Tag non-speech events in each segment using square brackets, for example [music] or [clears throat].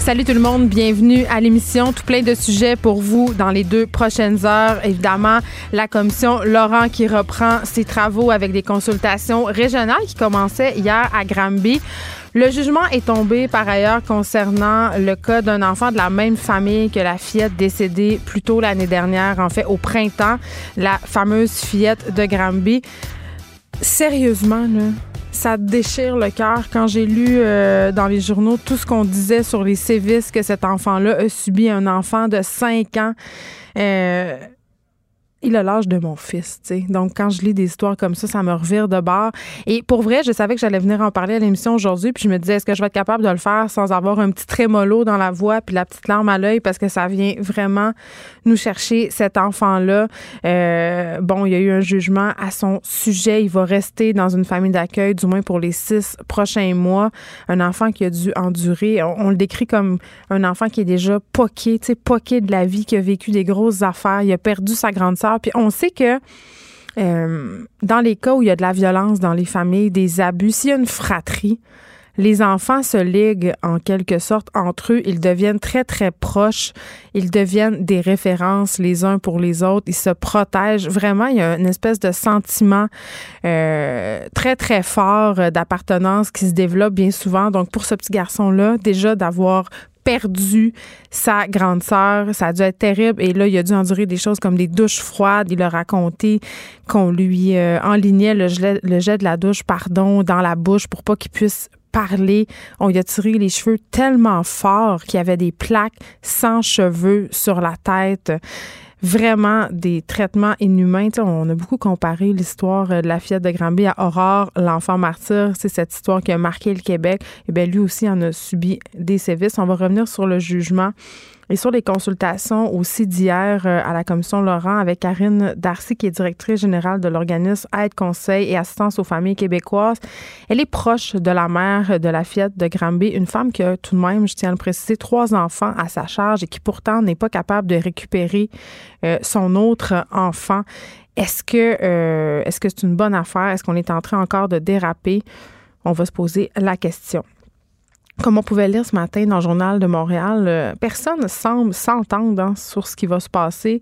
Salut tout le monde, bienvenue à l'émission. Tout plein de sujets pour vous dans les deux prochaines heures. Évidemment, la commission Laurent qui reprend ses travaux avec des consultations régionales qui commençaient hier à Granby. Le jugement est tombé par ailleurs concernant le cas d'un enfant de la même famille que la fillette décédée plus tôt l'année dernière, en fait au printemps, la fameuse fillette de Granby. Sérieusement, là, ça déchire le cœur quand j'ai lu euh, dans les journaux tout ce qu'on disait sur les sévices que cet enfant-là a subi, un enfant de 5 ans. Euh, il a l'âge de mon fils, tu sais. Donc, quand je lis des histoires comme ça, ça me revire de bord. Et pour vrai, je savais que j'allais venir en parler à l'émission aujourd'hui, puis je me disais, est-ce que je vais être capable de le faire sans avoir un petit trémolo dans la voix, puis la petite larme à l'œil, parce que ça vient vraiment nous chercher cet enfant-là. Euh, bon, il y a eu un jugement à son sujet. Il va rester dans une famille d'accueil, du moins pour les six prochains mois. Un enfant qui a dû endurer, on, le décrit comme un enfant qui est déjà poqué, tu sais, poqué de la vie, qui a vécu des grosses affaires. Il a perdu sa grande sœur puis on sait que euh, dans les cas où il y a de la violence dans les familles, des abus, s'il y a une fratrie, les enfants se liguent en quelque sorte entre eux. Ils deviennent très, très proches. Ils deviennent des références les uns pour les autres. Ils se protègent. Vraiment, il y a une espèce de sentiment euh, très, très fort d'appartenance qui se développe bien souvent. Donc, pour ce petit garçon-là, déjà d'avoir perdu sa grande sœur. Ça a dû être terrible. Et là, il a dû endurer des choses comme des douches froides. Il a raconté qu'on lui euh, enlignait le jet, le jet de la douche, pardon, dans la bouche pour pas qu'il puisse parler. On lui a tiré les cheveux tellement fort qu'il y avait des plaques sans cheveux sur la tête vraiment des traitements inhumains. on a beaucoup comparé l'histoire euh, de la fillette de Granby à Aurore, l'enfant martyr. C'est cette histoire qui a marqué le Québec. Eh bien, lui aussi en a subi des sévices. On va revenir sur le jugement et sur les consultations aussi d'hier euh, à la commission Laurent avec Karine Darcy, qui est directrice générale de l'organisme Aide, Conseil et Assistance aux familles québécoises. Elle est proche de la mère de la fillette de Granby, une femme qui a tout de même, je tiens à le préciser, trois enfants à sa charge et qui pourtant n'est pas capable de récupérer euh, son autre enfant. Est-ce que euh, est-ce que c'est une bonne affaire? Est-ce qu'on est en train encore de déraper? On va se poser la question. Comme on pouvait lire ce matin dans le journal de Montréal, euh, personne ne semble s'entendre hein, sur ce qui va se passer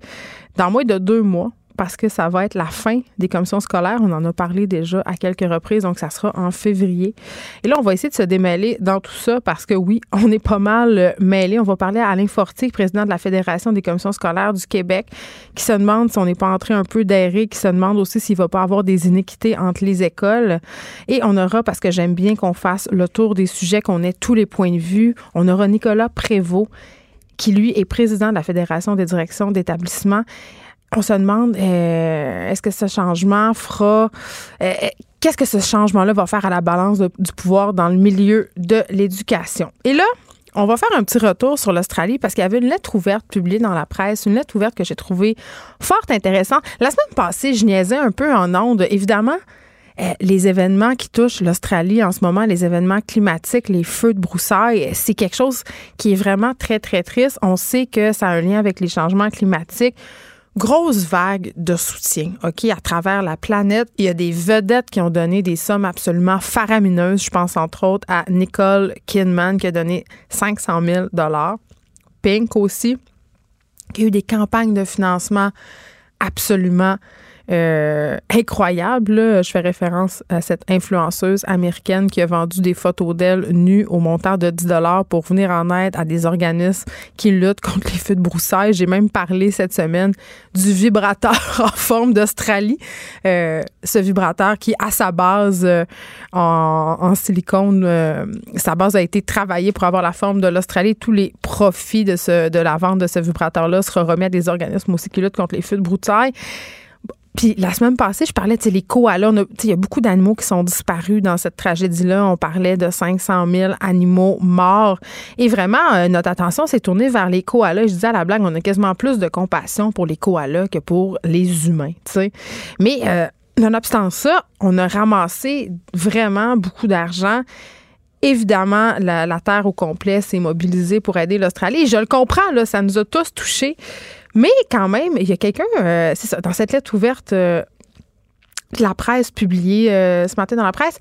dans moins de deux mois parce que ça va être la fin des commissions scolaires. On en a parlé déjà à quelques reprises, donc ça sera en février. Et là, on va essayer de se démêler dans tout ça parce que oui, [laughs] on est pas mal euh, mêlés. On va parler à Alain Fortier, président de la Fédération des commissions scolaires du Québec, qui se demande si on n'est pas entré un peu d'aéré, qui se demande aussi s'il va pas avoir des inéquités entre les écoles. Et on aura, parce que j'aime bien qu'on fasse le tour des sujets, qu'on ait tous les points de vue, on aura Nicolas Prévost qui lui est président de la Fédération des directions d'établissement on se demande euh, est-ce que ce changement fera euh, euh, qu'est-ce que ce changement-là va faire à la balance du pouvoir dans le milieu de l'éducation? Et là, on va faire un petit retour sur l'Australie parce qu'il y avait une lettre ouverte publiée dans la presse, une lettre ouverte que j'ai trouvée fort intéressante. La semaine passée, je niaisais un peu en ondes. Évidemment, les événements qui touchent l'Australie en ce moment, les événements climatiques, les feux de broussailles, c'est quelque chose qui est vraiment très, très triste. On sait que ça a un lien avec les changements climatiques grosse vague de soutien, OK, à travers la planète. Il y a des vedettes qui ont donné des sommes absolument faramineuses. Je pense entre autres à Nicole Kidman qui a donné 500 000 Pink aussi, qui a eu des campagnes de financement absolument euh, incroyable. Je fais référence à cette influenceuse américaine qui a vendu des photos d'elle nues au montant de 10 dollars pour venir en aide à des organismes qui luttent contre les feux de broussailles. J'ai même parlé cette semaine du vibrateur [laughs] en forme d'Australie. Euh, ce vibrateur qui, à sa base euh, en, silicone, sa base a été travaillée pour avoir la forme de l'Australie. Tous les profits de la vente de ce vibrateur-là sera remis à des organismes aussi qui luttent contre les feux de broussailles. Puis la semaine passée, je parlais de les koalas. Il y a beaucoup d'animaux qui sont disparus dans cette tragédie-là. On parlait de 500 000 animaux morts. Et vraiment, euh, notre attention s'est tournée vers les koalas. Je disais à la blague, on a quasiment plus de compassion pour les koalas que pour les humains. sais. Mais euh, Nonobstant ça, on a ramassé vraiment beaucoup d'argent. Évidemment, la, Terre au complet s'est mobilisée pour aider l'Australie. Je le comprends, là, ça nous a tous touchés. Mais quand même, il y a quelqu'un, euh, c'est ça, dans cette lettre ouverte euh, de la presse publiée euh, ce matin dans la presse,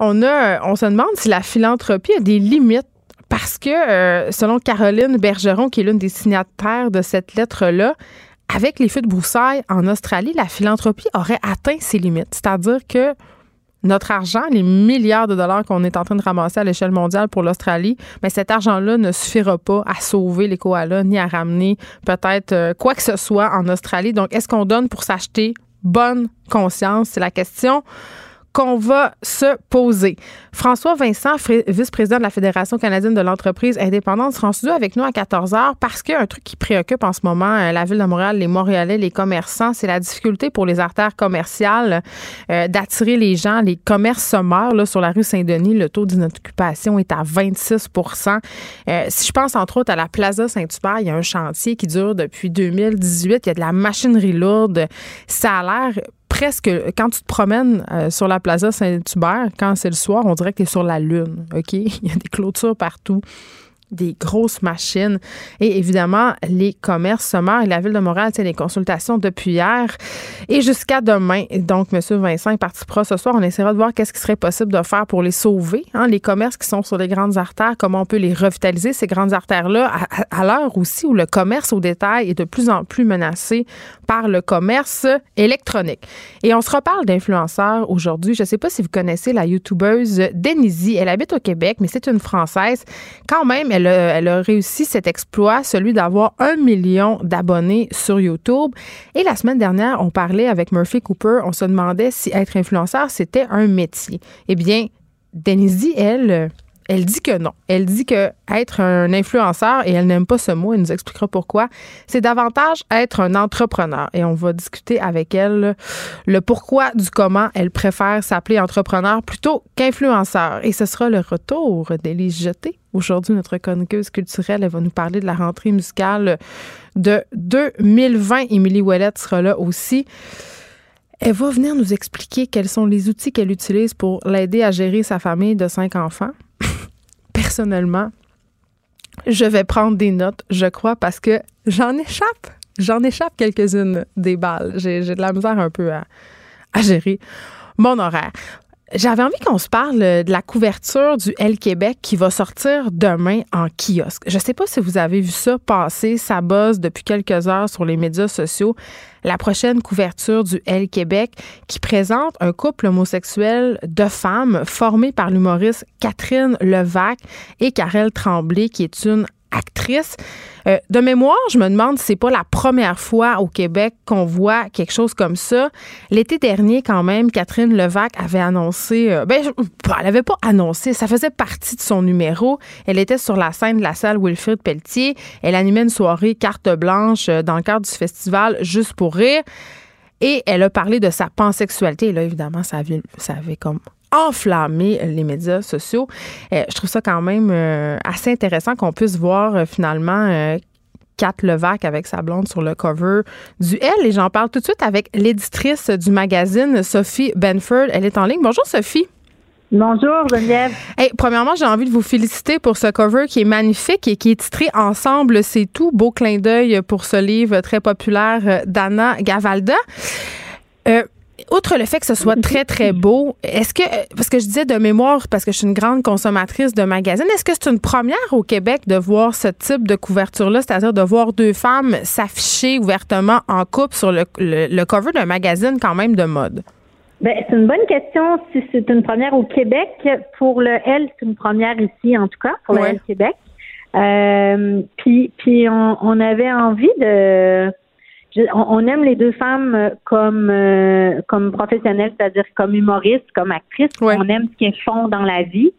on, a, on se demande si la philanthropie a des limites parce que, selon Caroline Bergeron, qui est l'une des signataires de cette lettre-là, avec les feux de broussailles en Australie, la philanthropie aurait atteint ses limites. C'est-à-dire que notre argent, les milliards de dollars qu'on est en train de ramasser à l'échelle mondiale pour l'Australie, mais cet argent-là ne suffira pas à sauver les koalas ni à ramener peut-être euh, quoi que ce soit en Australie. Donc, est-ce qu'on donne pour s'acheter? Bonne conscience? C'est la question qu'on va se poser. François Vincent, vice-président de la Fédération canadienne de l'entreprise indépendante, sera en avec nous à 14 h parce qu'il y a un truc qui préoccupe en ce moment euh, la ville de Montréal, les Montréalais, les commerçants, c'est la difficulté pour les artères commerciales euh, d'attirer les gens. Les commerces se sur la rue Saint-Denis. Le taux d'inoccupation est à 26% euh, Si je pense entre autres à la Plaza Saint-Hubert, il y a un chantier qui dure depuis 2018. Il y a de la machinerie lourde. Ça a l'air presque, quand tu te promènes euh, sur la Plaza Saint-Hubert, quand c'est le soir, on dirait que tu es sur la Lune. OK? [laughs] Il y a des clôtures partout des grosses machines. Et évidemment, les commerces se la Ville de Montréal tient des consultations depuis hier et jusqu'à demain. Donc, M. Vincent participera ce soir. On essaiera de voir qu'est-ce qui serait possible de faire pour les sauver. Hein, les commerces qui sont sur les grandes artères, comment on peut les revitaliser, ces grandes artères-là, à, l'heure aussi où le commerce au détail est de plus en plus menacé par le commerce électronique. Et on se reparle d'influenceurs aujourd'hui. Je ne sais pas si vous connaissez la youtubeuse Denise. Elle habite au Québec, mais c'est une Française. Quand même, elle a, réussi cet exploit, celui d'avoir un million d'abonnés sur YouTube. Et la semaine dernière, on parlait avec Murphy Cooper, on se demandait si être influenceur, c'était un métier. Eh bien, Denise, elle, elle dit que non. Elle dit que être un influenceur, et elle n'aime pas ce mot, elle nous expliquera pourquoi, c'est davantage être un entrepreneur. Et on va discuter avec elle le pourquoi du comment elle préfère s'appeler entrepreneur plutôt qu'influenceur. Et ce sera le retour d'Élise Jeté. Aujourd'hui, notre chroniqueuse culturelle, elle va nous parler de la rentrée musicale de 2020. Émilie Ouellette sera là aussi. Elle va venir nous expliquer quels sont les outils qu'elle utilise pour l'aider à gérer sa famille de cinq enfants personnellement, je vais prendre des notes, je crois, parce que j'en échappe. J'en échappe quelques-unes des balles. J'ai de la misère un peu à, à gérer mon horaire. J'avais envie qu'on se parle de la couverture du L Québec qui va sortir demain en kiosque. Je ne sais pas si vous avez vu ça passer, ça buzz depuis quelques heures sur les médias sociaux. La prochaine couverture du L Québec qui présente un couple homosexuel de femmes formé par l'humoriste Catherine Levac et Karel Tremblay qui est une actrice. Euh, de mémoire, je me demande si c'est pas la première fois au Québec qu'on voit quelque chose comme ça. L'été dernier, quand même, Catherine Levac avait annoncé, euh, ben, elle avait pas annoncé, ça faisait partie de son numéro. Elle était sur la scène de la salle Wilfrid Pelletier. Elle animait une soirée carte blanche euh, dans le cadre du festival Juste pour rire. Et elle a parlé de sa pansexualité. Et là, évidemment, ça ça avait comme enflammer les médias sociaux. Euh, je trouve ça quand même euh, assez intéressant qu'on puisse voir euh, finalement Kat Levac avec sa blonde sur le cover du L. Et j'en parle tout de suite avec l'éditrice du magazine, Sophie Benford. Elle est en ligne. Bonjour, Sophie. Bonjour, Geneviève. Hey, premièrement, j'ai envie de vous féliciter pour ce cover qui est magnifique et qui est titré Ensemble, c'est tout. Beau clin d'œil pour ce livre très populaire d'Anna Gavalda outre le fait que ce soit [laughs] très, très beau, est-ce que, parce que je disais de mémoire, parce que je suis une grande consommatrice de magazines, est-ce que c'est une première au Québec de voir ce type de couverture-là, c'est-à-dire de voir deux femmes s'afficher ouvertement en couple sur le, le, cover d'un magazine quand même de mode? Ben, c'est une bonne question si c'est une première au Québec. Pour le L, c'est une première ici, en tout cas, pour le L Québec. Euh, puis, puis on, on avait envie de on, aime les deux femmes euh, comme euh, comme professionnelles, c'est-à-dire comme humoristes, comme actrices. On aime ce qu'elles font dans la vie.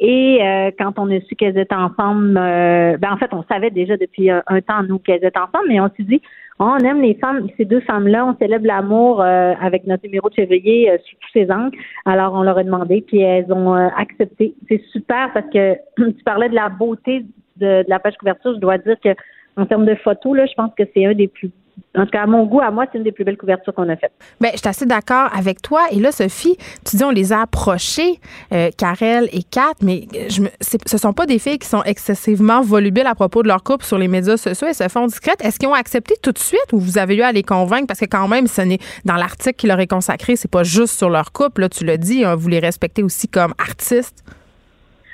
Et euh, quand on a su qu'elles étaient ensemble, ben en fait, on savait déjà depuis un, temps nous qu'elles étaient ensemble, mais on s'est dit, on aime les femmes, ces deux femmes-là, on célèbre l'amour avec notre numéro de février sous tous ses angles. Alors on leur a demandé, puis elles ont accepté. C'est super parce que [clears throat] tu parlais de la beauté de, de la page couverture. Je dois dire que en termes de photos, là, je pense que c'est un des plus en tout cas, à mon goût, à moi, c'est une des plus belles couvertures qu'on a faites. Bien, je suis assez d'accord avec toi. Et là, Sophie, tu dis, on les a approchés, euh, Karel et Kat, mais je me, ce sont pas des filles qui sont excessivement volubiles à propos de leur couple sur les médias sociaux. Elles se font discrètes. Est-ce qu'ils ont accepté tout de suite ou vous avez eu à les convaincre? Parce que quand même, ce n'est dans l'article qui leur est consacré, c'est pas juste sur leur couple. Là, tu l'as dit, hein, vous les respectez aussi comme artistes.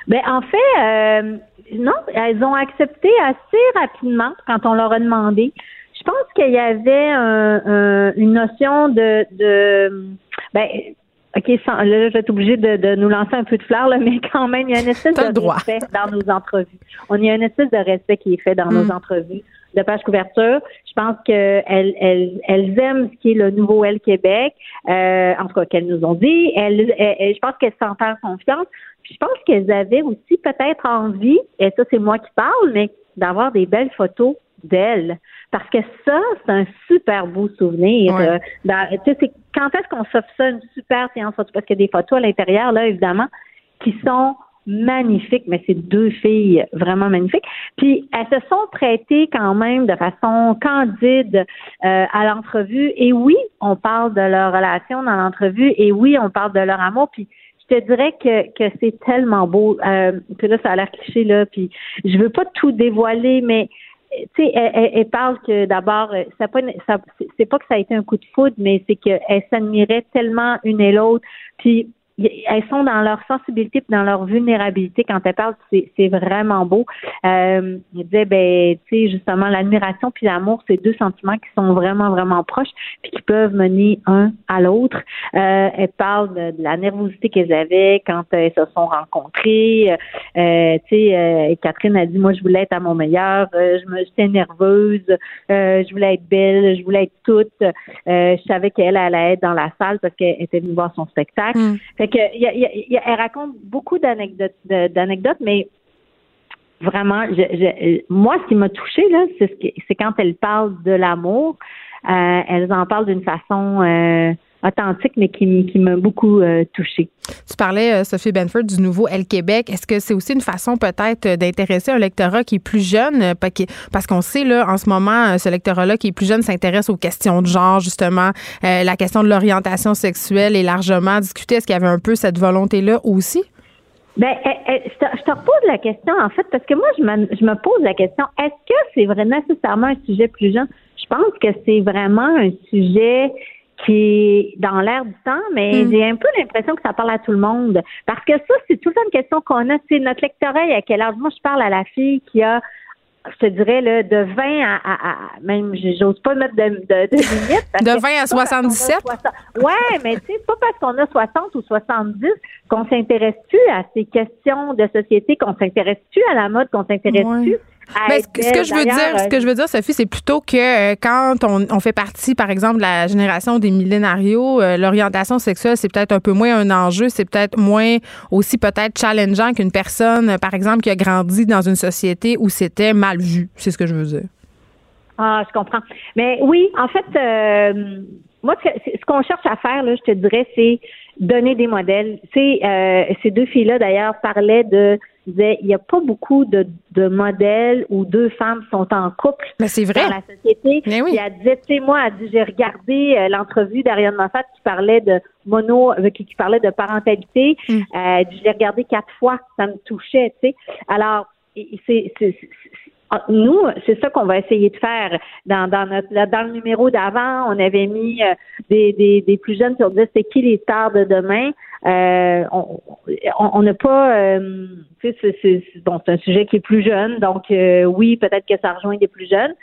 Bien, en fait, euh, non, elles ont accepté assez rapidement quand on leur a demandé. Je pense qu'il y avait une notion de, de ben, OK, là, je vais être obligée de, nous lancer un peu de fleurs, là, mais quand même, il y a une espèce de respect dans nos entrevues. On y a une espèce de respect qui est fait dans nos mm. entrevues de page couverture. Je pense qu'elles elles, elles aiment ce qui est le nouveau Elle Québec, euh, en tout cas qu'elles nous ont dit. Elles, je pense qu'elles s'entendent confiance. Puis je pense qu'elles avaient aussi peut-être envie, et ça c'est moi qui parle, mais d'avoir des belles photos d'elles. Parce que ça, c'est un super beau souvenir. Euh, quand est-ce qu'on s'offre ça, une super séance photo? Parce qu'il y a des photos à l'intérieur, là, évidemment, qui sont magnifiques, mais c'est deux filles vraiment magnifiques. Puis elles se sont prêtées quand même de façon candide euh, à l'entrevue. Et oui, on parle de leur relation dans l'entrevue. Et oui, on parle de leur amour. Puis je te dirais que, que c'est tellement beau. Euh, que là, ça a l'air cliché là. Puis je veux pas tout dévoiler, mais tu sais, elle, parle que d'abord, euh, ça, ça c'est pas que ça a été un coup de foudre, mais c'est qu'elle s'admirait tellement une et l'autre. Puis elles sont dans leur sensibilité et dans leur vulnérabilité quand elles parlent, c'est vraiment beau. Euh, il disait, ben, tu sais, justement, l'admiration puis l'amour, c'est deux sentiments qui sont vraiment, vraiment proches puis qui peuvent mener un à l'autre. Euh, elles parlent de, la nervosité qu'elles avaient quand elles se sont rencontrées. Euh, tu sais, euh, Catherine a dit, moi, je voulais être à mon meilleur, euh, je me j'étais nerveuse, je voulais être belle, je voulais être toute. je savais qu'elle allait être dans la salle parce qu'elle était venue voir son spectacle. Mm elle raconte beaucoup d'anecdotes, d'anecdotes, mais vraiment, moi, ce qui m'a touchée là, c'est quand elle parle de l'amour. Euh, en parlent d'une façon euh, authentique, mais qui, qui m'a beaucoup euh, touchée. Tu parlais, euh, Sophie Benford, du nouveau Elle Québec. Est-ce que c'est aussi une façon peut-être d'intéresser un lectorat qui est plus jeune? Euh, parce qu'on sait, là, en ce moment, ce lectorat-là qui est plus jeune s'intéresse aux questions de genre, justement. la question de l'orientation sexuelle est largement discutée. Est-ce qu'il y avait un peu cette volonté-là aussi? Ben, eh, eh, je te repose la question, en fait, parce que moi, je me, je me pose la question, est-ce que c'est vrai nécessairement un sujet plus jeune? Je pense que c'est vraiment un sujet qui est dans l'air du temps, mais mm. j'ai un peu l'impression que ça parle à tout le monde. Parce que ça, c'est tout le temps une question qu'on a. C'est notre lectorat, à quel âge? Moi, je parle à la fille qui a je te dirais là, de 20 à, à, à même j'ose pas mettre de, de, de limite. de 20 à 77? Ouais, mais tu sais, pas parce qu'on a 60 ou 70 qu'on s'intéresse plus à ces questions de société, qu'on s'intéresse plus à la mode, qu'on s'intéresse plus mais ce, que je veux dire, ce que je veux dire, Sophie, c'est plutôt que euh, quand on, fait partie, par exemple, de la génération des millénarios, euh, l'orientation sexuelle, c'est peut-être un peu moins un enjeu, c'est peut-être moins aussi peut-être challengeant qu'une personne, par exemple, qui a grandi dans une société où c'était mal vu. C'est ce que je veux dire. Ah, je comprends. Mais oui, en fait, euh, moi, ce qu'on cherche à faire, là, je te dirais, c'est donner des modèles. Tu sais, ces deux filles-là, d'ailleurs, parlaient de disait il n'y a pas beaucoup de, de, modèles où deux femmes sont en couple Mais c'est vrai. dans la société. Mais oui. elle disait, tu sais, moi, elle dit, j'ai regardé euh, l'entrevue d'Ariane Moffat qui parlait de mono, euh, qui, parlait de parentalité. Mm. Euh, je l'ai regardé quatre fois, ça me touchait, tu sais. Alors, c'est nous, c'est ça qu'on va essayer de faire. Dans, dans, notre, dans le numéro d'avant, on avait mis des, des, des, plus jeunes qui on disait c'est qui les stars de demain? Euh, on n'a pas, euh, c'est, c'est, bon, c'est un sujet qui est plus jeune, donc euh, oui, peut-être que ça rejoint des plus jeunes.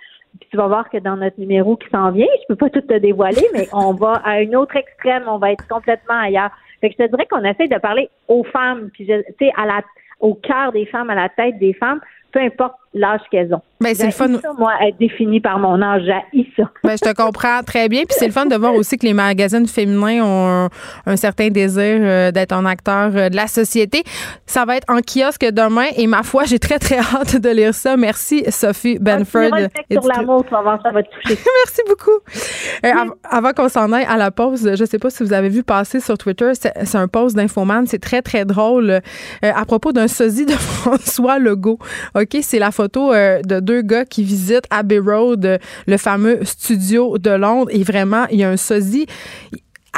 Puis tu vas voir que dans notre numéro qui s'en vient, je peux pas tout te dévoiler, mais [laughs] on va à une autre extrême, on va être complètement ailleurs. Fait que je te dirais qu'on essaie de parler aux femmes, puis tu sais, à la, au cœur des femmes, à la tête des femmes, peu importe l'âge qu'elles ont. Ben, c'est le fun. Ça, moi, être défini par mon âge, j'ai ça. [laughs] Ben, je te comprends très bien. Puis c'est le fun de voir aussi que les magazines féminins ont un, certain désir euh, d'être un acteur euh, de la société. Ça va être en kiosque demain et ma foi, [laughs] j'ai très, très hâte de lire ça. Merci, Sophie Benford. sur l'amour, ça va te toucher. [laughs] Merci beaucoup. Euh, avant qu'on s'en aille à la pause, je ne sais pas si vous avez vu passer sur Twitter, c'est un post d'Infoman. C'est très, très drôle à propos d'un sosie de François Legault. OK, c'est la photo euh, de deux gars qui visitent Abbey Road, le fameux studio de Londres. Et vraiment, il y a un sosie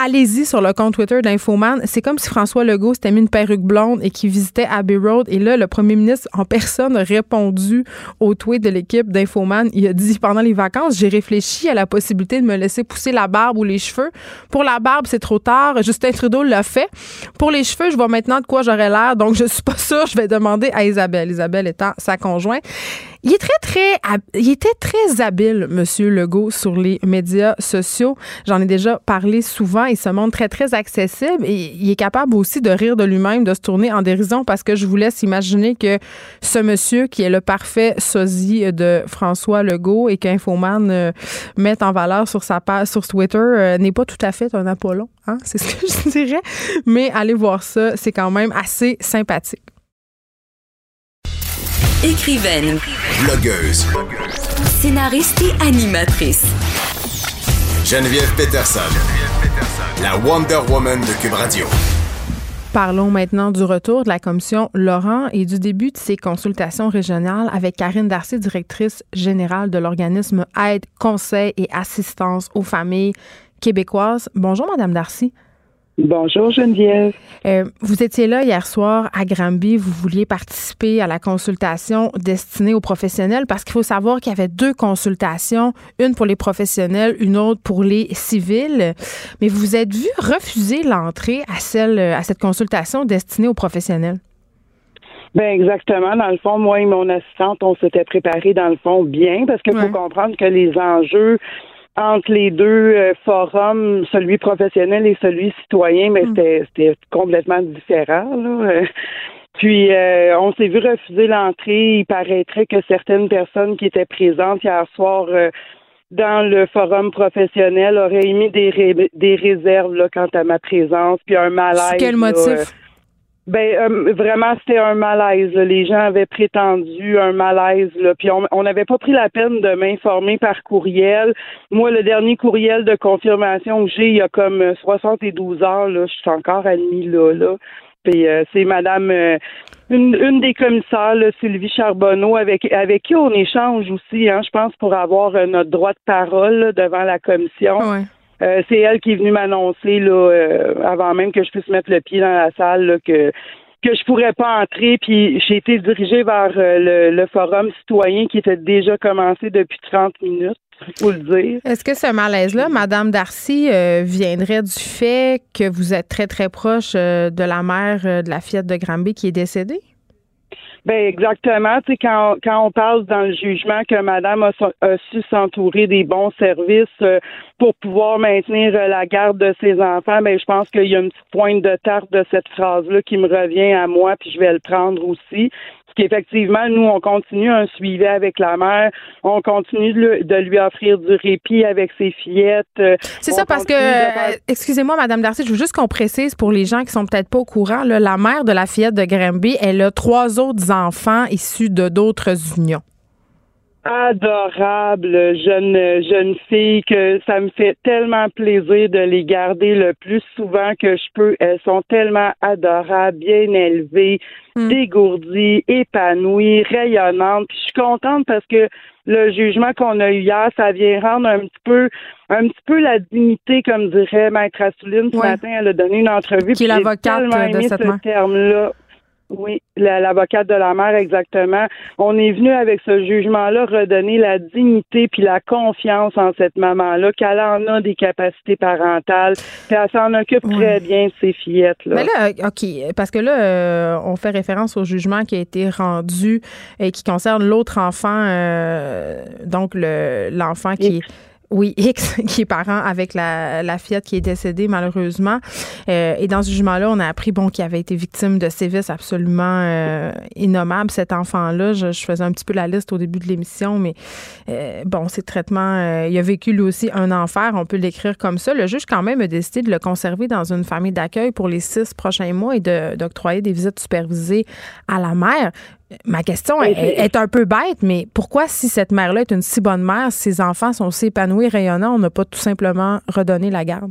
allez-y sur le compte Twitter d'Infoman. C'est comme si François Legault s'était mis une perruque blonde et qui visitait Abbey Road. Et là, le premier ministre en personne a répondu au tweet de l'équipe d'Infoman. Il a dit pendant les vacances, j'ai réfléchi à la possibilité de me laisser pousser la barbe ou les cheveux. Pour la barbe, c'est trop tard. Justin Trudeau l'a fait. Pour les cheveux, je vois maintenant de quoi j'aurais l'air. Donc, je suis pas sûre. Je vais demander à Isabelle. Isabelle étant sa conjointe. Il est très, très, il était très habile, Monsieur Legault, sur les médias sociaux. J'en ai déjà parlé souvent. Il se montre très, très accessible et il est capable aussi de rire de lui-même, de se tourner en dérision parce que je vous laisse imaginer que ce monsieur qui est le parfait sosie de François Legault et qu'Infoman euh, met en valeur sur sa page, sur Twitter, euh, n'est pas tout à fait un Apollon. Hein? C'est ce que je dirais. Mais allez voir ça. C'est quand même assez sympathique. Écrivaine. Blogueuse. Scénariste et animatrice. Geneviève Peterson. La Wonder Woman de Cube Radio. Parlons maintenant du retour de la commission Laurent et du début de ses consultations régionales avec Karine Darcy, directrice générale de l'organisme Aide, Conseil et Assistance aux familles québécoises. Bonjour, Madame Darcy. Bonjour Geneviève. Euh, vous étiez là hier soir à Granby. Vous vouliez participer à la consultation destinée aux professionnels parce qu'il faut savoir qu'il y avait deux consultations, une pour les professionnels, une autre pour les civils. Mais vous vous êtes vu refuser l'entrée à celle à cette consultation destinée aux professionnels? Ben exactement. Dans le fond, moi et mon assistante, on s'était préparé dans le fond bien parce qu'il faut comprendre que les enjeux entre les deux euh, forums, celui professionnel et celui citoyen, mais hmm. c'était complètement différent. Là. [laughs] Puis euh, on s'est vu refuser l'entrée. Il paraîtrait que certaines personnes qui étaient présentes hier soir euh, dans le forum professionnel auraient émis des, des réserves là, quant à ma présence, puis un malaise. Quel motif? Ben euh, vraiment c'était un malaise. Les gens avaient prétendu un malaise. Là. Puis on n'avait pas pris la peine de m'informer par courriel. Moi, le dernier courriel de confirmation que j'ai, il y a comme 72 heures, là, je suis encore admis là. là. Puis euh, c'est Madame euh, une, une des commissaires, Sylvie Charbonneau, avec avec qui on échange aussi, hein, je pense, pour avoir notre droit de parole devant la commission. Euh, c'est elle qui est venue m'annoncer là euh, avant même que je puisse mettre le pied dans la salle que que je pourrais pas entrer. Puis j'ai été dirigée vers euh, le, forum citoyen qui était déjà commencé depuis 30 minutes. Faut le dire. Est-ce que ce malaise-là, Madame Darcy, viendrait du fait que vous êtes très, très proche de la mère de la fillette de Granby qui est décédée? Ben exactement. Tu sais, quand, quand on parle dans le jugement que Madame a, su s'entourer des bons services euh, pour pouvoir maintenir euh, la garde de ses enfants, ben je pense qu'il y a une petite pointe de tarte de cette phrase-là qui me revient à moi, puis je vais le prendre aussi. Parce qu'effectivement, nous, on continue un suivi avec la mère, on continue de, lui offrir du répit avec ses fillettes. Euh, C'est ça, parce que, excusez-moi, Madame Darcy, je veux juste qu'on précise pour les gens qui sont peut-être pas au courant, la mère de la fillette de Granby, elle a trois autres enfants issus de d'autres unions adorable jeune jeune fille que ça me fait tellement plaisir de les garder le plus souvent que je peux. Elles sont tellement adorables, bien élevées, hmm. dégourdies, épanouies, rayonnantes. Puis je suis contente parce que le jugement qu'on a eu hier, ça vient rendre un petit peu un petit peu la dignité, comme dirait Maître Assouline ce matin. Elle a donné une entrevue. Qui est l'avocate de cette ce terme-là. Oui, l'avocate de la mère, exactement. On est venu avec ce jugement-là redonner la dignité puis la confiance en cette maman-là, qu'elle en a des capacités parentales, puis elle s'en occupe très bien de ses fillettes-là. Mais là, OK, parce que là, euh, on fait référence au jugement qui a été rendu et qui concerne l'autre enfant, euh, donc l'enfant qui est oui, [laughs] X, qui est parent avec la, la fillette qui est décédée malheureusement. Euh, et dans ce jugement-là, on a appris bon qu'il avait été victime de sévices absolument euh, innommables. Cet enfant-là, je, je, faisais un petit peu la liste au début de l'émission, mais euh, bon, ces traitements, euh, il a vécu lui aussi un enfer. On peut l'écrire comme ça. Le juge quand même a décidé de le conserver dans une famille d'accueil pour les six prochains mois et d'octroyer des visites supervisées à la mère. Ma question est, un peu bête, mais pourquoi, si cette mère-là est une si bonne mère, ses enfants sont si épanouis, rayonnants, on n'a pas tout simplement redonné la garde?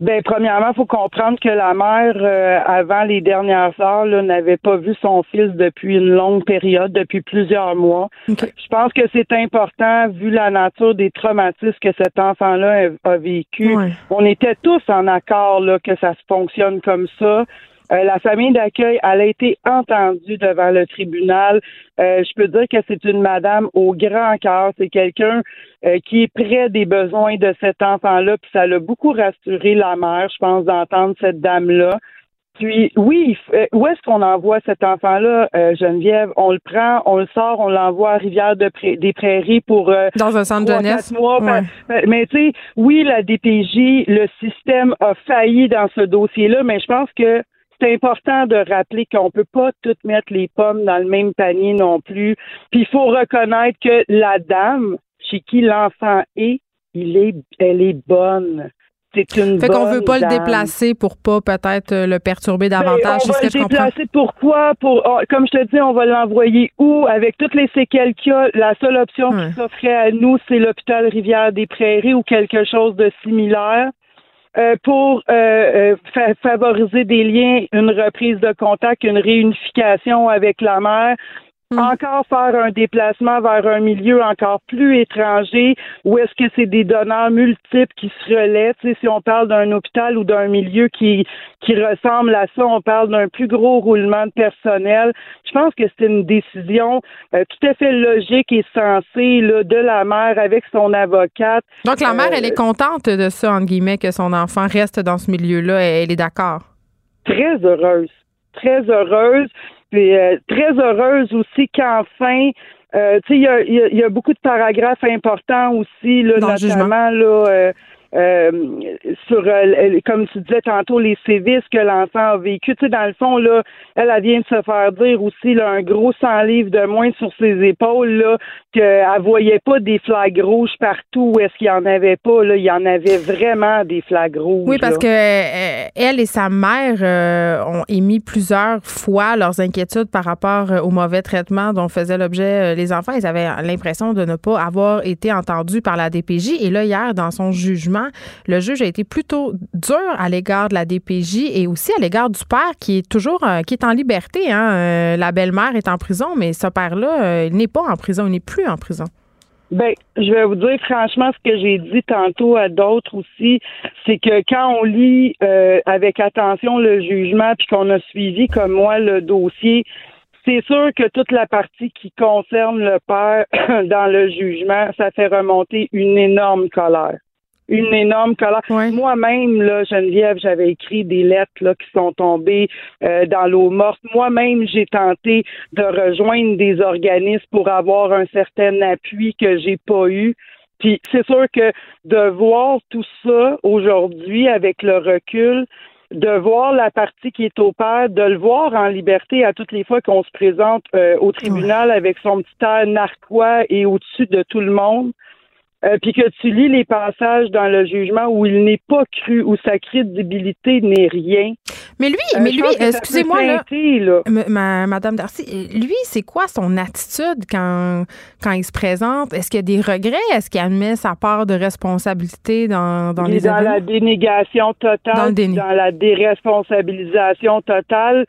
Ben, premièrement, il faut comprendre que la mère, euh, avant les dernières heures, n'avait pas vu son fils depuis une longue période, depuis plusieurs mois. Je pense que c'est important, vu la nature des traumatismes que cet enfant-là a, vécu. On était tous en accord là, que ça se fonctionne comme ça. Euh, la famille d'accueil, elle a été entendue devant le tribunal. Euh, je peux dire que c'est une madame au grand cœur. C'est quelqu'un euh, qui est près des besoins de cet enfant-là. Puis ça l'a beaucoup rassuré la mère, je pense, d'entendre cette dame-là. Puis oui, où est-ce qu'on envoie cet enfant-là, Geneviève? On le prend, on le sort, on l'envoie à Rivière de des Prairies pour dans un centre de jeunesse? Mais tu sais, oui, la DPJ, le système a failli dans ce dossier-là, mais je pense que c'est important de rappeler qu'on peut pas toutes mettre les pommes dans le même panier non plus. Puis il faut reconnaître que la dame chez qui l'enfant est, il est, elle est bonne. C'est une fait qu'on veut pas le déplacer pour pas peut-être euh, le perturber ben, davantage. on va le déplacer pourquoi? Pour oh, comme je te dis, on va l'envoyer où? Avec toutes les séquelles qu'il y a, la seule option qui s'offrait à nous, c'est l'hôpital Rivière des Prairies ou quelque chose de similaire. Euh, pour euh, euh favoriser des liens, une reprise de contact, une réunification avec la mère. Mm. Encore faire un déplacement vers un milieu encore plus étranger ou est-ce que c'est des donneurs multiples qui se relaient? Tu sais, si on parle d'un hôpital ou d'un milieu qui, qui ressemble à ça, on parle d'un plus gros roulement de personnel. Je pense que c'est une décision euh, tout à fait logique et sensée là, de la mère avec son avocate. Donc la mère, elle est euh, contente de ça, entre guillemets, que son enfant reste dans ce milieu-là. Elle est d'accord. Très heureuse. Très heureuse. Puis euh, très heureuse aussi qu'enfin, euh, tu sais, il y a, beaucoup de paragraphes importants aussi, là, notamment là, euh, sur, euh, comme tu disais tantôt, les sévices que l'enfant a vécu. Tu sais, dans le fond, là, elle, elle vient de se faire dire aussi là, un gros 100 livres de moins sur ses épaules, là, qu'elle voyait pas des flags rouges partout où est-ce qu'il y en avait pas. Là, il y en avait vraiment des flags rouges. Oui, parce que euh, elle et sa mère ont émis plusieurs fois leurs inquiétudes par rapport au mauvais traitement dont faisaient l'objet les enfants. Ils avaient l'impression de ne pas avoir été entendus par la DPJ. Et là, hier, dans son jugement, le juge a été plutôt dur à l'égard de la DPJ et aussi à l'égard du père qui est toujours euh, qui est en liberté. Hein. Euh, la belle-mère est en prison, mais ce père-là, euh, il n'est pas en prison, il n'est plus en prison. Ben, je vais vous dire franchement ce que j'ai dit tantôt à d'autres aussi, c'est que quand on lit avec attention le jugement puis qu'on a suivi comme moi le dossier, c'est sûr que toute la partie qui concerne le père [coughs] dans le jugement, ça fait remonter une énorme colère une énorme colère. Moi-même, là, Geneviève, j'avais écrit des lettres là, qui sont tombées euh, dans l'eau morte. Moi-même, j'ai tenté de rejoindre des organismes pour avoir un certain appui que j'ai pas eu. Puis c'est sûr que de voir tout ça aujourd'hui avec le recul, de voir la partie qui est au père, de le voir en liberté à toutes les fois qu'on se présente euh, au tribunal avec son petit air narquois et au-dessus de tout le monde, euh, puis que tu lis les passages dans le jugement où il n'est pas cru, où sa crédibilité n'est rien. Mais lui, euh, mais lui, excusez-moi là, Madame Darcy, lui, c'est quoi son attitude quand quand il se présente? Est-ce qu'il y a des regrets? Est-ce qu'il admet sa part de responsabilité dans dans il les dans la dénégation totale, dans, dans la déresponsabilisation totale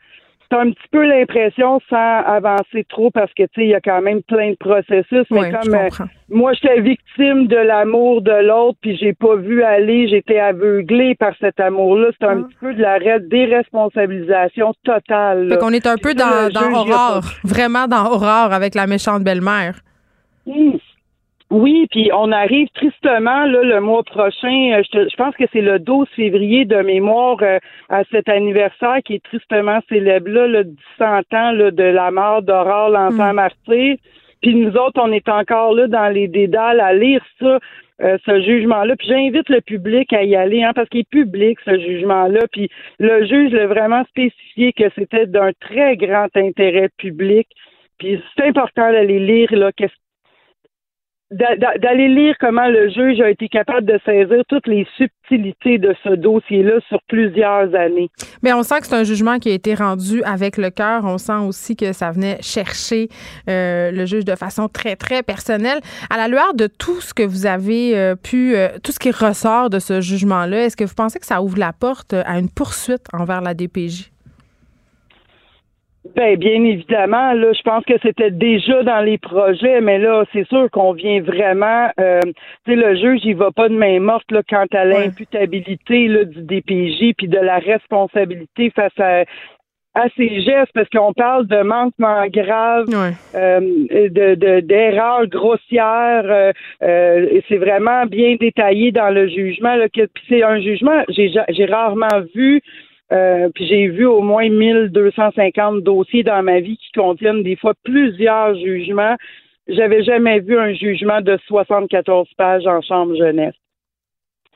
c'est un petit peu l'impression sans avancer trop parce que tu sais il y a quand même plein de processus mais comme euh, moi j'étais victime de l'amour de l'autre puis j'ai pas vu aller j'étais aveuglée par cet amour là c'est un ah. petit peu de la déresponsabilisation totale fait qu'on est un peu dans, dans Aurore vraiment dans Aurore avec la méchante belle-mère mmh. Oui, puis on arrive tristement là, le mois prochain. Euh, je, pense que c'est le 12 février de mémoire euh, à cet anniversaire qui est tristement célèbre là, le 100 ans là, de la mort d'Aurore, l'enfant mm. martyr. Puis nous autres, on est encore là dans les dédales à lire ça, euh, ce jugement-là. Puis j'invite le public à y aller, hein, parce qu'il est public, ce jugement-là. Puis le juge l'a vraiment spécifié que c'était d'un très grand intérêt public. Puis c'est important d'aller lire là, qu'est-ce d'aller lire comment le juge a été capable de saisir toutes les subtilités de ce dossier-là sur plusieurs années. Mais on sent que c'est un jugement qui a été rendu avec le cœur. On sent aussi que ça venait chercher euh, le juge de façon très, très personnelle. À la lueur de tout ce que vous avez euh, pu, euh, tout ce qui ressort de ce jugement-là, est-ce que vous pensez que ça ouvre la porte à une poursuite envers la DPJ? Ben, bien évidemment, là, je pense que c'était déjà dans les projets, mais là, c'est sûr qu'on vient vraiment. Euh, tu sais, le juge, il va pas de main morte là, quant à l'imputabilité là, du DPJ puis de la responsabilité face à, à ces gestes parce qu'on parle de manquement grave, euh, de d'erreurs grossières. Euh, euh, c'est vraiment bien détaillé dans le jugement. Là, que, c'est un jugement. J'ai j'ai rarement vu euh, puis j'ai vu au moins 1250 dossiers dans ma vie qui contiennent des fois plusieurs jugements. J'avais jamais vu un jugement de 74 pages en chambre jeunesse.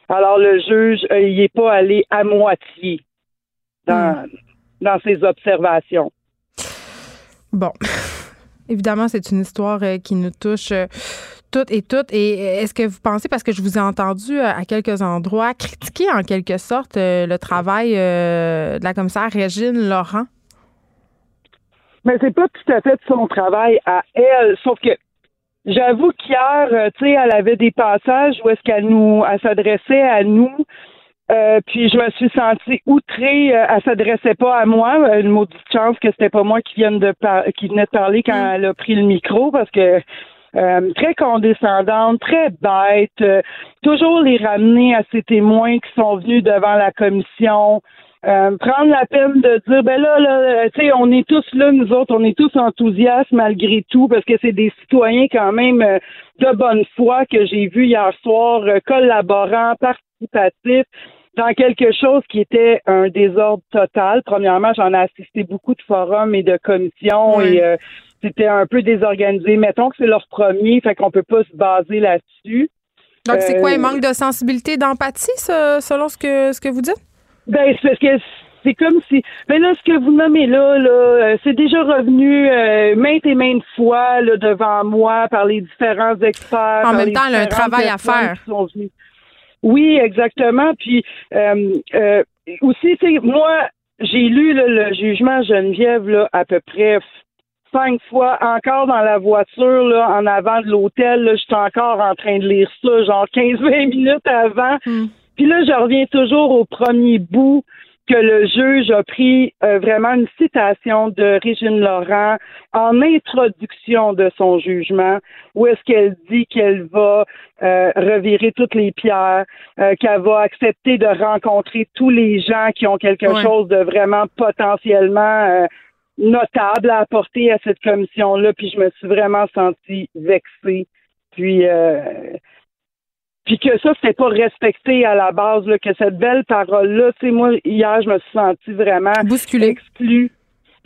Alors le juge, euh, il n'est pas allé à moitié dans, hmm. dans ses observations. Bon. [laughs] Évidemment, c'est une histoire euh, qui nous touche toutes et toutes. Et est-ce que vous pensez, parce que je vous ai entendu euh, à quelques endroits, critiquer en quelque sorte euh, le travail euh, de la commissaire Régine Laurent? Mais c'est pas tout à fait son travail à elle, sauf que j'avoue qu'hier, tu sais, elle avait des passages où est-ce qu'elle nous, elle s'adressait à nous. puis je me suis sentie outrée. elle s'adressait pas à moi. Une maudite chance que c'était pas moi qui vienne de qui venait de parler quand mm. elle a pris le micro parce que euh, très condescendante, très bête, euh, toujours les ramener à ces témoins qui sont venus devant la commission. Euh, prendre la peine de dire ben là, là tu sais, on est tous là, nous autres, on est tous enthousiastes malgré tout, parce que c'est des citoyens quand même de bonne foi que j'ai vu hier soir, collaborants, participatifs dans quelque chose qui était un désordre total. Premièrement, j'en ai assisté beaucoup de forums et de commissions et c'était un peu désorganisé. Mettons que c'est leur premier, fait qu'on peut pas se baser là-dessus. Donc, c'est quoi, un euh, manque de sensibilité, d'empathie, selon ce que, ce que vous dites? Ben, c'est parce que c'est comme si. Ben là, ce que vous nommez là, là, euh, c'est déjà revenu euh, maintes et maintes fois là, devant moi par les différents experts. En même temps, il a un travail à faire. Oui, exactement. Puis aussi, moi, j'ai lu le jugement Geneviève là, à peu près cinq fois encore dans la voiture là, en avant de l'hôtel. J'étais encore en train de lire ça, genre 15-20 [laughs] minutes avant. Hmm. Puis là, je reviens toujours au premier bout que le juge a pris euh, vraiment une citation de Régine Laurent en introduction de son jugement, où est-ce qu'elle dit qu'elle va euh, revirer toutes les pierres, euh, qu'elle va accepter de rencontrer tous les gens qui ont quelque chose de vraiment potentiellement notable à apporter à cette commission-là, puis je me suis vraiment sentie vexée. Puis, euh, puis que ça, c'était pas respecté à la base, là, que cette belle parole-là, tu sais, moi, hier, je me suis sentie vraiment exclue.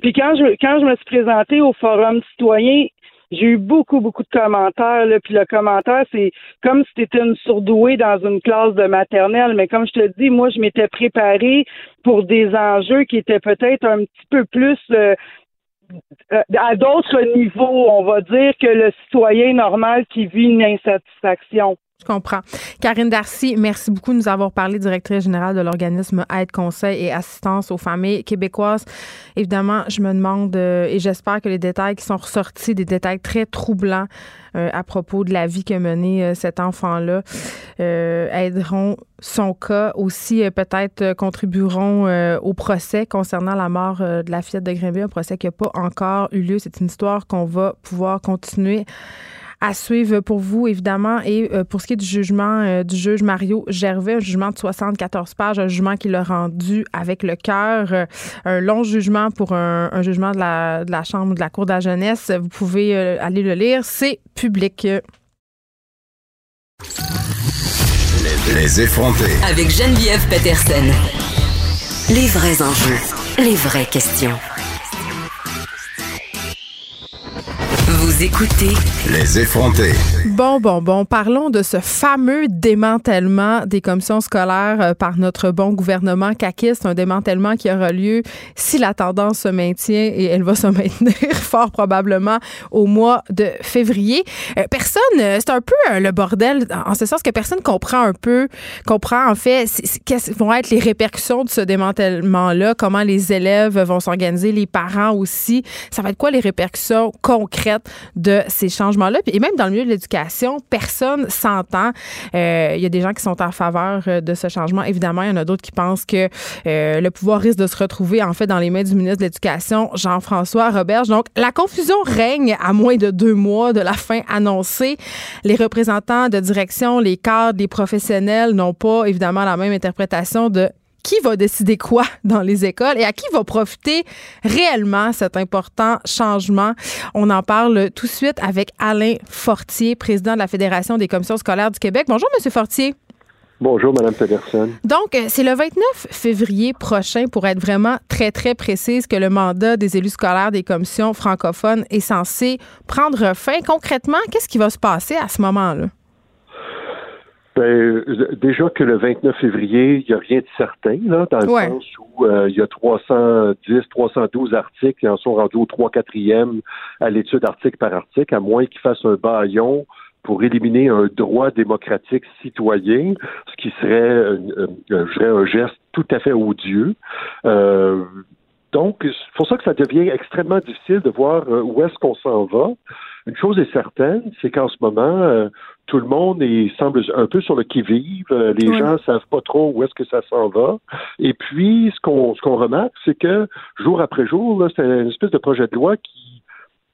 Puis quand je quand je me suis présentée au Forum citoyen, j'ai eu beaucoup, beaucoup de commentaires. Là, puis le commentaire, c'est comme si tu étais une surdouée dans une classe de maternelle. Mais comme je te dis, moi, je m'étais préparée pour des enjeux qui étaient peut-être un petit peu plus euh, euh, à d'autres niveaux, on va dire, que le citoyen normal qui vit une insatisfaction. Je comprends. Karine Darcy, merci beaucoup de nous avoir parlé, directrice générale de l'organisme Aide, Conseil et Assistance aux familles québécoises. Évidemment, je me demande euh, et j'espère que les détails qui sont ressortis, des détails très troublants euh, à propos de la vie que menait euh, cet enfant-là, aideront son cas aussi, peut-être contribueront au procès concernant la mort de la fillette de Grimby, un procès qui n'a pas encore eu lieu. C'est une histoire qu'on va pouvoir continuer à suivre pour vous, évidemment. Et euh, pour ce qui est du jugement euh, du juge Mario Gervais, un jugement de 74 pages, un jugement qu'il a rendu avec le cœur, euh, un long jugement pour un, jugement de la, de la, Chambre de la Cour de la jeunesse. Vous pouvez aller le lire. C'est public. Les effrontés. Avec Geneviève Peterson. Les vrais enjeux, les vraies questions. Vous écoutez Les effrontés. Bon, bon, bon. Parlons de ce fameux démantèlement des commissions scolaires euh, par notre bon gouvernement caquiste. Un démantèlement qui aura lieu si la tendance se maintient et elle va se [laughs] maintenir fort probablement au mois de février. Euh, personne, euh, c'est un peu le bordel en ce sens que personne comprend un peu, comprend en fait quelles vont être les répercussions de ce démantèlement-là, comment les élèves vont s'organiser, les parents aussi. Ça va être quoi les répercussions concrètes de ces changements-là. Et même dans le milieu de l'éducation, personne s'entend. Euh, il y a des gens qui sont en faveur euh, de ce changement. Évidemment, il y en a d'autres qui pensent que euh, le pouvoir risque de se retrouver en fait dans les mains du ministre de l'Éducation, Jean-François Roberge. Donc, la confusion règne à moins de deux mois de la fin annoncée. Les représentants de direction, les cadres, les professionnels n'ont pas évidemment la même interprétation de qui va décider quoi [laughs] dans les écoles et à qui va profiter réellement cet important changement. On en parle tout de suite avec Alain Fortier, président de la Fédération des commissions scolaires du Québec. Bonjour, Monsieur Fortier. Bonjour, Mme Pedersen. Donc, euh, c'est le 29 février prochain, pour être vraiment très, très précise, que le mandat des élus scolaires des commissions francophones est censé prendre fin. Concrètement, qu'est-ce qui va se passer à ce moment-là? Ben, déjà que le 29 février, il n'y a rien de certain, là, dans le sens où euh, il y a 310, 312 articles qui en sont rendus au 3 4e à l'étude article par article, à moins qu'ils fassent un baillon pour éliminer un droit démocratique citoyen, ce qui serait, je un geste tout à fait odieux. Euh, donc, c'est pour ça que ça devient extrêmement difficile de voir euh, où est-ce qu'on s'en va. Une chose est certaine, c'est qu'en ce moment, euh, tout le monde est, semble un peu sur le qui-vive. Euh, les gens savent pas trop où est-ce que ça s'en va. Et puis, ce qu'on ce qu'on remarque, c'est que jour après jour, c'est une espèce de projet de loi qui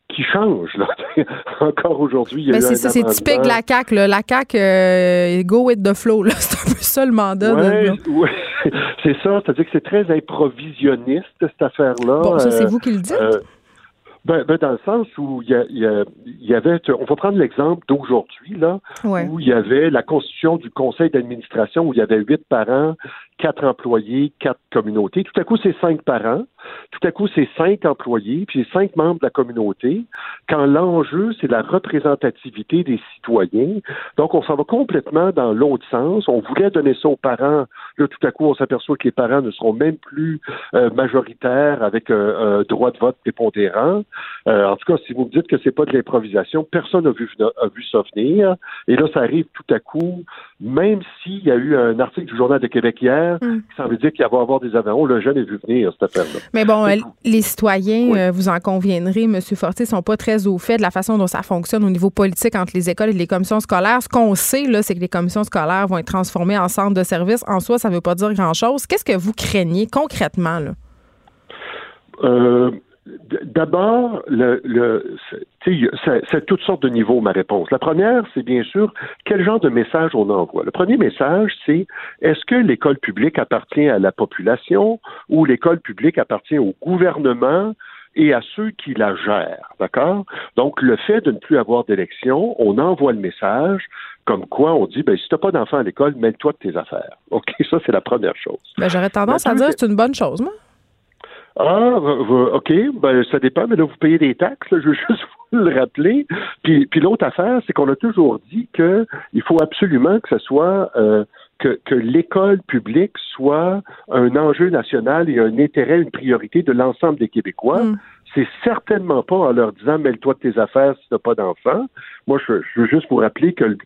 qui change. Là. [laughs] Encore aujourd'hui, il C'est typique de la CAQ. La CAQ, euh, go with the flow. [laughs] C'est un peu ça le mandat. Oui, [laughs] c'est ça. C'est-à-dire que c'est très improvisionniste, cette affaire-là. Bon, ça, c'est vous qui le dites? Ben, ben, dans le sens où il y, avait, on va prendre l'exemple d'aujourd'hui, là, où il y avait la constitution du conseil d'administration où il y avait huit parents, quatre employés, quatre communautés. Tout à coup, c'est cinq parents. Tout à coup, c'est cinq employés, puis cinq membres de la communauté. Quand l'enjeu, c'est la représentativité des citoyens. Donc, on s'en va complètement dans l'autre sens. On voulait donner ça aux parents. Là, tout à coup, on s'aperçoit que les parents ne seront même plus euh, majoritaires avec un, droit de vote prépondérant. Euh, en tout cas, si vous me dites que c'est pas de l'improvisation, personne n'a vu, vu ça venir. Et là, ça arrive tout à coup, même s'il y a eu un article du Journal de Québec hier mm. qui semble dire qu'il va y avoir des avions. Le jeune est vu venir, cette affaire-là. Mais bon, les citoyens, euh, vous en conviendrez, M. Fortier, sont pas très au fait de la façon dont ça fonctionne au niveau politique entre les écoles et les commissions scolaires. Ce qu'on sait, là, c'est que les commissions scolaires vont être transformées en centres de services. En soi, ça ne veut pas dire grand-chose. Qu'est-ce que vous craignez concrètement, là? Euh, D'abord, le, le c'est toutes sortes de niveaux, ma réponse. La première, c'est bien sûr quel genre de message on envoie? Le premier message, c'est est-ce que l'école publique appartient à la population ou l'école publique appartient au gouvernement et à ceux qui la gèrent, d'accord? Donc, le fait de ne plus avoir d'élection, on envoie le message comme quoi on dit, ben, si t'as pas d'enfant à l'école, mêle-toi de tes affaires. OK, ça, c'est la première chose. Ben, j'aurais tendance à dire que c'est une bonne chose, moi. Ah, OK, ben, ça dépend, mais là, vous payez des taxes, je veux [laughs] juste vous le rappeler. Puis, puis l'autre affaire, c'est qu'on a toujours dit qu'il faut absolument que ce soit euh, que, que l'école publique soit un enjeu national et un intérêt, une priorité de l'ensemble des Québécois. Mm c'est certainement pas en leur disant mêle-toi de tes affaires si tu n'as pas d'enfant. Moi, je, veux juste vous rappeler que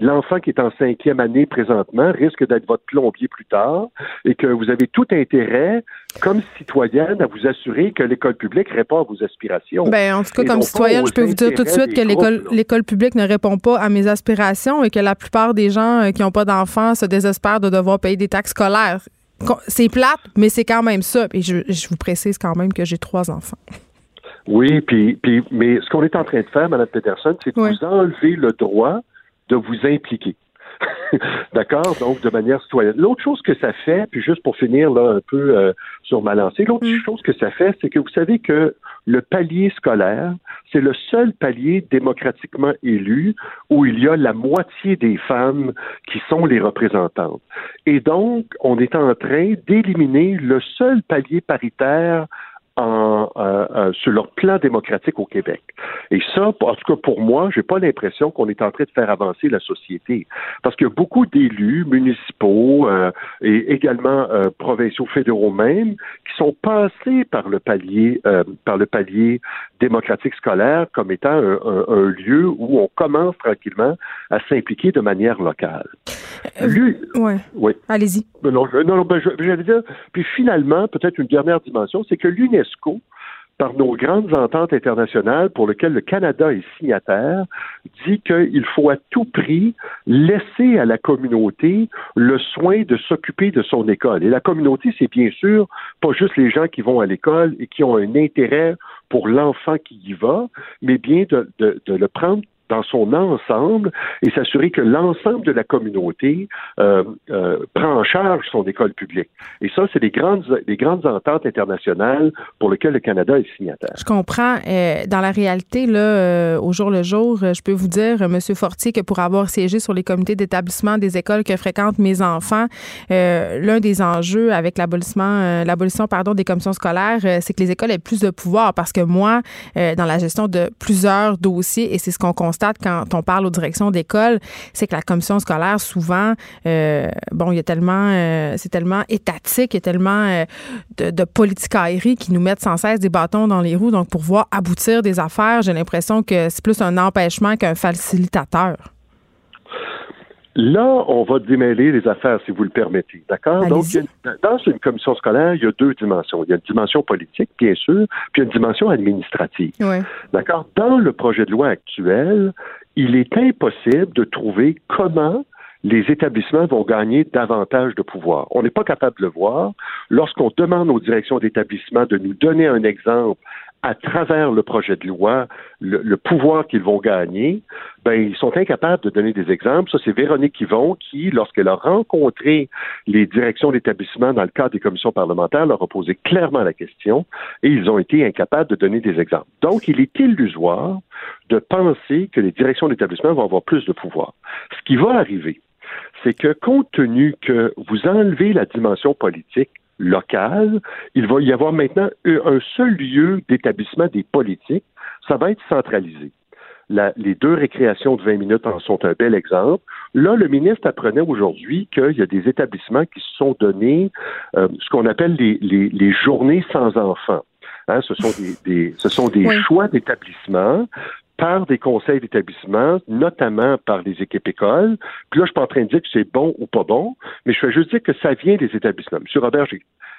l'enfant qui est en cinquième année présentement risque d'être votre plombier plus tard et que vous avez tout intérêt, comme citoyenne, à vous assurer que l'école publique répond à vos aspirations. Ben, en tout cas, comme citoyenne, je peux vous dire tout de suite que l'école, l'école publique ne répond pas à mes aspirations et que la plupart des gens euh, qui n'ont pas d'enfants se désespèrent de devoir payer des taxes scolaires c'est plate, mais c'est quand même ça. Et je, vous précise quand même que j'ai trois enfants. Oui, puis, puis mais ce qu'on est en train de faire, Mme Peterson, c'est de vous enlever le droit de vous impliquer. [laughs] D'accord? Donc, de manière citoyenne. L'autre chose que ça fait, puis juste pour finir là un peu euh, sur ma lancée, l'autre mm. chose que ça fait, c'est que vous savez que le palier scolaire, c'est le seul palier démocratiquement élu où il y a la moitié des femmes qui sont les représentantes. Et donc, on est en train d'éliminer le seul palier paritaire en, euh, euh, sur leur plan démocratique au Québec. Et ça, en tout cas pour moi, j'ai pas l'impression qu'on est en train de faire avancer la société, parce qu'il y a beaucoup d'élus municipaux euh, et également provinciaux fédéraux même qui sont passés par le palier par le palier démocratique scolaire comme étant un, lieu où on commence tranquillement à s'impliquer de manière locale. Lui, ouais. Oui. Allez-y. Non, non, ben, j'allais dire. Puis finalement, peut-être une dernière dimension, c'est que l'UNESCO par nos grandes ententes internationales pour lesquelles le Canada est signataire, dit qu'il faut à tout prix laisser à la communauté le soin de s'occuper de son école. Et la communauté, c'est bien sûr pas juste les gens qui vont à l'école et qui ont un intérêt pour l'enfant qui y va, mais bien de, le prendre dans son ensemble et s'assurer que l'ensemble de la communauté euh, euh, prend en charge son école publique. Et ça, c'est des grandes, des grandes ententes internationales pour lesquelles le Canada est signataire. Je comprends. Euh, dans la réalité, là, au jour le jour, je peux vous dire, M. Fortier, que pour avoir siégé sur les comités d'établissement des écoles que fréquentent mes enfants, l'un des enjeux avec l'abolissement, l'abolition pardon, des commissions scolaires, c'est que les écoles aient plus de pouvoir parce que moi, dans la gestion de plusieurs dossiers, et c'est ce qu'on constate quand on parle aux directions d'école, c'est que la commission scolaire, souvent, euh, bon, il y a tellement, euh, c'est tellement étatique, il y a tellement euh, de, de politicaillerie qui nous mettent sans cesse des bâtons dans les roues. Donc, pour voir aboutir des affaires, j'ai l'impression que c'est plus un empêchement qu'un facilitateur. Là, on va démêler les affaires, si vous le permettez. D'accord? Donc, dans une commission scolaire, il y a deux dimensions. Il y a une dimension politique, bien sûr, puis une dimension administrative. D'accord? Dans le projet de loi actuel, il est impossible de trouver comment les établissements vont gagner davantage de pouvoir. On n'est pas capable de le voir. Lorsqu'on demande aux directions d'établissement de nous donner un exemple à travers le projet de loi, le, pouvoir qu'ils vont gagner, ben, ils sont incapables de donner des exemples. Ça, c'est Véronique Yvon qui, lorsqu'elle a rencontré les directions d'établissement dans le cadre des commissions parlementaires, leur a posé clairement la question et ils ont été incapables de donner des exemples. Donc, il est illusoire de penser que les directions d'établissement vont avoir plus de pouvoir. Ce qui va arriver, c'est que compte tenu que vous enlevez la dimension politique, local. Il va y avoir maintenant un seul lieu d'établissement des politiques. Ça va être centralisé. les deux récréations de 20 minutes en sont un bel exemple. Là, le ministre apprenait aujourd'hui qu'il y a des établissements qui se sont donnés euh, ce qu'on appelle les, journées sans enfants. Hein, ce sont des, ce sont des choix d'établissement par des conseils d'établissement, notamment par les équipes écoles. Puis là, je suis pas en train de dire que c'est bon ou pas bon, mais je fais juste dire que ça vient des établissements. M. Robert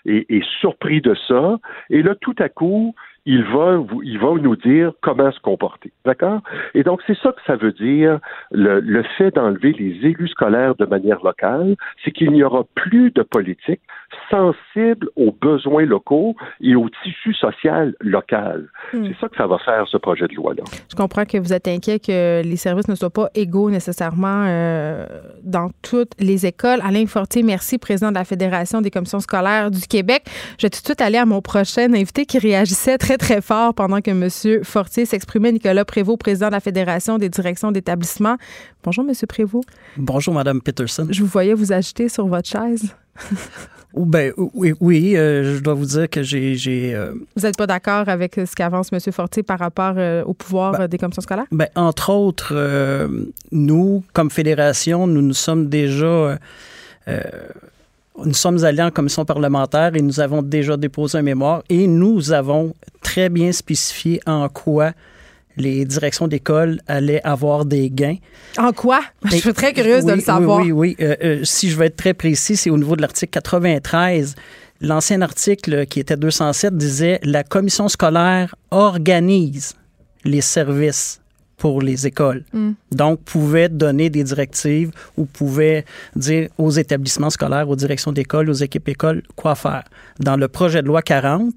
est, est surpris de ça. Et là, tout à coup, il va, il va nous dire comment se comporter. D'accord? Et donc, c'est ça que ça veut dire, le, le fait d'enlever les élus scolaires de manière locale, c'est qu'il n'y aura plus de politique sensible aux besoins locaux et au tissu social local. Hmm. C'est ça que ça va faire, ce projet de loi-là. Je comprends que vous êtes inquiet que les services ne soient pas égaux nécessairement euh, dans toutes les écoles. Alain Fortier, merci, président de la Fédération des commissions scolaires du Québec. Je vais tout de suite aller à mon prochain invité qui réagissait très très, fort pendant que M. Fortier s'exprimait. Nicolas Prévost, président de la Fédération des directions d'établissement. Bonjour, M. Prévost. Bonjour, Mme Peterson. Je vous voyais vous agiter sur votre chaise. [laughs] Ben, oui, oui euh, je dois vous dire que j'ai. Euh, vous n'êtes pas d'accord avec ce qu'avance M. Fortier par rapport euh, au pouvoir ben, des commissions scolaires? Ben, entre autres, nous, comme fédération, nous nous sommes déjà nous sommes allés en commission parlementaire et nous avons déjà déposé un mémoire et nous avons très bien spécifié en quoi les directions d'école allaient avoir des gains. En quoi? je suis très curieuse de le savoir. Oui, oui, oui. Euh, euh, si je veux être très précis, c'est au niveau de l'article 93. L'ancien article qui était 207 disait la commission scolaire organise les services pour les écoles. Mm. Donc, pouvait donner des directives ou pouvait dire aux établissements scolaires, aux directions d'école, aux équipes écoles quoi faire. Dans le projet de loi 40,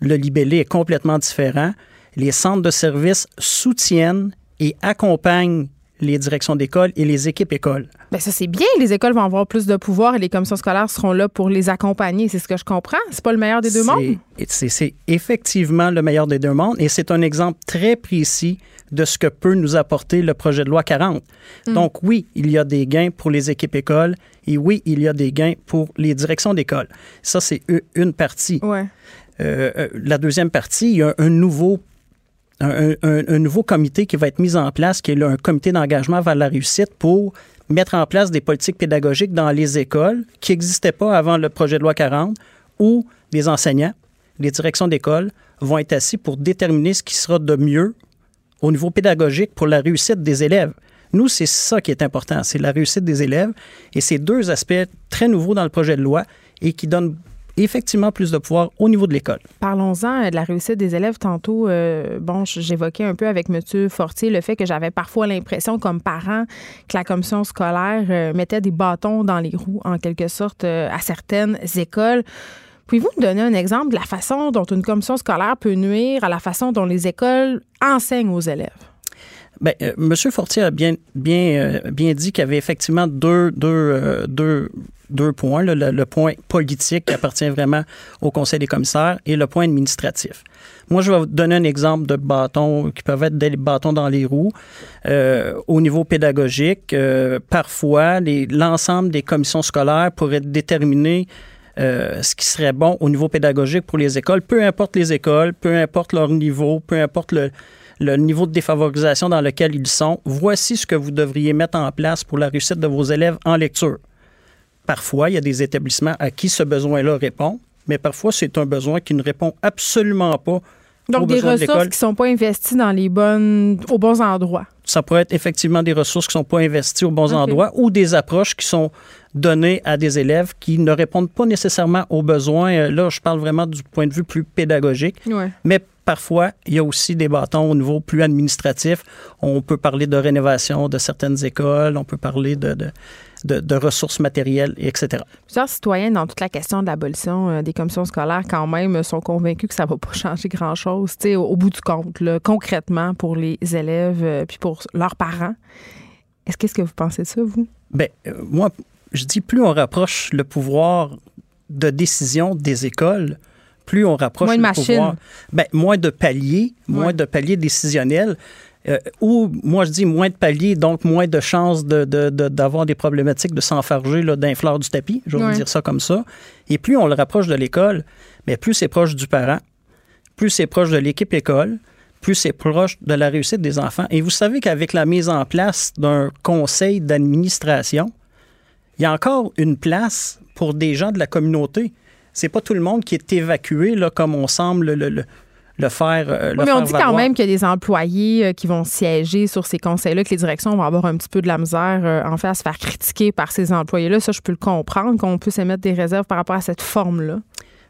le libellé est complètement différent. Les centres de services soutiennent et accompagnent les directions d'école et les équipes écoles. Bien, ça, c'est bien. Les écoles vont avoir plus de pouvoir et les commissions scolaires seront là pour les accompagner. C'est ce que je comprends. C'est pas le meilleur des deux mondes? C'est effectivement le meilleur des deux mondes et c'est un exemple très précis de ce que peut nous apporter le projet de loi 40. Mm. Donc, oui, il y a des gains pour les équipes écoles et oui, il y a des gains pour les directions d'école. Ça, c'est une partie. Ouais. la deuxième partie, il y a un nouveau un, nouveau comité qui va être mis en place, qui est un comité d'engagement vers la réussite pour mettre en place des politiques pédagogiques dans les écoles qui n'existaient pas avant le projet de loi 40, où les enseignants, les directions d'école vont être assis pour déterminer ce qui sera de mieux au niveau pédagogique pour la réussite des élèves. Nous, c'est ça qui est important, c'est la réussite des élèves. Et c'est deux aspects très nouveaux dans le projet de loi et qui donnent effectivement plus de pouvoir au niveau de l'école. Parlons-en euh, de la réussite des élèves. Tantôt, euh, bon, j'évoquais un peu avec M. Fortier le fait que j'avais parfois l'impression, comme parent, que la commission scolaire euh, mettait des bâtons dans les roues, en quelque sorte, à certaines écoles. Pouvez-vous me donner un exemple de la façon dont une commission scolaire peut nuire à la façon dont les écoles enseignent aux élèves? Bien, M. Fortier a bien, bien, bien dit qu'il y avait effectivement deux, deux, deux deux points. le, point politique qui appartient vraiment au Conseil des commissaires et le point administratif. Moi, je vais vous donner un exemple de bâtons qui peuvent être des bâtons dans les roues. Euh, au niveau pédagogique, euh, parfois, l'ensemble des commissions scolaires pourraient déterminer euh, ce qui serait bon au niveau pédagogique pour les écoles, peu importe les écoles, peu importe leur niveau, peu importe le, le niveau de défavorisation dans lequel ils sont. Voici ce que vous devriez mettre en place pour la réussite de vos élèves en lecture. Parfois, il y a des établissements à qui ce besoin-là répond, mais parfois, c'est un besoin qui ne répond absolument pas donc, des ressources qui ne sont pas investies dans les bonnes, aux bons endroits. Ça pourrait être effectivement des ressources qui ne sont pas investies aux bons endroits ou des approches qui sont données à des élèves qui ne répondent pas nécessairement aux besoins. Euh, là, je parle vraiment du point de vue plus pédagogique. Mais parfois, il y a aussi des bâtons au niveau plus administratif. On peut parler de rénovation de certaines écoles, on peut parler de, de, ressources matérielles, etc. Plusieurs citoyens, dans toute la question de l'abolition euh, des commissions scolaires, quand même, sont convaincus que ça ne va pas [laughs] changer grand-chose, au, au bout du compte, concrètement, pour les élèves euh, puis pour leurs parents. Est-ce qu'est-ce que vous pensez de ça, vous? Bien, euh, moi, je dis plus on rapproche le pouvoir de décision des écoles, plus on rapproche moins de le pouvoir. Bien, moins de paliers, moins de paliers décisionnels. Euh, ou moi je dis moins de paliers, donc moins de chances d'avoir de, des problématiques de s'enfarger d'un fleur du tapis, je vais dire ça comme ça. Et plus on le rapproche de l'école, mais plus c'est proche du parent, plus c'est proche de l'équipe école, plus c'est proche de la réussite des enfants. Et vous savez qu'avec la mise en place d'un conseil d'administration, il y a encore une place pour des gens de la communauté. C'est pas tout le monde qui est évacué là, comme on semble le, le faire. Euh, mais on dit quand même qu'il y a des employés euh, qui vont siéger sur ces conseils-là, que les directions vont avoir un petit peu de la misère, euh, en fait, à se faire critiquer par ces employés-là. Ça, je peux le comprendre, qu'on puisse émettre des réserves par rapport à cette forme-là.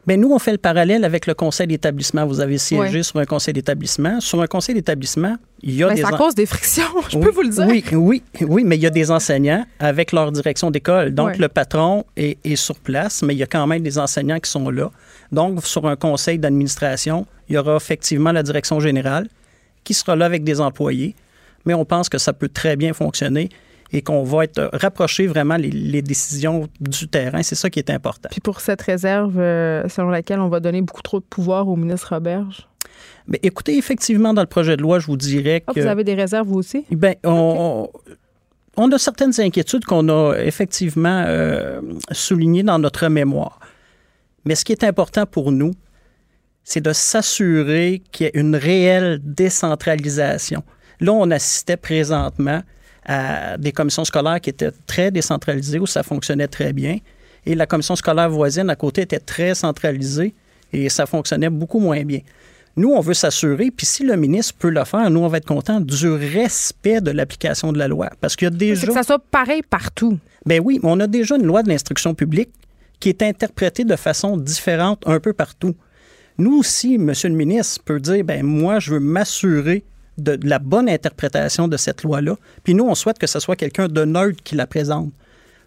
Bien, nous, on fait le parallèle avec le conseil d'établissement. Vous avez siégé sur un conseil d'établissement. Sur un conseil d'établissement, il y a ben, des... C'est à cause des frictions, [laughs] je peux vous le dire. Oui, oui, oui, mais il y a des enseignants avec leur direction d'école. Donc, le patron est, est, sur place, mais il y a quand même des enseignants qui sont là. Donc, sur un conseil d'administration, il y aura effectivement la direction générale qui sera là avec des employés, mais on pense que ça peut très bien fonctionner et qu'on va être rapproché vraiment les, décisions du terrain. C'est ça qui est important. Puis pour cette réserve euh, selon laquelle on va donner beaucoup trop de pouvoir au ministre Roberge? Bien, écoutez, effectivement, dans le projet de loi, je vous dirais ah, que... vous avez des réserves, vous aussi? Bien, on, on, a certaines inquiétudes qu'on a effectivement euh, soulignées dans notre mémoire. Mais ce qui est important pour nous, c'est de s'assurer qu'il y ait une réelle décentralisation. Là, on assistait présentement à des commissions scolaires qui étaient très décentralisées, où ça fonctionnait très bien. Et la commission scolaire voisine à côté était très centralisée et ça fonctionnait beaucoup moins bien. Nous, on veut s'assurer, puis si le ministre peut le faire, nous, on va être content du respect de l'application de la loi. Parce qu'il y a déjà. que ça soit pareil partout. Ben oui, on a déjà une loi de l'instruction publique qui est interprétée de façon différente un peu partout. Nous aussi, Monsieur le ministre peut dire, ben moi, je veux m'assurer de, la bonne interprétation de cette loi-là. Puis nous, on souhaite que ce soit quelqu'un de neutre qui la présente.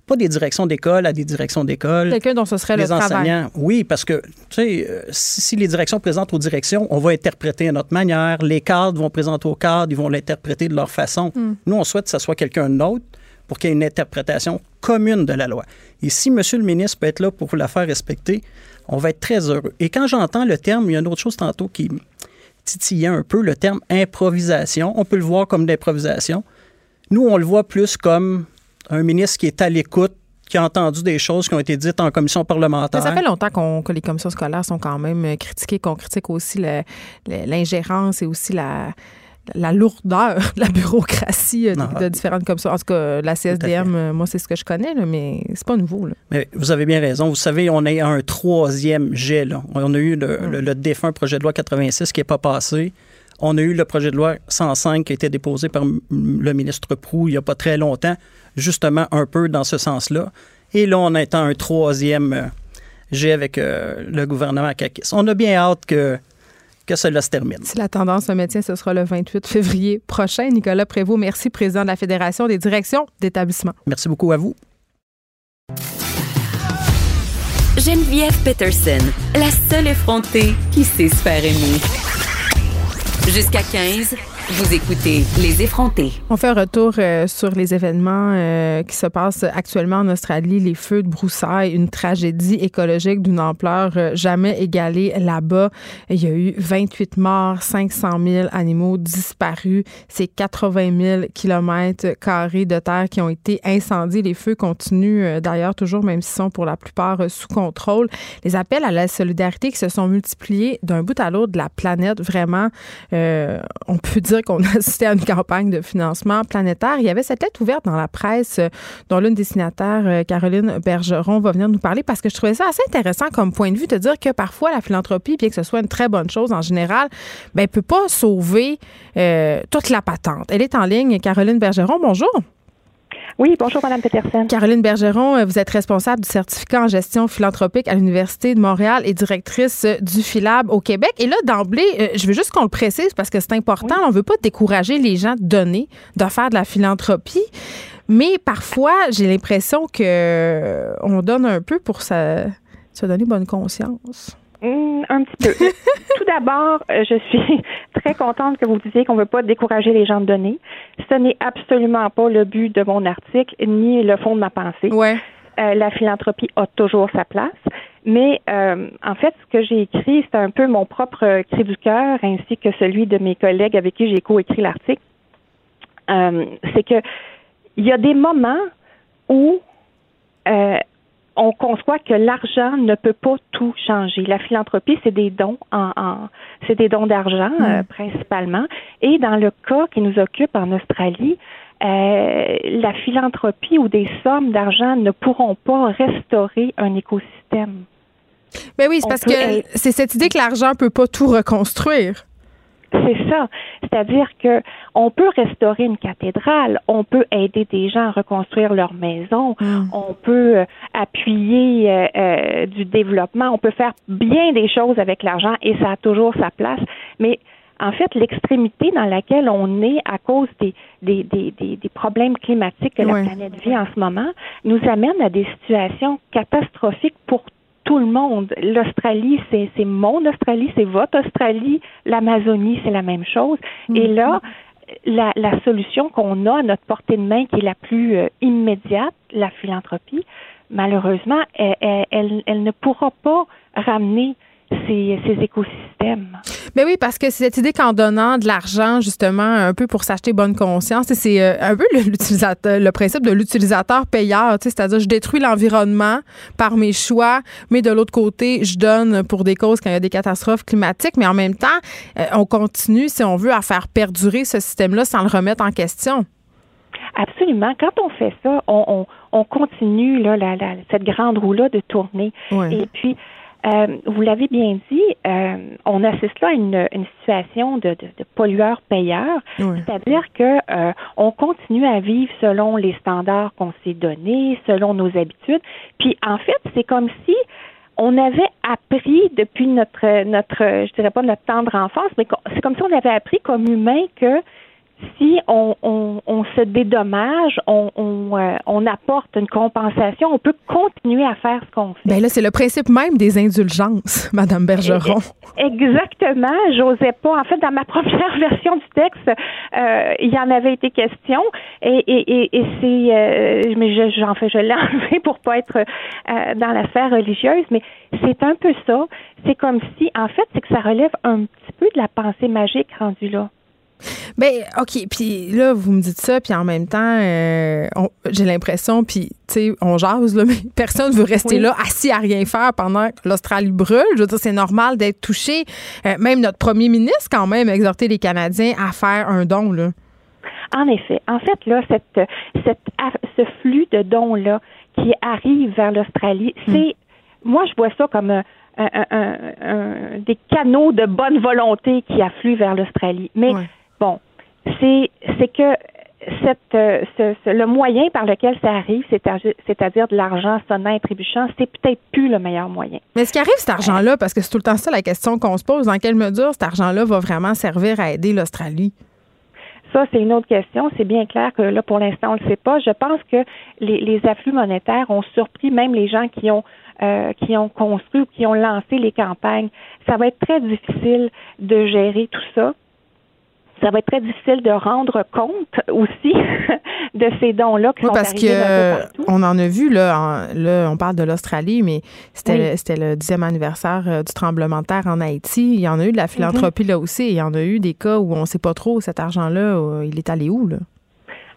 Pas des directions d'école à des directions d'école. Quelqu'un dont ce serait le enseignants. Oui, parce que, tu sais, euh, si, les directions présentent aux directions, on va interpréter à notre manière. Les cadres vont présenter aux cadres, ils vont l'interpréter de leur façon. Hmm. Nous, on souhaite que ce soit quelqu'un de neutre pour qu'il y ait une interprétation commune de la loi. Et si M. le ministre peut être là pour la faire respecter, on va être très heureux. Et quand j'entends le terme, il y a une autre chose tantôt qui titillait un peu, le terme improvisation. On peut le voir comme d'improvisation. Nous, on le voit plus comme un ministre qui est à l'écoute, qui a entendu des choses qui ont été dites en commission parlementaire. ça fait longtemps que les commissions scolaires sont quand même critiquées, qu'on critique aussi l'ingérence et aussi la, la lourdeur [laughs] de la bureaucratie euh, de, différentes commissions. En tout cas, la CSDM, euh, moi, c'est ce que je connais, là, mais c'est pas nouveau. Mais vous avez bien raison. Vous savez, on a un troisième jet. On a eu le, le, défunt projet de loi 86 qui n'est pas passé. On a eu le projet de loi 105 qui a été déposé par le ministre Prou il n'y a pas très longtemps, justement un peu dans ce sens-là. Et là, on est un troisième euh, jet avec le gouvernement Kakis. On a bien hâte que que cela se termine. Si la tendance se maintient, ce sera le 28 février prochain. Nicolas Prévost, merci, président de la Fédération des directions d'établissement. Merci beaucoup à vous. Geneviève Peterson, la seule effrontée qui sait se faire aimer. Jusqu'à 15. Vous écoutez Les effrontés. On fait un retour euh, sur les événements euh, qui se passent actuellement en Australie, les feux de broussailles, une tragédie écologique d'une ampleur euh, jamais égalée là-bas. Il y a eu 28 morts, 500 000 animaux disparus, c'est 80 000 kilomètres carrés de terre qui ont été incendiés. Les feux continuent d'ailleurs toujours, même s'ils sont pour la plupart sous contrôle. Les appels à la solidarité qui se sont multipliés d'un bout à l'autre de la planète, vraiment, on peut dire qu'on [laughs] a assisté à une campagne de financement planétaire. Il y avait cette lettre ouverte dans la presse euh, dont l'une des signataires, euh, Caroline Bergeron, va venir nous parler parce que je trouvais ça assez intéressant comme point de vue de dire que parfois la philanthropie, bien que ce soit une très bonne chose en général, ben, peut pas sauver euh, toute la patente. Elle est en ligne. Caroline Bergeron, bonjour. Oui, bonjour, Mme Peterson. Caroline Bergeron, euh, vous êtes responsable du certificat en gestion philanthropique à l'Université de Montréal et directrice euh, du Philab au Québec. Et là, d'emblée, euh, je veux juste qu'on le précise parce que c'est important. On ne veut pas décourager les gens de donner, de faire de la philanthropie. Mais parfois, j'ai l'impression que on donne un peu pour se, se donner bonne conscience. Mmh, un petit peu. [laughs] Tout d'abord, euh, je suis [laughs] très contente que vous disiez qu'on ne veut pas décourager les gens de donner. Ce n'est absolument pas le but de mon article ni le fond de ma pensée. Ouais. Euh, la philanthropie a toujours sa place. Mais euh, en fait, ce que j'ai écrit, c'est un peu mon propre cri du cœur, ainsi que celui de mes collègues avec qui j'ai coécrit l'article. c'est que il y a des moments où on conçoit que l'argent ne peut pas tout changer. La philanthropie, c'est des dons en, c'est des dons d'argent mm. euh, principalement. Et dans le cas qui nous occupe en Australie, euh, la philanthropie ou des sommes d'argent ne pourront pas restaurer un écosystème. Ben oui, c'est parce que c'est cette idée que l'argent peut pas tout reconstruire. C'est ça. C'est-à-dire que on peut restaurer une cathédrale, on peut aider des gens à reconstruire leur maison, mm. on peut euh, appuyer euh, euh, du développement, on peut faire bien des choses avec l'argent et ça a toujours sa place. Mais en fait, l'extrémité dans laquelle on est à cause des, des, des, des, problèmes climatiques que la planète vit en ce moment nous amène à des situations catastrophiques pour tout le monde. L'Australie, c'est mon Australie, c'est votre Australie. L'Amazonie, c'est la même chose. Et mhm. là, la, la solution qu'on a à notre portée de main, qui est la plus euh, immédiate, la philanthropie, malheureusement, elle, elle, elle ne pourra pas ramener ces, ces écosystèmes. Mais oui, parce que cette idée qu'en donnant de l'argent, justement, un peu pour s'acheter bonne conscience, c'est euh, un peu le principe de l'utilisateur payeur, c'est-à-dire je détruis l'environnement par mes choix, mais de l'autre côté, je donne pour des causes quand il y a des catastrophes climatiques, mais en même temps, euh, on continue, si on veut, à faire perdurer ce système-là sans le remettre en question. Absolument. Quand on fait ça, on, on, continue là, la, la, cette grande roue-là de tourner. Et puis, euh, vous l'avez bien dit, euh, on assiste là à une, situation de, de, pollueur-payeur, c'est-à-dire que euh, on continue à vivre selon les standards qu'on s'est donnés, selon nos habitudes. Puis en fait, c'est comme si on avait appris depuis notre notre, je dirais pas notre tendre enfance, mais c'est comme si on avait appris comme humain que si on, on, se dédommage, on, euh, on, apporte une compensation, on peut continuer à faire ce qu'on fait. Bien là, c'est le principe même des indulgences, [laughs] Madame Bergeron. Exactement. J'osais pas. En fait, dans ma [laughs] première version du texte, euh, il y en avait été question, et, et, et, c'est, euh, mais j'en fais, je l'ai [laughs] enlevé pour pas être dans la sphère religieuse, mais c'est un peu ça. C'est comme si, en fait, c'est que ça relève un petit peu de la pensée magique rendue là. Ben, OK. Puis là, vous me dites ça, puis en même temps, euh, j'ai l'impression, puis, tu sais, on jase, là, [laughs] mais personne ne veut rester là assis à rien faire pendant que l'Australie brûle. Je veux dire, c'est normal d'être touché. Euh, même notre premier ministre, quand même, a exhorté les Canadiens à faire un don, là. En effet. En fait, là, cette, cette, ce flux de dons-là qui arrive vers l'Australie, hmm. c'est, moi, je vois ça comme un, un, des canaux de bonne volonté qui affluent vers l'Australie. Mais bon, c'est que cette, euh, le moyen par lequel ça arrive, c'est-à-dire de l'argent sonnant et trébuchant, c'est peut-être plus le meilleur moyen. Mais ce qui arrive, cet argent-là, parce que c'est tout le temps ça la question qu'on se pose, dans quelle mesure cet argent-là va vraiment servir à aider l'Australie? Ça, c'est une autre question. C'est bien clair que là, pour l'instant, on ne le sait pas. Je pense que les, les afflux monétaires ont surpris même les gens qui ont euh, qui ont construit ou qui ont lancé les campagnes. Ça va être très difficile de gérer tout ça. Ça va être très difficile de rendre compte aussi [laughs] de ces dons-là qui oui, sont parce que on en a vu là, là on parle de l'Australie, mais c'était c'était le dixième anniversaire euh, du tremblement de terre en Haïti. Il y en a eu de la philanthropie là aussi. Il y en a eu des cas où on ne sait pas trop cet argent-là, euh, il est allé où là?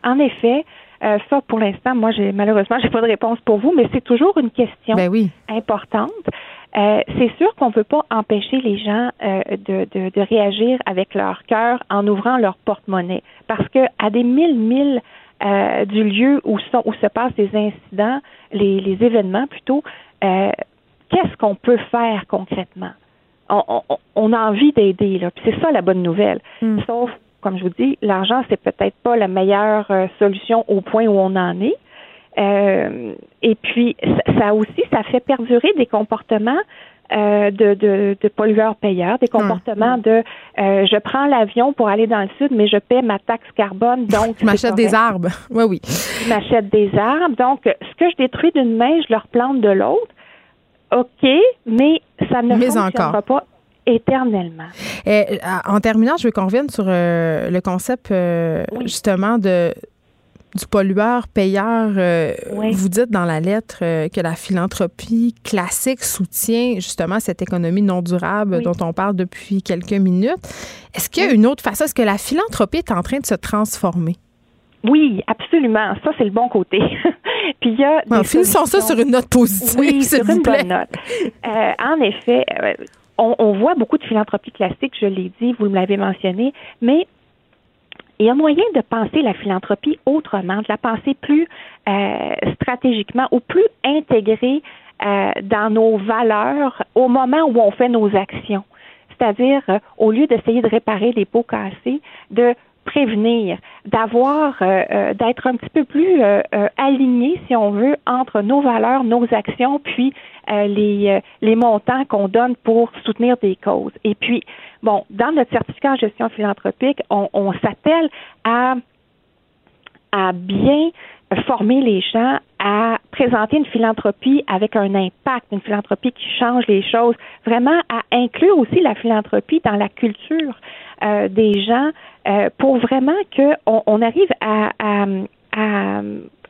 En effet, euh, ça, pour l'instant, moi, j'ai malheureusement, [laughs] j'ai pas de réponse pour vous, mais c'est toujours une question ben importante. Euh, c'est sûr qu'on ne peut pas empêcher les gens euh, de, de, de, réagir avec leur cœur en ouvrant leur porte-monnaie, parce que à des mille milles du lieu où, sont, où se passent les incidents, les, les événements plutôt, qu'est-ce qu'on peut faire concrètement? On, on, on a envie d'aider, là. c'est ça la bonne nouvelle. Hmm. Sauf comme je vous dis, l'argent, c'est peut-être pas la meilleure euh, solution au point où on en est. Euh, et puis, ça, aussi, ça fait perdurer des comportements euh, de, de, de pollueurs-payeurs, des comportements de je prends l'avion pour aller dans le sud, mais je paie ma taxe carbone, donc. [laughs] je m'achète des arbres. [laughs] Oui, oui. Je m'achète des arbres. Donc, ce que je détruis d'une main, je le replante de l'autre. OK, mais ça ne fonctionnera pas éternellement. Et, euh, en terminant, je veux qu'on revienne sur euh, le concept euh, justement de du pollueur-payeur. Vous dites dans la lettre que la philanthropie classique soutient justement cette économie non durable dont on parle depuis quelques minutes. Est-ce qu'il y a une autre façon? Est-ce que la philanthropie est en train de se transformer? Oui, absolument. Ça, c'est le bon côté. [laughs] Puis il y a. finissons ça sur une note positive. Oui, sur une bonne note. en effet, on, voit beaucoup de philanthropie classique, je l'ai dit, vous l'avez mentionné, mais il y a moyen de penser la philanthropie autrement, de la penser plus euh, stratégiquement ou plus intégrée euh, dans nos valeurs au moment où on fait nos actions. C'est-à-dire, euh, au lieu d'essayer de réparer les pots cassés, de prévenir, d'avoir, euh, euh, d'être un petit peu plus euh, aligné, si on veut, entre nos valeurs, nos actions, puis les, montants qu'on donne pour soutenir des causes. Et puis, bon, dans notre certificat en gestion philanthropique, on, on s'attelle à, à bien former les gens à présenter une philanthropie avec un impact, une philanthropie qui change les choses, vraiment à inclure aussi la philanthropie dans la culture euh, des gens euh, pour vraiment qu'on on arrive à, à,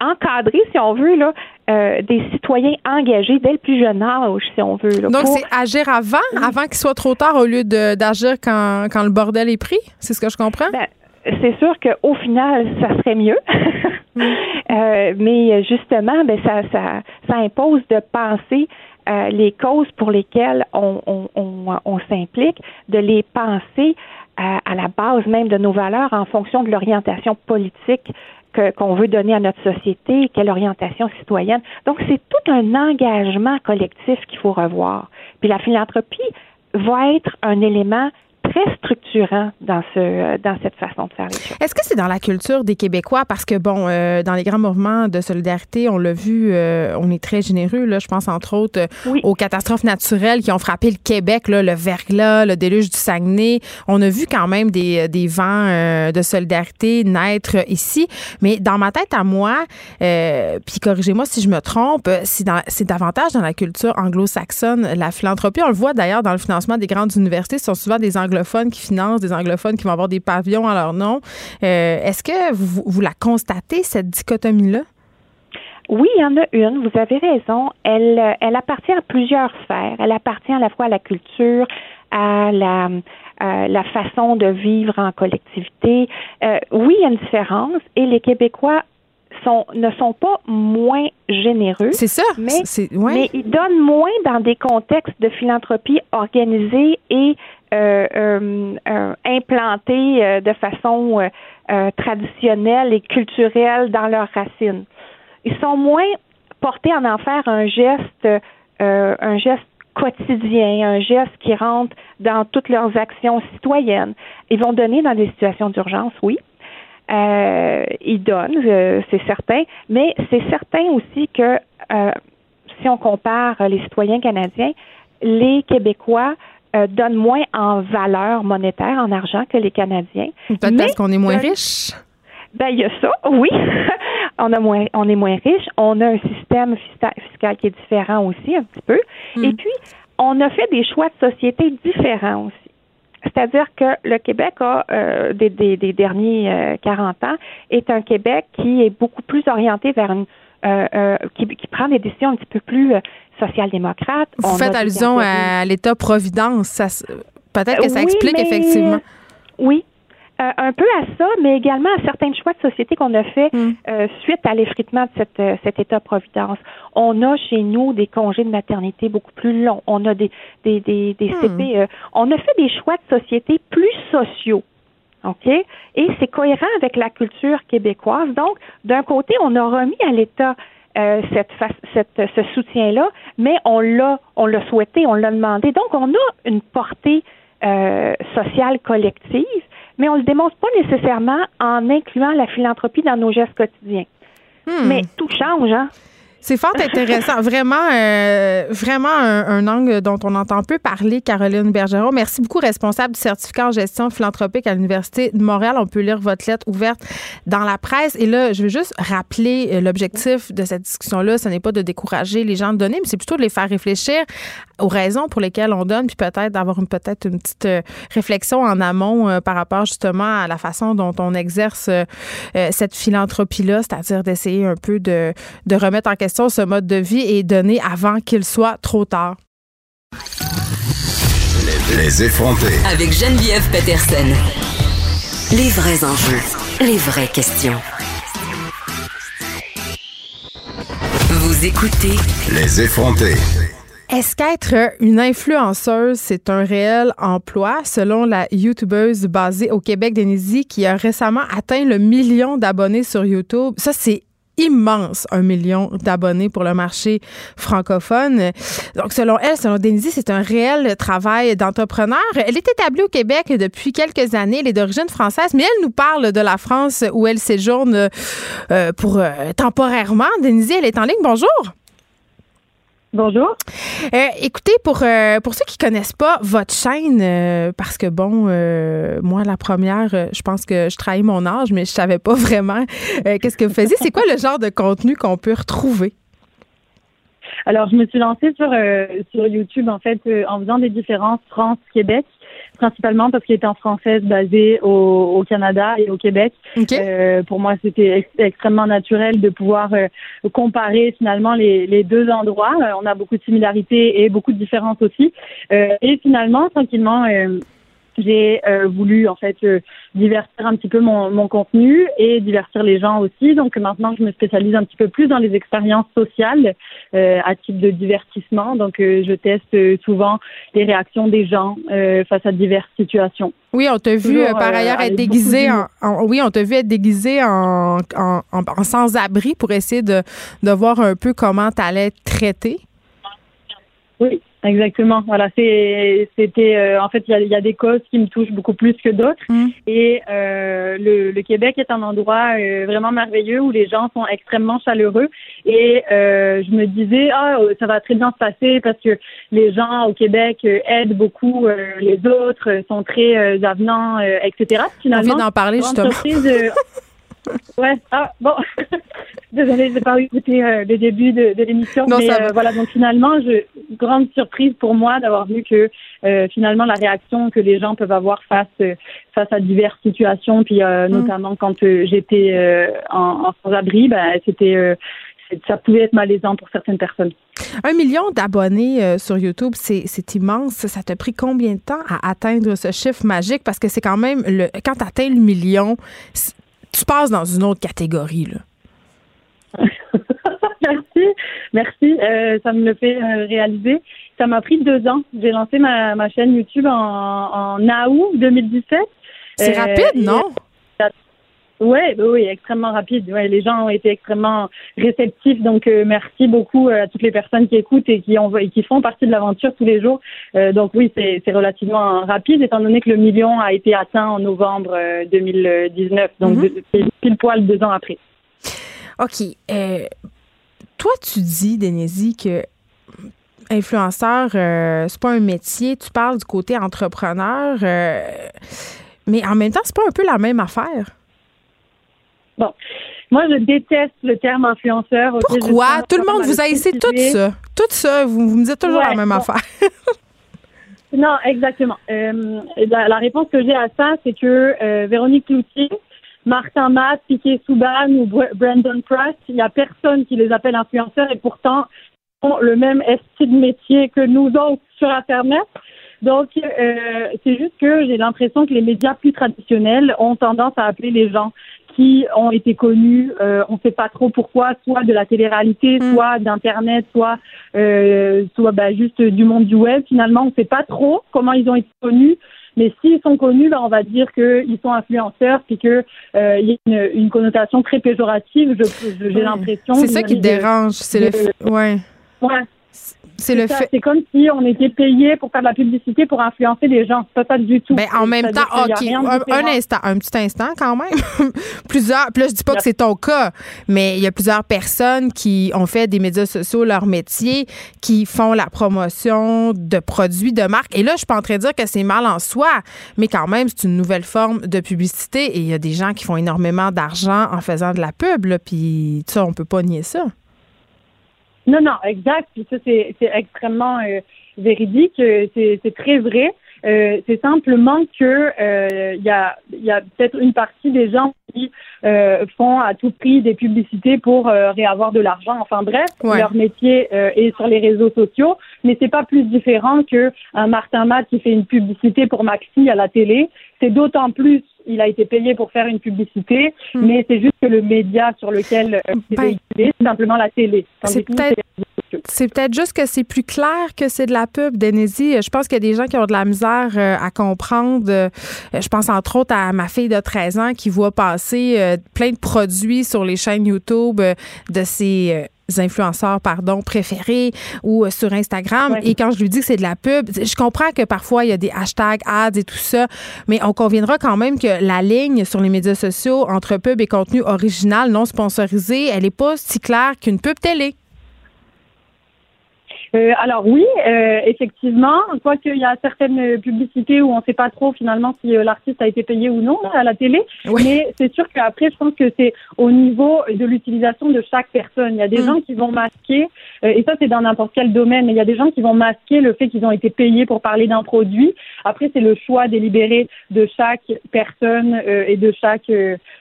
encadrer, si on veut, là, euh, des citoyens engagés dès le plus jeune âge, si on veut. Donc, c'est agir avant, avant qu'il soit trop tard, au lieu d'agir quand, quand le bordel est pris? C'est ce que je comprends? Ben, c'est sûr qu'au final, ça serait mieux. [laughs] euh, mais justement, ben, ça, ça, ça impose de penser euh, les causes pour lesquelles on, on, on, on s'implique, de les penser à, à, la base même de nos valeurs en fonction de l'orientation politique qu'on veut donner à notre société, quelle orientation citoyenne. Donc, c'est tout un engagement collectif qu'il faut revoir. Puis la philanthropie va être un élément très structurant dans ce dans cette façon de faire les choses. Est-ce que c'est dans la culture des Québécois? Parce que bon euh, dans les grands mouvements de solidarité, on l'a vu, euh, on est très généreux là. Je pense entre autres euh, aux catastrophes naturelles qui ont frappé le Québec, là, le verglas, le déluge du Saguenay. On a vu quand même des, des vents de solidarité naître ici, mais dans ma tête à moi, puis corrigez-moi si je me trompe, c'est davantage dans la culture anglo-saxonne la philanthropie. On le voit d'ailleurs dans le financement des grandes universités, ce sont souvent des qui financent des anglophones qui vont avoir des pavillons à leur nom. Euh, est-ce que vous, la constatez, cette dichotomie-là? Oui, il y en a une, vous avez raison. Elle, elle appartient à plusieurs sphères. Elle appartient à la fois à la culture, à la, la façon de vivre en collectivité. Euh, oui, il y a une différence et les Québécois sont, ne sont pas moins généreux. C'est ça. Mais, mais ils donnent moins dans des contextes de philanthropie organisée et euh, euh, euh implantés de façon traditionnelle et culturelle dans leurs racines. Ils sont moins portés en en faire un geste, un geste quotidien, un geste qui rentre dans toutes leurs actions citoyennes. Ils vont donner dans des situations d'urgence, oui. Euh, ils donnent, euh, c'est certain, mais c'est certain aussi que euh, si on compare les citoyens canadiens, les Québécois euh, donnent moins en valeur monétaire, en argent que les Canadiens. Peut-être parce qu'on est moins riche. Ben, il y a ça, [laughs] oui. on a moins, on est moins riche. On a un système fiscal qui est différent aussi, un petit peu. Hmm. Et puis, on a fait des choix de société différents aussi. C'est-à-dire que le Québec a, euh, des, des, derniers 40 euh, ans, est un Québec qui est beaucoup plus orienté vers une euh, qui, qui, prend des décisions un petit peu plus social-démocrates. Vous faites allusion à l'État-providence. Peut-être que ça explique effectivement. Oui, euh, un peu à ça, mais également à certains choix de société qu'on a fait mm. euh, suite à l'effritement de cette, euh, cet État-providence. On a chez nous des congés de maternité beaucoup plus longs. On a des, des, des, des mm. CPE. On a fait des choix de société plus sociaux. OK? Et c'est cohérent avec la culture québécoise. Donc, d'un côté, on a remis à l'État cette, cette, ce soutien-là, mais on l'a, on l'a souhaité, on l'a demandé. Donc, on a une portée sociale collective mais on le démontre pas nécessairement en incluant la philanthropie dans nos gestes quotidiens. Hmm. Mais tout change, hein? C'est fort intéressant. [laughs] vraiment, euh, vraiment un, angle dont on entend peu parler, Caroline Bergeron. Merci beaucoup, responsable du certificat en gestion philanthropique à l'Université de Montréal. On peut lire votre lettre ouverte dans la presse. Et là, je veux juste rappeler euh, l'objectif de cette discussion-là. Ce n'est pas de décourager les gens de donner, mais c'est plutôt de les faire réfléchir aux raisons pour lesquelles on donne, puis peut-être d'avoir une, peut-être une petite euh, réflexion en amont par rapport justement à la façon dont on exerce cette philanthropie-là, c'est-à-dire d'essayer un peu de, de remettre en question ce mode de vie est donné avant qu'il soit trop tard. Les effronter. Avec Geneviève Peterson. Les vrais enjeux, les vraies questions. Vous écoutez. Les effronter. Est-ce qu'être une influenceuse, c'est un réel emploi? Selon la youtubeuse basée au Québec, Denise, qui a récemment atteint le million d'abonnés sur YouTube, ça, c'est immense, un million d'abonnés pour le marché francophone. Donc, selon elle, selon Denise, c'est un réel travail d'entrepreneur. Elle est établie au Québec depuis quelques années. Elle est d'origine française, mais elle nous parle de la France où elle séjourne euh, pour euh, temporairement. Denise, elle est en ligne. Bonjour. Bonjour. Euh, écoutez, pour, euh, pour ceux qui connaissent pas votre chaîne, euh, parce que bon, moi, la première, je pense que je trahis mon âge, mais je savais pas [laughs] vraiment qu'est-ce que vous faisiez. C'est quoi le genre de contenu qu'on peut retrouver? Alors, je me suis lancée sur, sur YouTube, en fait, en faisant des différences France-Québec principalement parce qu'il était en française basée au, au, Canada et au Québec. Euh, pour moi, c'était extrêmement naturel de pouvoir euh, comparer finalement les, les deux endroits. Euh, on a beaucoup de similarités et beaucoup de différences aussi. Euh, et finalement, tranquillement, j'ai euh, voulu en fait euh, divertir un petit peu mon, mon, contenu et divertir les gens aussi. Donc maintenant, je me spécialise un petit peu plus dans les expériences sociales euh, à type de divertissement. Donc je teste souvent les réactions des gens face à diverses situations. Oui, on t'a vu par ailleurs être déguisé en, oui, on t'a vu être déguisé en, en, en sans-abri pour essayer de, de voir un peu comment tu allais être traité. Oui, Exactement. Voilà, c'était euh, en fait il y a, des causes qui me touchent beaucoup plus que d'autres. Mm. Et euh, le, le, Québec est un endroit euh, vraiment merveilleux où les gens sont extrêmement chaleureux. Et je me disais ah ça va très bien se passer parce que les gens au Québec aident beaucoup les autres, sont très avenants, etc. Finalement, On vient d'en parler justement. [laughs] Ouais, ah, bon. [laughs] Désolée, je n'ai pas écouté euh, le début de, de l'émission. Mais euh, voilà, donc finalement, je, grande surprise pour moi d'avoir vu que euh, finalement la réaction que les gens peuvent avoir face face à diverses situations, puis mm. notamment quand j'étais en, en sans-abri, ben, c'était ça pouvait être malaisant pour certaines personnes. Un million d'abonnés sur YouTube, c'est immense. Ça t'a pris combien de temps à atteindre ce chiffre magique? Parce que c'est quand même, le, quand tu atteins le million, tu passes dans une autre catégorie. Là. [laughs] merci, merci. ça me le fait réaliser. Ça m'a pris deux ans. J'ai lancé ma, ma, chaîne YouTube en, en août 2017. C'est rapide, non? Oui, oui, extrêmement rapide. Ouais, les gens ont été extrêmement réceptifs. Donc, euh, merci beaucoup euh, à toutes les personnes qui écoutent et qui, ont, et qui font partie de l'aventure tous les jours. Euh, donc, oui, c'est relativement rapide, étant donné que le million a été atteint en novembre 2019. Donc, mm pile poil deux ans après. OK. toi, tu dis, Denise, que influenceur, c'est pas un métier. Tu parles du côté entrepreneur. mais en même temps, c'est pas un peu la même affaire. Bon. Moi, je déteste le terme influenceur. Pourquoi? Tout le monde vous a essayé tout ça. Tout ça, vous, me dites toujours la même affaire. non, exactement. Euh, la, réponse que j'ai à ça, c'est que euh, Véronique Cloutier, Martin Matt, Piquet Souban ou Brandon Price, il n'y a personne qui les appelle influenceurs et pourtant ont le même style de métier que nous autres sur Internet. Donc, euh, c'est juste que j'ai l'impression que les médias plus traditionnels ont tendance à appeler les gens qui ont été connus, euh, on ne sait pas trop pourquoi, soit de la télé-réalité, mm. soit d'Internet, soit, euh, soit bah, juste du monde du web. Finalement, on ne sait pas trop comment ils ont été connus. Mais s'ils sont connus, bah, on va dire qu'ils sont influenceurs, puis qu'il euh, y a une, une, connotation très péjorative. J'ai l'impression. C'est ça qui dérange. C'est le. Ouais. Ouais. C'est le fait. C'est comme si on était payé pour faire de la publicité pour influencer les gens. C'est pas ça du tout. Ben, en même temps, OK. Un, instant, un petit instant quand même. [laughs] plusieurs. Puis là, je dis pas que c'est ton cas, mais il y a plusieurs personnes qui ont fait des médias sociaux leur métier, qui font la promotion de produits, de marques. Et là, je suis pas en train de dire que c'est mal en soi, mais quand même, c'est une nouvelle forme de publicité et il y a des gens qui font énormément d'argent en faisant de la pub, là, puis ça, on peut pas nier ça. Non, non, exact. Puis ça, c'est extrêmement euh, véridique. Euh, c'est très vrai. Euh, c'est simplement que il y a, y a peut-être une partie des gens qui font à tout prix des publicités pour réavoir de l'argent. Enfin bref, leur métier est sur les réseaux sociaux, mais c'est pas plus différent que un Martin Matt qui fait une publicité pour Maxi à la télé. C'est d'autant plus il a été payé pour faire une publicité, hmm. mais c'est juste que le média sur lequel euh, c'est ben, véhiculé, c'est simplement la télé. C'est peut-être juste que c'est plus clair que c'est de la pub, Denise. Je pense qu'il y a des gens qui ont de la misère euh, à comprendre. Euh, je pense entre autres à ma fille de 13 ans qui voit passer plein de produits sur les chaînes YouTube de ses influenceurs pardon préférés ou euh, sur Instagram. Et quand je lui dis que c'est de la pub je comprends que parfois il y a des hashtags ads et tout ça mais on conviendra quand même que la ligne sur les médias sociaux entre pub et contenu original non sponsorisé elle est pas si claire qu'une pub télé euh, alors oui, euh, effectivement, quoi qu'il y a certaines publicités où on ne sait pas trop finalement si euh, l'artiste a été payé ou non à la télé, mais c'est sûr qu'après, je pense que c'est au niveau de l'utilisation de chaque personne. Il y a des mm. gens qui vont masquer, et ça c'est dans n'importe quel domaine, il y a des gens qui vont masquer le fait qu'ils ont été payés pour parler d'un produit. Après, c'est le choix délibéré de chaque personne et de chaque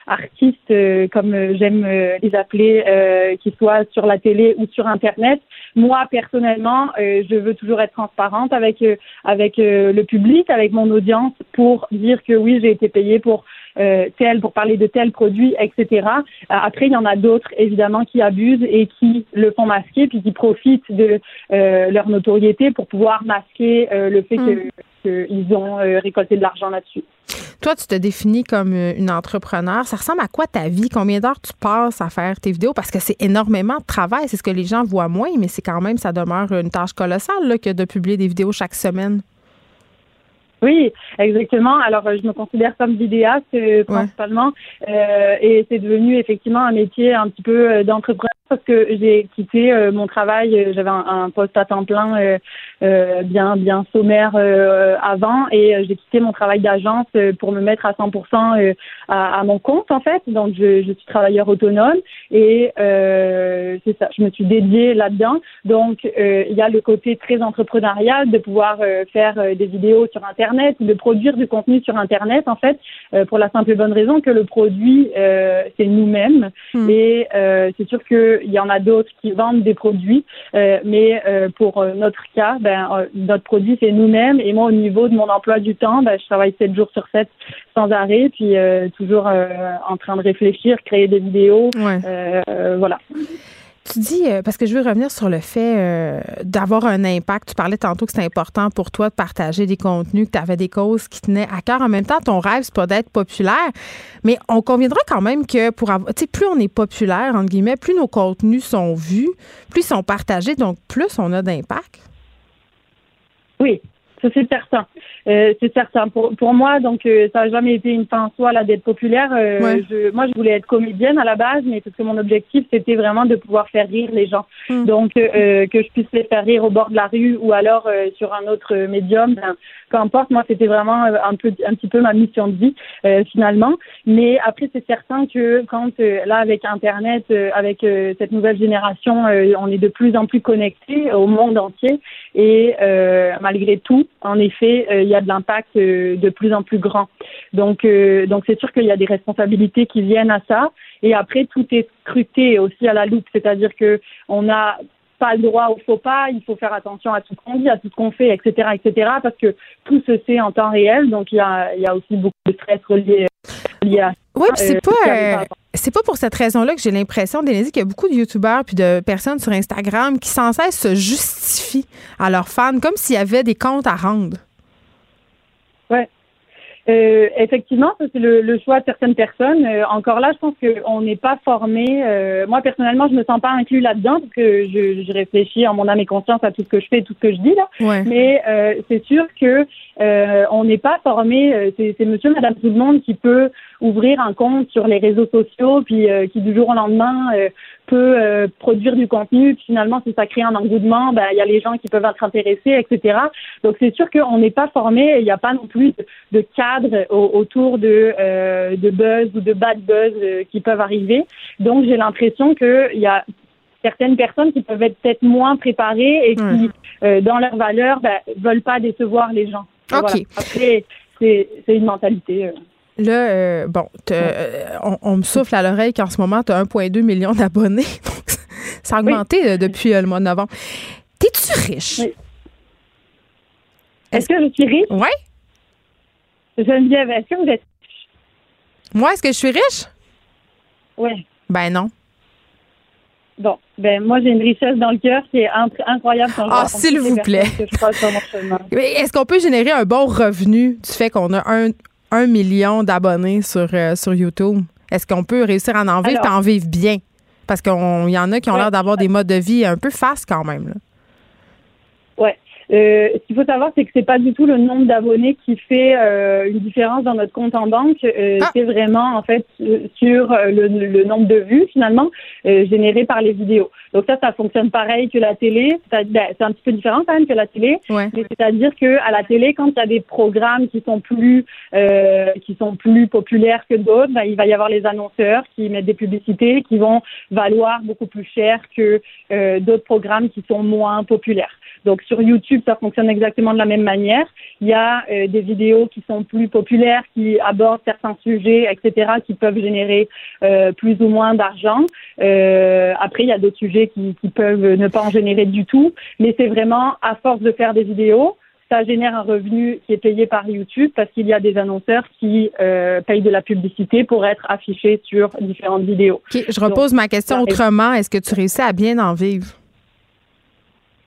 artiste, comme j'aime les appeler, qui soit sur la télé ou sur Internet. Moi, personnellement, euh, je veux toujours être transparente avec euh, avec euh, le public, avec mon audience, pour dire que oui, j'ai été payée pour tel, pour parler de tel produit, etc. après, il y en a d'autres évidemment qui abusent et qui le font masquer, puis qui profitent de leur notoriété pour pouvoir masquer le fait mm. qu'ils ont récolté de l'argent là-dessus. Toi, tu te définis comme euh, une entrepreneur. Ça ressemble à quoi ta vie? Combien d'heures tu passes à faire tes vidéos? Parce que c'est énormément de travail. C'est ce que les gens voient moins, mais c'est quand même, ça demeure une tâche colossale que de publier des vidéos chaque semaine. Oui, exactement. Alors, je me considère comme vidéaste euh, principalement, euh, et c'est devenu effectivement un métier un petit peu d'entrepreneur parce que j'ai quitté euh, mon travail, euh, j'avais un, poste à temps plein euh, bien bien sommaire avant et j'ai quitté mon travail d'agence pour me mettre à 100% à, à, mon compte en fait. Donc je, je suis travailleur autonome et c'est ça, je me suis dédiée là-dedans. Donc il y a le côté très entrepreneurial de pouvoir faire des vidéos sur internet, de produire du contenu sur internet en fait pour la simple et bonne raison que le produit c'est nous-mêmes hmm. et c'est sûr que qu'il y en a d'autres qui vendent des produits, mais pour notre cas, ben, notre produit, c'est nous-mêmes. Et moi, au niveau de mon emploi du temps, ben, je travaille 7 jours sur 7 sans arrêt, puis toujours en train de réfléchir, créer des vidéos. voilà. Tu dis, euh, parce que je veux revenir sur le fait euh, d'avoir un impact. Tu parlais tantôt que c'était important pour toi de partager des contenus, que tu avais des causes qui tenaient à cœur. En même temps, ton rêve, c'est pas d'être populaire. Mais on conviendra quand même que pour avoir, tu sais, plus on est populaire, entre guillemets, plus nos contenus sont vus, plus ils sont partagés, donc plus on a d'impact. Oui, ça, c'est certain. Euh, c'est certain. Pour, pour moi, donc, euh, ça n'a jamais été une fin en soi, là, d'être populaire. Euh, je, moi, je voulais être comédienne à la base, mais parce que mon objectif, c'était vraiment de pouvoir faire rire les gens. Hmm. Donc, que je puisse les faire rire au bord de la rue ou alors sur un autre médium, ben, peu importe. Moi, c'était vraiment un peu, un petit peu ma mission de vie, finalement. Mais après, c'est certain que quand, là, avec Internet, avec cette nouvelle génération, on est de plus en plus connectés au monde entier. Et malgré tout, en effet, il y a de l'impact euh, de plus en plus grand. Donc, euh, donc c'est sûr qu'il y a des responsabilités qui viennent à ça. Et après, tout est scruté aussi à la loupe, c'est-à-dire que on n'a pas le droit au faux pas, il faut faire attention à tout ce qu'on dit, à tout ce qu'on fait, etc., etc., parce que tout se sait en temps réel, donc il y a, il y a aussi beaucoup de stress relié, oui, c'est euh, pas c'est pas pour cette raison-là que j'ai l'impression, Dénésie, qu'il y a beaucoup de youtubeurs puis de personnes sur Instagram qui sans cesse se justifient à leurs fans comme s'il y avait des comptes à rendre. Ouais. Euh, effectivement, c'est le, choix de certaines personnes. Euh, encore là, je pense qu'on n'est pas formé. Euh, moi, personnellement, je me sens pas inclus là-dedans parce que je, je, réfléchis en mon âme et conscience à tout ce que je fais, tout ce que je dis là. Mais c'est sûr que on n'est pas formé. C'est Monsieur, Madame, tout le monde qui peut ouvrir un compte sur les réseaux sociaux, puis qui du jour au lendemain peut euh, produire du contenu, puis finalement, si ça crée un engouement, ben, il y a les gens qui peuvent être intéressés, etc. Donc, c'est sûr qu'on n'est pas formé, il n'y a pas non plus de, cadre autour de, euh, de buzz ou de bad buzz euh, qui peuvent arriver. Donc, j'ai l'impression qu'il y a certaines personnes qui peuvent être peut-être moins préparées et qui, dans leurs valeurs, ben, veulent pas décevoir les gens. OK. Après, c'est une mentalité. Là, euh, bon, euh, on, me souffle à l'oreille qu'en ce moment, tu as 1,2 million d'abonnés. [laughs] ça a augmenté euh, depuis le mois de novembre. T'es-tu riche? Est-ce que je suis riche? Oui. Geneviève, est-ce que vous êtes riche? Moi, est-ce que je suis riche? Oui. Ben non. Bon, ben moi j'ai une richesse dans le cœur qui est incroyable. ah, s'il vous plaît. Est-ce qu'on peut générer un bon revenu du fait qu'on a un, un million d'abonnés sur, euh, sur YouTube. Est-ce qu'on peut réussir à en vivre et en vivre bien? Parce qu'il y en a qui ont l'air d'avoir des modes de vie un peu fastes quand même. Là. Ouais. Euh, ce qu'il faut savoir, c'est que c'est pas du tout le nombre d'abonnés qui fait euh, une différence dans notre compte en banque. Euh, ah. C'est vraiment en fait sur le, nombre de vues finalement générées par les vidéos. Donc ça, ça fonctionne pareil que la télé. Ben, c'est un petit peu différent quand même que la télé. Mais c'est-à-dire que à la télé, quand il y a des programmes qui sont plus qui sont plus populaires que d'autres, ben, il va y avoir les annonceurs qui mettent des publicités qui vont valoir beaucoup plus cher que d'autres programmes qui sont moins populaires. Donc sur YouTube, ça fonctionne exactement de la même manière. Il y a euh, des vidéos qui sont plus populaires, qui abordent certains sujets, etc., qui peuvent générer euh, plus ou moins d'argent. Euh, après, il y a d'autres sujets qui, qui peuvent ne pas en générer du tout. Mais c'est vraiment à force de faire des vidéos, ça génère un revenu qui est payé par YouTube parce qu'il y a des annonceurs qui euh, payent de la publicité pour être affichés sur différentes vidéos. je repose ma question autrement. Est-ce que tu réussis à bien en vivre?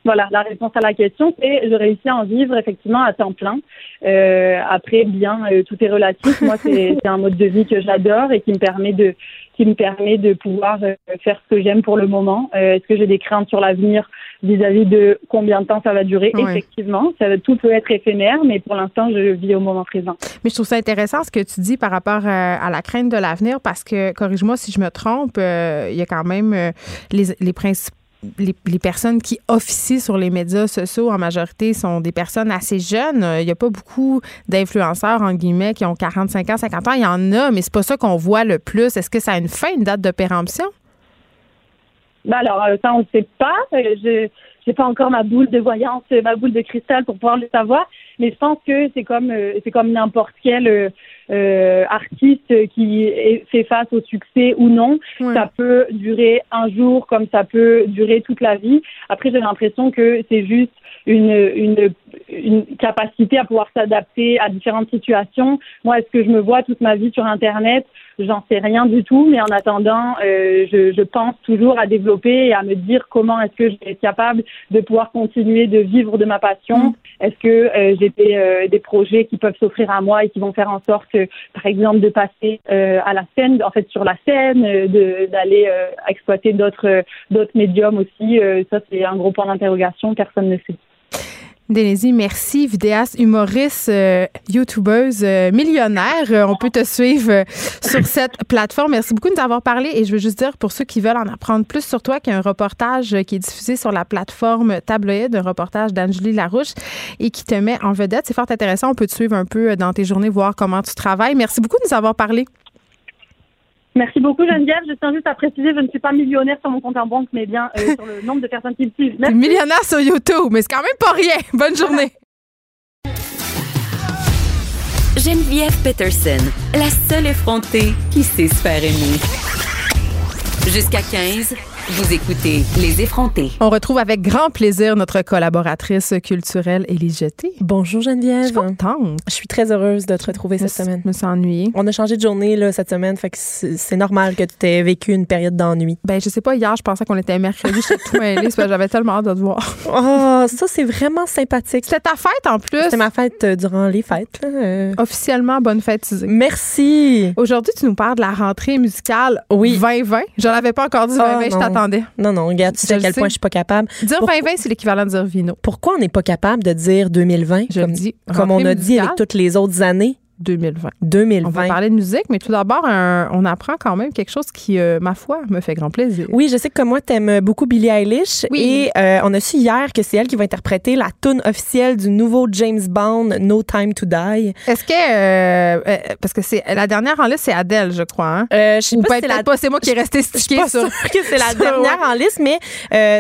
Voilà, la réponse à la question, c'est je réussis à en vivre effectivement à temps plein. Euh, après, bien, euh, tout est relatif. Moi, c'est [laughs] un mode de vie que j'adore et qui me permet de qui me permet de pouvoir euh, faire ce que j'aime pour le moment. Est-ce que j'ai des craintes sur l'avenir vis-à-vis de combien de temps ça va durer? Effectivement, ça, tout peut être éphémère, mais pour l'instant, je vis au moment présent. Mais je trouve ça intéressant ce que tu dis par rapport à, la crainte de l'avenir, parce que, corrige-moi si je me trompe, il y a quand même les, les principaux les, personnes qui officient sur les médias sociaux en majorité sont des personnes assez jeunes. Il n'y a pas beaucoup d'influenceurs, en guillemets, qui ont 45 ans, 50 ans. Il y en a, mais c'est pas ça qu'on voit le plus. Est-ce que ça a une fin, une date de péremption? Ben alors, euh, ça, on ne sait pas. Je, j'ai pas encore ma boule de voyance, ma boule de cristal pour pouvoir le savoir. Mais je pense que c'est comme c'est comme n'importe quel euh, artiste qui fait face au succès ou non. Ça peut durer un jour comme ça peut durer toute la vie. Après, j'ai l'impression que c'est juste une, une, une capacité à pouvoir s'adapter à différentes situations. Moi, est-ce que je me vois toute ma vie sur Internet J'en sais rien du tout, mais en attendant, euh, je, je, pense toujours à développer et à me dire comment est-ce que je vais être capable de pouvoir continuer de vivre de ma passion. Est-ce que euh, j'ai des, euh, des, projets qui peuvent s'offrir à moi et qui vont faire en sorte, par exemple, de passer euh, à la scène, en fait sur la scène, d'aller exploiter d'autres d'autres médiums aussi. ça, c'est un gros point d'interrogation. Personne ne sait. Dénésie, merci. Vidéaste, humoriste, euh, youtubeuse, euh, millionnaire. Euh, on peut te suivre sur [laughs] cette plateforme. Merci beaucoup de nous avoir parlé. Et je veux juste dire, pour ceux qui veulent en apprendre plus sur toi, qu'il y a un reportage qui est diffusé sur la plateforme Tabloïd, un reportage d'Angélie Larouche et qui te met en vedette. C'est fort intéressant. On peut te suivre un peu dans tes journées, voir comment tu travailles. Merci beaucoup de nous avoir parlé. Merci beaucoup Geneviève. Je tiens juste à préciser, je ne suis pas millionnaire sur mon compte en banque, mais bien euh, [laughs] sur le nombre de personnes qui me suivent. Merci. Millionnaire sur YouTube, mais c'est quand même pas rien. [laughs] Bonne journée. [laughs] Geneviève Peterson, la seule effrontée qui sait se faire aimer. Jusqu'à 15. Vous écoutez Les effrontés. On retrouve avec grand plaisir notre collaboratrice culturelle Élise Jeté. Bonjour Geneviève. Je suis contente. Je suis très heureuse de te retrouver cette semaine. Je me suis ennuyée. On a changé de journée là, cette semaine, fait que c'est normal que tu aies vécu une période d'ennui. Ben je sais pas, hier je pensais qu'on était mercredi, chez tout mêlé, j'avais tellement hâte de te voir. Oh, ça c'est vraiment sympathique. C'était ta fête en plus. C'était ma fête euh, durant les fêtes. Euh. Officiellement, bonne fête Merci. Aujourd'hui, tu nous parles de la rentrée musicale oui. 2020. Je l'avais pas encore dit 2020, non, non, regarde, tu sais à quel point je suis pas capable. Dire 2020, c'est l'équivalent de dire vino. Pourquoi on n'est pas capable de dire 2020 je comme, dis, comme on a dit avec toutes les autres années? 2020. 2020. On va parler de musique, mais tout d'abord, on apprend quand même quelque chose qui, euh, ma foi, me fait grand plaisir. Oui, je sais que moi, t'aimes beaucoup Billie Eilish. Oui. Et euh, on a su hier que c'est elle qui va interpréter la tune officielle du nouveau James Bond, No Time to Die. Est-ce que. Euh, parce que c'est la dernière en liste, c'est Adele, je crois. Hein? je sais pas, c'est la... pas, c'est moi qui est resté [laughs] stické sur. que c'est la [laughs] dernière en liste, mais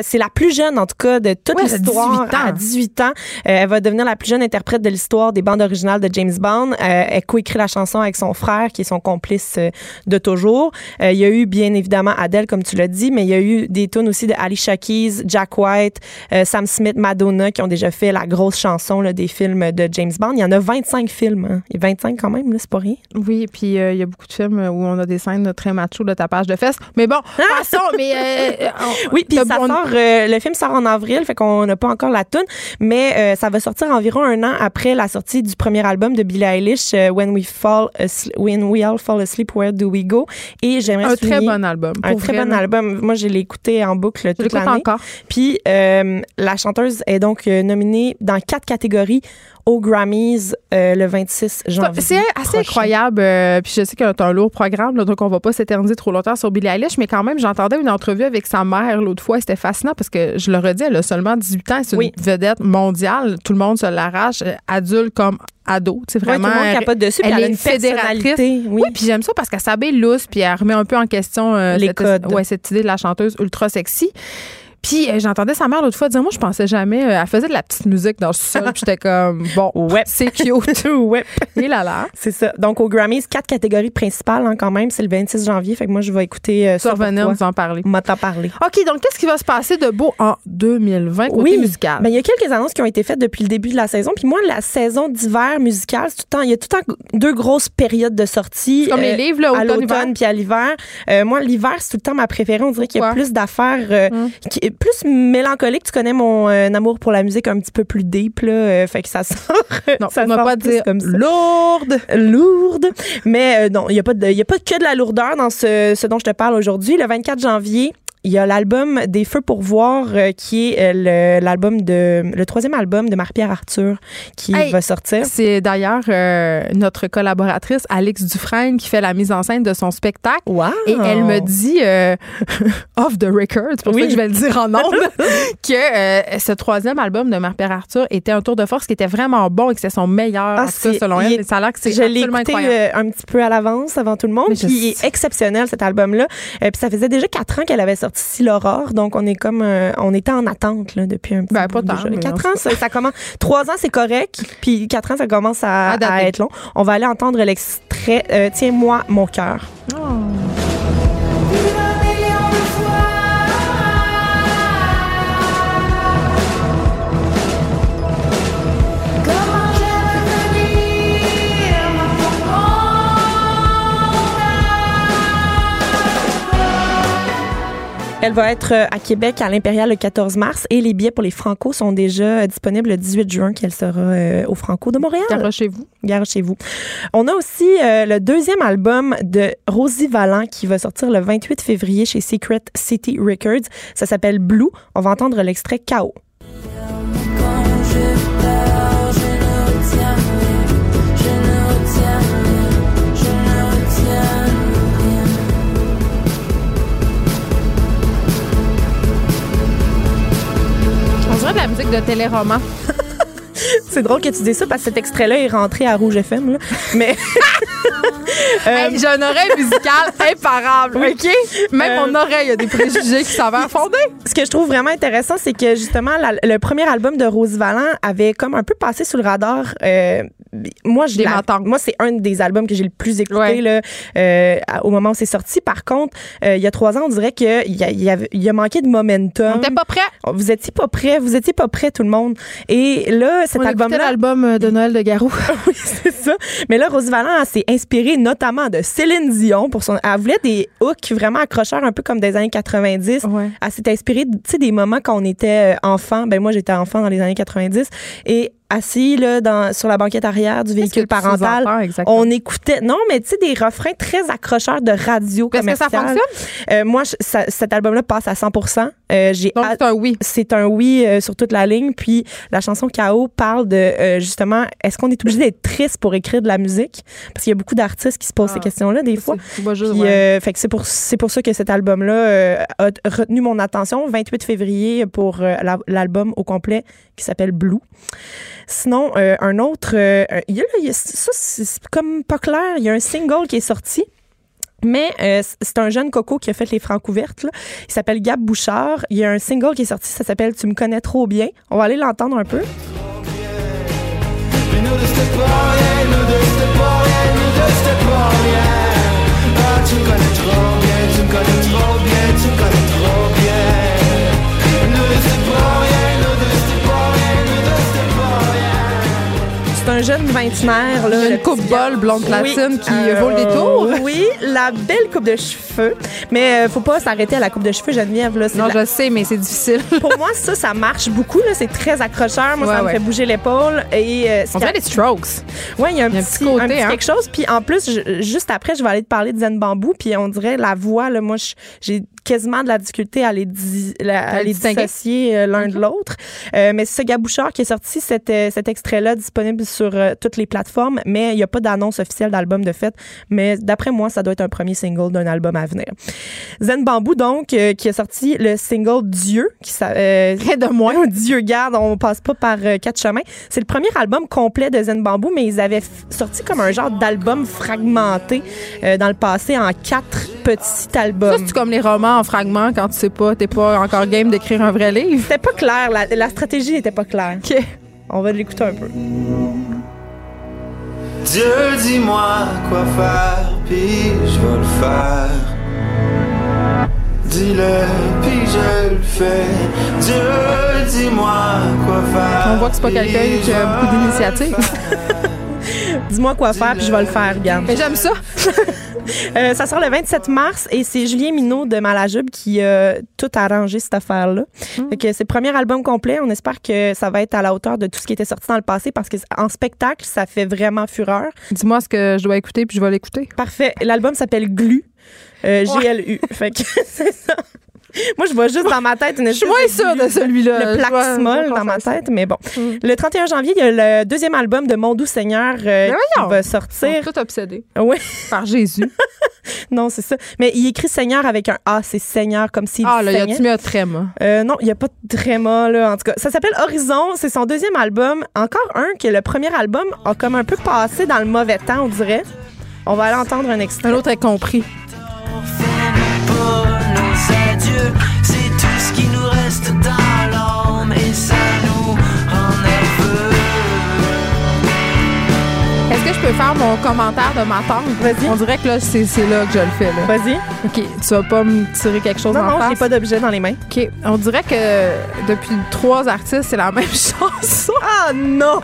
c'est la plus jeune, en tout cas, de toute l'histoire. À 18 ans. elle va devenir la plus jeune interprète de l'histoire des bandes originales de James Bond. Elle coécrit la chanson avec son frère, qui est son complice euh, de toujours. Euh, il y a eu, bien évidemment, Adele, comme tu l'as dit, mais il y a eu des tunes aussi de Alicia Keys, Jack White, euh, Sam Smith, Madonna, qui ont déjà fait la grosse chanson là, des films de James Bond. Il y en a 25 films. Hein. Il y a 25 quand même, c'est pas rien. Oui, et puis il y a beaucoup de films où on a des scènes très macho de tapage de fesses. Mais bon, ah! passons. mais, [laughs] oui, puis ça sort, le film sort en avril, fait qu'on n'a pas encore la tune, mais ça va sortir environ un an après la sortie du premier album de Billie Eilish, When We Fall When We All Fall Asleep, Where Do We Go? Et j'aimerais Un très bon album. Un très bon album. Moi, je l'ai écouté en boucle toute l'année. encore. Puis, euh, la chanteuse est donc euh, nominée dans quatre catégories aux Grammys euh, le 26 janvier. C'est assez incroyable. puis je sais que tu un lourd programme, donc on va pas s'éterniser trop longtemps sur Billie Eilish, mais quand même, j'entendais une entrevue avec sa mère l'autre fois. C'était fascinant parce que je le redis, elle a seulement 18 ans. C'est une vedette mondiale. Tout le monde se l'arrache, adulte comme ado. C'est vraiment. Ouais, tout le monde capote dessus. Elle, elle, est une fédératrice. Oui. puis j'aime ça parce qu'elle s'habille lousse, puis elle remet un peu en question euh, Les cette, codes. Ouais, cette idée de la chanteuse ultra sexy. Puis euh, j'entendais sa mère l'autre fois dire moi je pensais jamais euh, elle faisait de la petite musique dans le sol [laughs] puis j'étais comme bon ouais c'est cute. [laughs] Ouais et là là. C'est ça. Donc au Grammys quatre catégories principales hein, quand même. C'est le 26 janvier fait que moi je vais écouter euh, ça revenir nous en parler m'en parler. Ok donc qu'est-ce qui va se passer de beau en 2020 côté oui, musical? Ben il y a quelques annonces qui ont été faites depuis le début de la saison. Puis moi la saison d'hiver musicale tout le temps il y a tout le temps deux grosses périodes de sortie comme les livres là, à l'automne puis à l'hiver. Moi l'hiver c'est tout le temps ma préférée. On dirait qu'il y a plus d'affaires hum. Plus mélancolique. Tu connais mon euh, amour pour la musique un petit peu plus deep, là. Euh, fait que ça [laughs] sort. Non, ça ne pas dire comme lourde. Lourde. Mais euh, non, il n'y a, pas de, y a pas que de la lourdeur dans ce, ce dont je te parle aujourd'hui. Le 24 janvier, il y a l'album Des Feux pour voir euh, qui est euh, l'album de le troisième album de Marie-Pierre Arthur qui va sortir. C'est d'ailleurs euh, notre collaboratrice Alex Dufresne qui fait la mise en scène de son spectacle. Wow. Et elle me dit [laughs] off the record, c'est pour ça que je vais le dire en ondes, [laughs] que ce troisième album de Marie-Pierre Arthur était un tour de force qui était vraiment bon et que c'est son meilleur ah, selon elle. ça a l'air que c'est absolument incroyable. un petit peu à l'avance avant tout le monde. Puis il est exceptionnel cet album là. puis ça faisait déjà quatre ans qu'elle avait sorti sorti l'aurore, donc on est comme on était en attente là, depuis un petit ben, pas déjà. Quatre ans, ça, commence. Trois ans, c'est correct, puis quatre ans, ça commence à, être long. On va aller entendre l'extrait Tiens-moi mon cœur. Oh. Elle va être euh, à Québec à l'Impérial le 14 mars et les billets pour les Franco sont déjà euh, disponibles le 18 juin qu'elle sera euh, au Franco de Montréal. Gare chez vous. Gare chez vous. On a aussi le deuxième album de Rosie Vallant qui va sortir le 28 février chez Secret City Records. Ça s'appelle Blue. On va entendre l'extrait De la musique de téléroman. [laughs] C'est drôle que tu dises ça parce que cet extrait-là est rentré à Rouge FM. Là. Mais. [laughs] Euh, j'ai une oreille musicale [laughs] imparable, OK? Même mon euh, oreille a des préjugés qui s'avèrent fondés. Ce que je trouve vraiment intéressant, c'est que justement, le premier album de Rose Vallant avait comme un peu passé sous le radar. Euh, moi, je moi, c'est un des albums que j'ai le plus écouté là, au moment où c'est sorti. Par contre, il y a trois ans, on dirait qu'il y, a, il a manqué de momentum. On n'était pas prêt. Vous étiez pas prêt. Vous étiez pas prêt, tout le monde. Et là, cet album-là. l'album de Noël de Garou. [laughs] oui, c'est ça. Mais là, Rose Vallant s'est inspirée notamment de Céline Dion pour son. Elle voulait des hooks vraiment accrocheurs, un peu comme des années 90. Elle s'est inspirée, tu sais, des moments quand on était euh, enfant. Ben moi, j'étais enfant dans les années 90 et assis là, dans, sur la banquette arrière du véhicule parental. on écoutait, non, mais tu sais, des refrains très accrocheurs de radio Est-ce que ça fonctionne? Euh, moi, cet album-là passe à 100% euh, j'ai Donc, c'est un oui. C'est un oui euh, sur toute la ligne. Puis la chanson K.O. parle de, euh, justement, est-ce qu'on est obligé d'être triste pour écrire de la musique? Parce qu'il y a beaucoup d'artistes qui se posent ces ah, questions-là, des fois. Juste, puis, fait que c'est pour, c'est pour ça que cet album-là a retenu mon attention. 28 février pour l'album au complet qui s'appelle Blue. Sinon, euh, un autre, euh, ça c'est comme pas clair. Il y a un single qui est sorti. Mais euh, c'est un jeune coco qui a fait les francs ouvertes. Il s'appelle Gab Bouchard. Il y a un single qui est sorti, ça s'appelle Tu me connais trop bien. On va aller l'entendre un peu. c'est un jeune vingtenaire. Là, une coupe bol blonde platine qui euh, vaut le détour. [laughs] Oui, la belle coupe de cheveux. Mais euh, faut pas s'arrêter à la coupe de cheveux, Geneviève. Là, non, je sais, mais c'est difficile. [laughs] Pour moi, ça, ça marche beaucoup. Là. C'est très accrocheur. Moi, ça me fait bouger l'épaule. Et, euh, On fait des strokes. Oui, il y a un, petit, côté, hein. quelque chose. Puis en plus, juste après, je vais aller te parler de Zen Bambou. Puis on dirait la voix, là, moi, j'ai quasiment de la difficulté à les, à les dissocier euh, l'un de l'autre. Euh, mais c'est ce Gabouchard qui a sorti cet, euh, cet extrait-là disponible sur toutes les plateformes, mais il n'y a pas d'annonce officielle d'album de fait. Mais d'après moi, ça doit être un premier single d'un album à venir. Zen Bambou, donc, qui a sorti le single Dieu, qui [laughs] Près de moi. [laughs] Dieu garde, on passe pas par quatre chemins. C'est le premier album complet de Zen Bambou, mais ils avaient sorti comme un genre d'album fragmenté dans le passé en quatre petits albums. Ça, c'est comme les romans en fragments quand tu sais pas, t'es pas encore game d'écrire un vrai livre? C'était pas clair, la, stratégie n'était pas claire. OK. On va l'écouter un peu. Dieu, dis-moi quoi faire, puis je vais le faire. Dis-le, puis je le fais. Dieu, dis-moi quoi faire. On voit que c'est pas quelqu'un qui a beaucoup d'initiatives. Dis-moi quoi faire, puis je vais le faire, regarde. Mais j'aime ça. [laughs] Euh, ça sort le 27 mars et c'est Julien Minot de Malajube qui a tout arrangé cette affaire-là. Hmm. c'est le premier album complet. On espère que ça va être à la hauteur de tout ce qui était sorti dans le passé parce qu'en spectacle, ça fait vraiment fureur. Dis-moi ce que je dois écouter puis je vais l'écouter. Parfait. L'album s'appelle Glu. Euh, G-L-U. fait que [laughs] c'est ça. Moi, je vois juste dans ma tête une Je suis moins sûre de celui-là. Le plaque dans ma tête, mais bon. Mm. Le 31 janvier, il y a le deuxième album de Mon Doux Seigneur euh, qui va sortir. tout obsédé. Oui. Par Jésus. [laughs] non, c'est ça. Mais il écrit Seigneur avec un A, c'est Seigneur comme s'il Ah, là, il y a-tu mis un tréma? Euh, non, il n'y a pas de tréma, là, en tout cas. Ça s'appelle Horizon, c'est son deuxième album. Encore un que le premier album a comme un peu passé dans le mauvais temps, on dirait. On va aller entendre un extrait. Un autre est compris. C'est je peux faire mon commentaire de ma tante? Vas-y. On dirait que là, c'est c'est là que je le fais. Là. Vas-y. OK. Tu vas pas me tirer quelque chose Non, en non, face? j'ai pas d'objet dans les mains. OK. On dirait que depuis trois artistes, c'est la même [laughs] chanson. Ah non!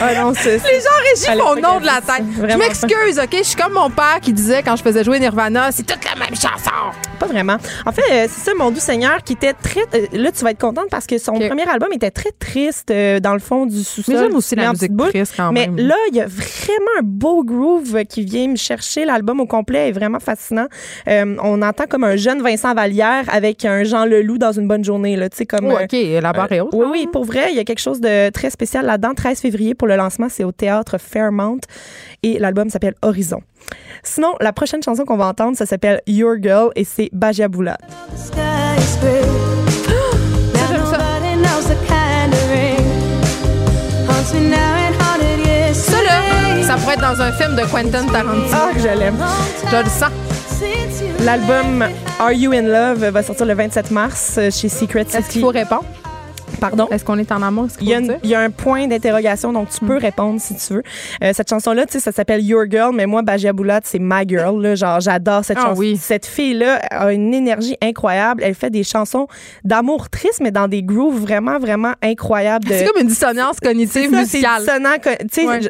Ah non, c'est. Les gens régis Allez, mon nom de la tête. c'est Je vraiment m'excuse, OK? Je suis comme mon père qui disait quand je faisais jouer Nirvana, c'est toute la même chanson. Pas vraiment. En fait, euh, c'est ça, Mon Doux Seigneur, qui était très. euh, là, tu vas être contente parce que son Ok. premier album était très triste euh, dans le fond du sous-sol. Mais j'aime aussi la musique triste quand Mais même. là, il y a vraiment un beau groove euh, qui vient me chercher. L'album au complet est vraiment fascinant. Euh, on entend comme un jeune Vincent Vallière avec un Jean Leloup dans une bonne journée. Là, tu sais, comme, Oh, euh, OK, la barre est haute. oui, oui, pour vrai, il y a quelque chose de très spécial là-dedans. 13 février pour le lancement, c'est au théâtre Fairmount et l'album s'appelle Horizon. Sinon, la prochaine chanson qu'on va entendre, ça s'appelle Your Girl et c'est Baja là, ça pourrait être dans un film de Quentin Tarantino. Ah, que je l'aime. Je le sens. L'album Are You in Love va sortir le 27 mars euh, chez Secret City. Est-ce qu'il faut répondre? Pardon? Est-ce qu'on est en amour? Il y, a faut une- dire? il y a un point d'interrogation, donc tu peux répondre si tu veux. Euh, cette chanson-là, tu sais, ça s'appelle Your Girl, mais moi, Bajia Boulat, c'est My Girl. Là, genre, j'adore cette Ah chanson. oui. Cette fille-là a une énergie incroyable. Elle fait des chansons d'amour triste, mais dans des grooves vraiment, vraiment incroyables. de- C'est comme une dissonance cognitive ça, c'est musicale. dissonant. Tu sais, Ouais.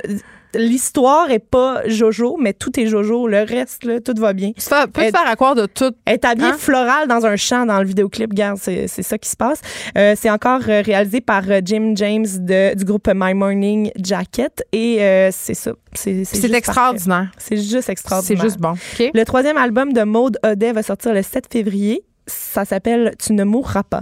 L'histoire est pas Jojo, mais tout est Jojo. Le reste, là, tout va bien. Tu peux te faire à croire de tout. Elle est habillée Hein? florale dans un champ dans le vidéoclip. Regarde, c'est ça qui se passe. Euh, c'est encore euh, réalisé par euh, Jim James de, du groupe My Morning Jacket. Et euh, c'est ça. C'est extraordinaire. C'est juste extraordinaire. C'est juste bon. Le troisième album de Maude Odet va sortir le 7 février. Ça s'appelle Tu ne mourras pas.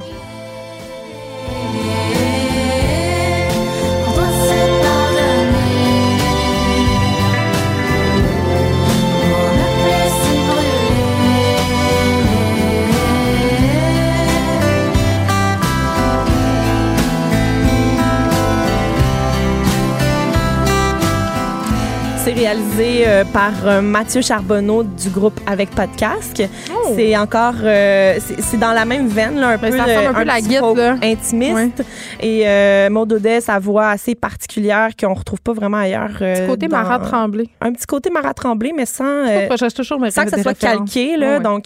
Réalisé euh, par euh, Mathieu Charbonneau du groupe Avec Pas de casque. Oh. C'est encore, euh, c'est dans la même veine, là, un Ben, peu, ça un peu à la guide, là. intimiste. Et euh, Maud Audet, sa voix assez particulière qu'on retrouve pas vraiment ailleurs. euh, Petit côté dans- Marat Tremblay. Un petit côté Marat Tremblay, mais sans, toujours sans que ça soit calqué. Là, Ouais, ouais. Donc,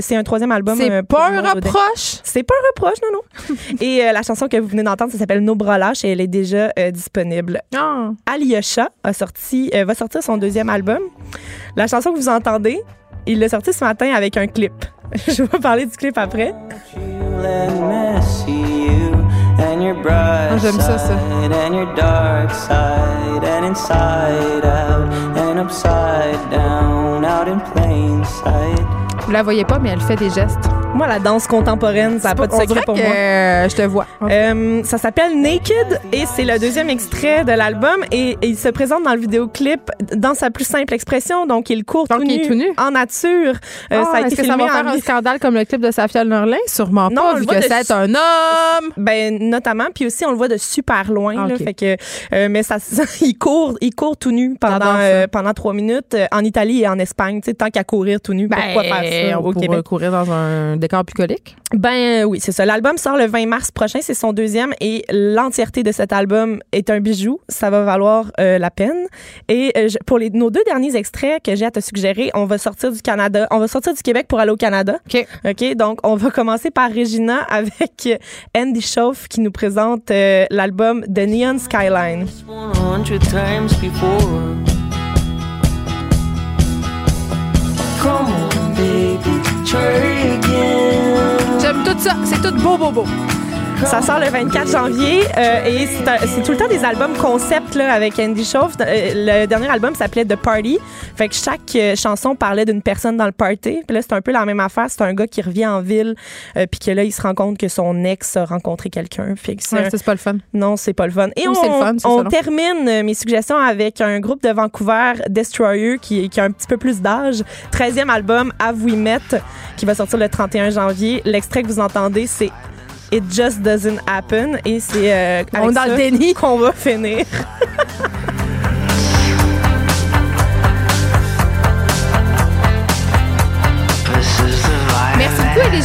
c'est un troisième album. C'est pas un reproche? C'est pas un reproche, non, non. [laughs] et la chanson que vous venez d'entendre, ça s'appelle Nos bras lâches et elle est déjà disponible. Ah. Alyosha a sorti, euh, va sortir son deuxième album. La chanson que vous entendez, il l'a sorti ce matin avec un clip. [laughs] Je vais parler du clip après. Ah, j'aime ça, ça. Vous la voyez pas, mais elle fait des gestes. Moi, la danse contemporaine, ça n'a pas de On secret pour que, moi. euh, je te vois. Euh, ça s'appelle Naked et c'est le deuxième extrait de l'album et, et il se présente dans le vidéoclip dans sa plus simple expression. Donc, il court Donc, tout, il est nu, tout nu. en nature. Euh, Ah, ça a Est-ce été que ça va faire en un scandale comme le clip de Safia Norlin? Sûrement Non, pas, on le vu voit que de- c'est un homme. Ben notamment, puis aussi on le voit de super loin. Ah, là, ok. fait que, euh, mais ça, [laughs] il court, il court tout nu pendant pendant trois minutes euh, en Italie et en Espagne. Tu sais, tant qu'à courir tout nu, pourquoi faire ça au pour Québec? courir dans un décor bucolique? Ben oui, c'est ça. L'album sort le 20 mars prochain, c'est son deuxième et l'entièreté de cet album est un bijou. Ça va valoir euh, la peine. Et euh, je- pour les, nos deux derniers extraits que j'ai à te suggérer, on va sortir du Canada, on va sortir du Québec pour aller au Canada. OK. OK, donc on va commencer par Regina avec euh, Andy Schauf qui nous présente euh, l'album The Neon Skyline. J'aime tout ça. C'est tout beau, beau, beau. Ça sort le 24 janvier euh, et c'est tout le temps des albums concept là, avec Andy Schauf. Euh, Le dernier album s'appelait The Party. Fait que chaque euh, chanson parlait d'une personne dans le party. Puis là, c'est un peu la même affaire. C'est un gars qui revient en ville euh, puis que là, il se rend compte que son ex a rencontré quelqu'un. Fait que c'est Ouais, un- pas le fun. Non, c'est pas le fun. Et on, le fun, on termine euh, mes suggestions avec un groupe de Vancouver, Destroyer, qui, qui a un petit peu plus d'âge. 13e album, Have We Met, qui va sortir le 31 janvier. L'extrait que vous entendez, c'est It Just Doesn't Happen. Et c'est euh, On avec est dans ça le déni. qu'on va finir. [laughs]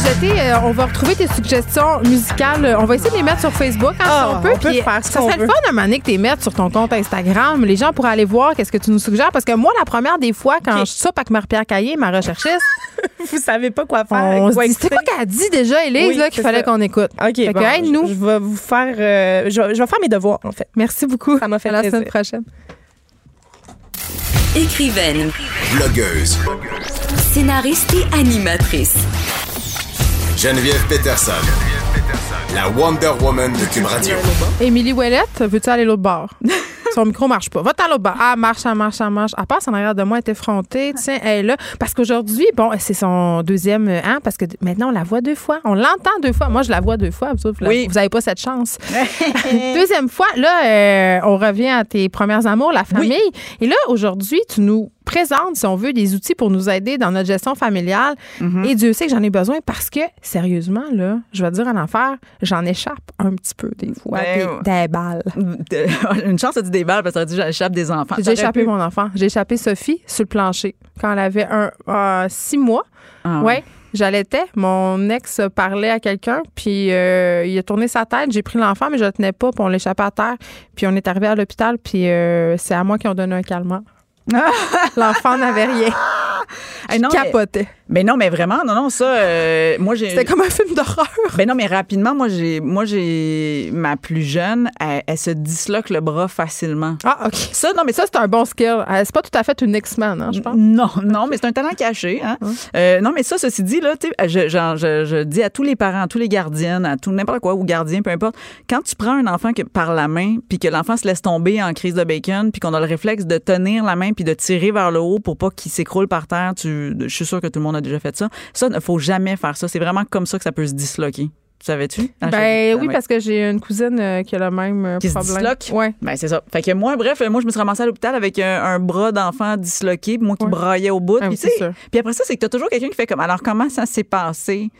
jeter, euh, on va retrouver tes suggestions musicales. On va essayer de les mettre sur Facebook hein, Ah, si on peut. on peut Puis, faire ce ça serait le fun à un moment donné que tu les mettes sur ton compte Instagram. Les gens pourraient aller voir qu'est-ce que tu nous suggères. Parce que moi, la première des fois, quand je soupe avec Marie-Pierre Caillé, ma recherchiste, [laughs] Vous savez pas quoi faire. on se quoi dit, c'est quoi qu'elle a dit déjà, Élise, Oui, là, qu'il fallait ça. qu'on écoute? OK, Fait que, bon, aide-nous. Je, je vais vous faire... euh, je, vais- je vais faire mes devoirs, en fait. Merci beaucoup. Ça m'a fait à la plaisir. semaine prochaine. Écrivaine, Blogueuse. scénariste et animatrice. Geneviève Peterson. La Wonder Woman de Cube Radio. Émilie Ouellette, veux-tu aller l'autre bord? [laughs] Son micro marche pas. Va-t'en l'autre bord. Ah, marche, elle marche, elle marche. Elle passe en arrière de moi, elle est effrontée. Tiens, elle est là. Parce qu'aujourd'hui, bon, c'est son deuxième an, parce que maintenant, on la voit deux fois. On l'entend deux fois. Moi, je la vois deux fois. Vous, Oui. vous avez pas cette chance. [laughs] deuxième fois, là, euh, on revient à tes premières amours, la famille. Et là, aujourd'hui, tu nous présentes, si on veut, des outils pour nous aider dans notre gestion familiale. Mm-hmm. Et Dieu sait que j'en ai besoin parce que, sérieusement, là, je vais te dire en affaire, j'en échappe un petit peu des fois. Ben, des, des balles. [laughs] Une chance, tu dit des balles parce que ça dit j'échappe des enfants. J'ai échappé mon enfant. J'ai échappé Sophie sur le plancher quand elle avait un euh, six mois. Ah, ouais. J'allaitais. Mon ex parlait à quelqu'un, puis euh, il a tourné sa tête. J'ai pris l'enfant, mais je le tenais pas, puis on l'échappait à terre. Puis on est arrivé à l'hôpital, puis euh, c'est à moi qui ont donné un calmant. L'enfant n'avait rien. [laughs] Hey, non, mais- capotais. Mais non, mais vraiment, non, non, ça, euh, moi, j'ai. C'était comme un film d'horreur. Ben non, mais rapidement, moi, j'ai, moi, j'ai, ma plus jeune, elle, elle se disloque le bras facilement. Ah, OK. Ça, non, mais Ça, c'est un bon skill. Euh, C'est pas tout à fait une X-Men, hein, je pense. Non, non, mais c'est un talent caché. Hein? Euh, non, mais ça, ceci dit, là, je, je, je dis à tous les parents, à tous les gardiennes, à tout n'importe quoi, ou gardiens, peu importe, quand tu prends un enfant que, par la main, puis que l'enfant se laisse tomber en crise de bacon, puis qu'on a le réflexe de tenir la main puis de tirer vers le haut pour pas qu'il s'écroule par tu, je suis sûre que tout le monde a déjà fait ça. Ça, il ne faut jamais faire ça. C'est vraiment comme ça que ça peut se disloquer. Tu savais-tu? Ah, Ben oui, ouais. parce que j'ai une cousine euh, qui a le même euh, Qui se problème. disloque? Ouais. Ben, c'est ça. Fait que moi, bref, moi, je me suis ramassée à l'hôpital avec un, un bras d'enfant disloqué, moi qui Ouais. braillais au bout. Ah, puis, c'est puis après ça, c'est que t'as toujours quelqu'un qui fait comme, alors comment ça s'est passé?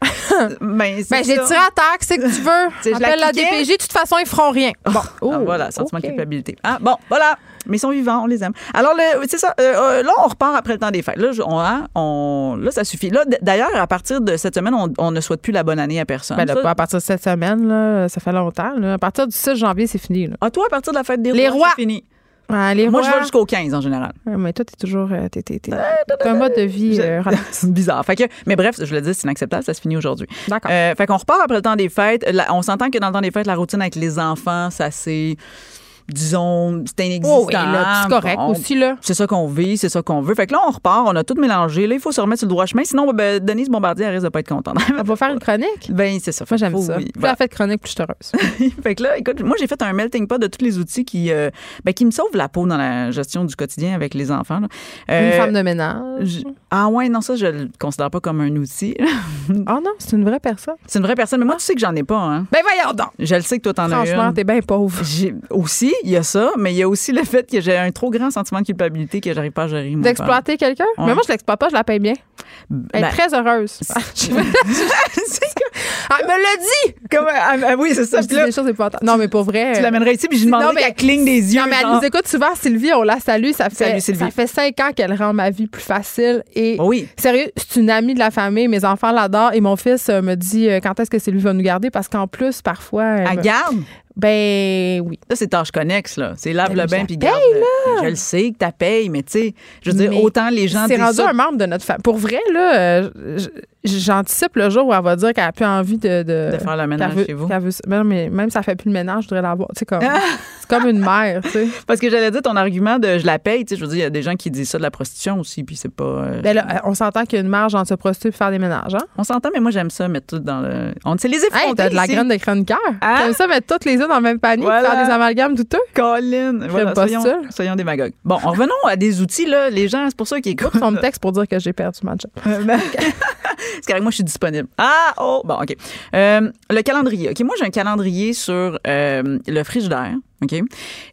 [laughs] ben, c'est Ben, j'ai tiré à terre, qu'est-ce que tu veux? [laughs] Appelle la. DPJ, de toute façon, ils feront rien. Bon. Oh, Ah, voilà, sentiment de culpabilité. Ah, bon, voilà. Mais ils sont vivants, on les aime. Alors, c'est ça. euh, euh, là, on repart après le temps des fêtes. Là, on, hein, on- là ça suffit. Là, d'ailleurs, à partir de cette semaine, on, on ne souhaite plus la bonne année à personne. Ben là, Ça- pas à partir de cette semaine, là, ça fait longtemps. là. À partir du 6 janvier, c'est fini. Là. Ah, toi, à partir de la fête des Les rois, rois. c'est fini. Ah, les Moi, rois- je vais jusqu'au 15 en général. Ouais, mais toi, t'es toujours. euh, T'es, t'es, t'es- t'as un mode de vie euh, [laughs] bizarre. Fait que, mais bref, je le dis, c'est inacceptable, ça se finit aujourd'hui. D'accord. Euh, fait qu'on repart après le temps des fêtes. On s'entend que dans le temps des fêtes, la routine avec les enfants, ça c'est disons, c'est inexistant. Oh, c'est correct aussi, là. C'est ça qu'on vit, c'est ça qu'on veut. Fait que là, on repart, on a tout mélangé. Là, il faut se remettre sur le droit chemin. Sinon, ben, Denise Bombardier, elle risque de pas être contente. On va faire une chronique? ben, c'est ça. Moi, j'aime ça. oui, Plus voilà. la fête chronique, plus je suis heureuse. [laughs] fait que là, écoute, moi, j'ai fait un melting pot de tous les outils qui, euh, ben, qui me sauvent la peau dans la gestion du quotidien avec les enfants. là. Une Euh, femme de ménage. Ah ouais, non, ça, je le considère pas comme un outil. [laughs] Ah non, c'est une vraie personne. C'est une vraie personne, mais moi, tu sais que j'en ai pas. Hein. Ben voyons donc. Je le sais que toi, t'en as Franchement, t'es bien pauvre. Aussi, il y a ça, mais il y a aussi le fait que j'ai un trop grand sentiment de culpabilité que j'arrive pas à gérer. D'exploiter quelqu'un? Ouais. Mais moi, je l'exploite pas, je la paye bien. Elle est Ben, très heureuse. [laughs] Ah, Elle me l'a dit! Comme, ah, ah, oui, c'est ça. Je dis là, des choses importantes. Non, mais pour vrai. tu l'amènerais ici, puis je lui Non, demanderais mais- qu'elle cligne des yeux. Non, mais elle genre. nous écoute souvent, Sylvie, on la salue. Ça fait, Salut, Sylvie. ça fait cinq ans qu'elle rend ma vie plus facile. Et Oh oui. sérieux, c'est une amie de la famille. Mes enfants l'adorent. Et mon fils euh, me dit euh, quand est-ce que Sylvie va nous garder? Parce qu'en plus, parfois. elle garde? Ben oui. Ça, c'est tâche connexe, là. C'est lave Ben, le bain puis paye, garde. le- Je le sais que tu payes, mais tu sais, je veux dire, autant les gens C'est rendu ça. un membre de notre famille. Pour vrai, là, euh, j'anticipe le jour où elle va dire qu'elle a plus envie de, de, De faire le ménage veut- chez vous. veut- Ben, mais même si ça fait plus le ménage, je voudrais l'avoir. Tu sais, comme, c'est comme une mère, tu sais. [laughs] Parce que j'allais dire ton argument de je la paye, tu sais, je veux dire, il y a des gens qui disent ça de la prostitution aussi, puis c'est pas. euh, Ben là, on s'entend qu'il y a une marge entre se prostituer et faire des ménages, hein? On s'entend, mais moi, j'aime ça, mettre tout dans le. On sait les Hey, effronter. t'as de la graine de chroniqueur. Hein? T'aimes ça mettre toutes les œufs dans le même panier Voilà. faire des amalgames douteux? Colin. Voilà, pas soyons, ça. soyons démagogues. Bon, en revenons à des outils, là. Les gens, c'est pour ça qu'ils écoutent. On me texte pour dire que j'ai perdu ma job. [laughs] C'est correct, moi, je suis disponible. Ah, oh, bon, OK. Euh, le calendrier. OK, moi, j'ai un calendrier sur euh, le frigidaire. OK?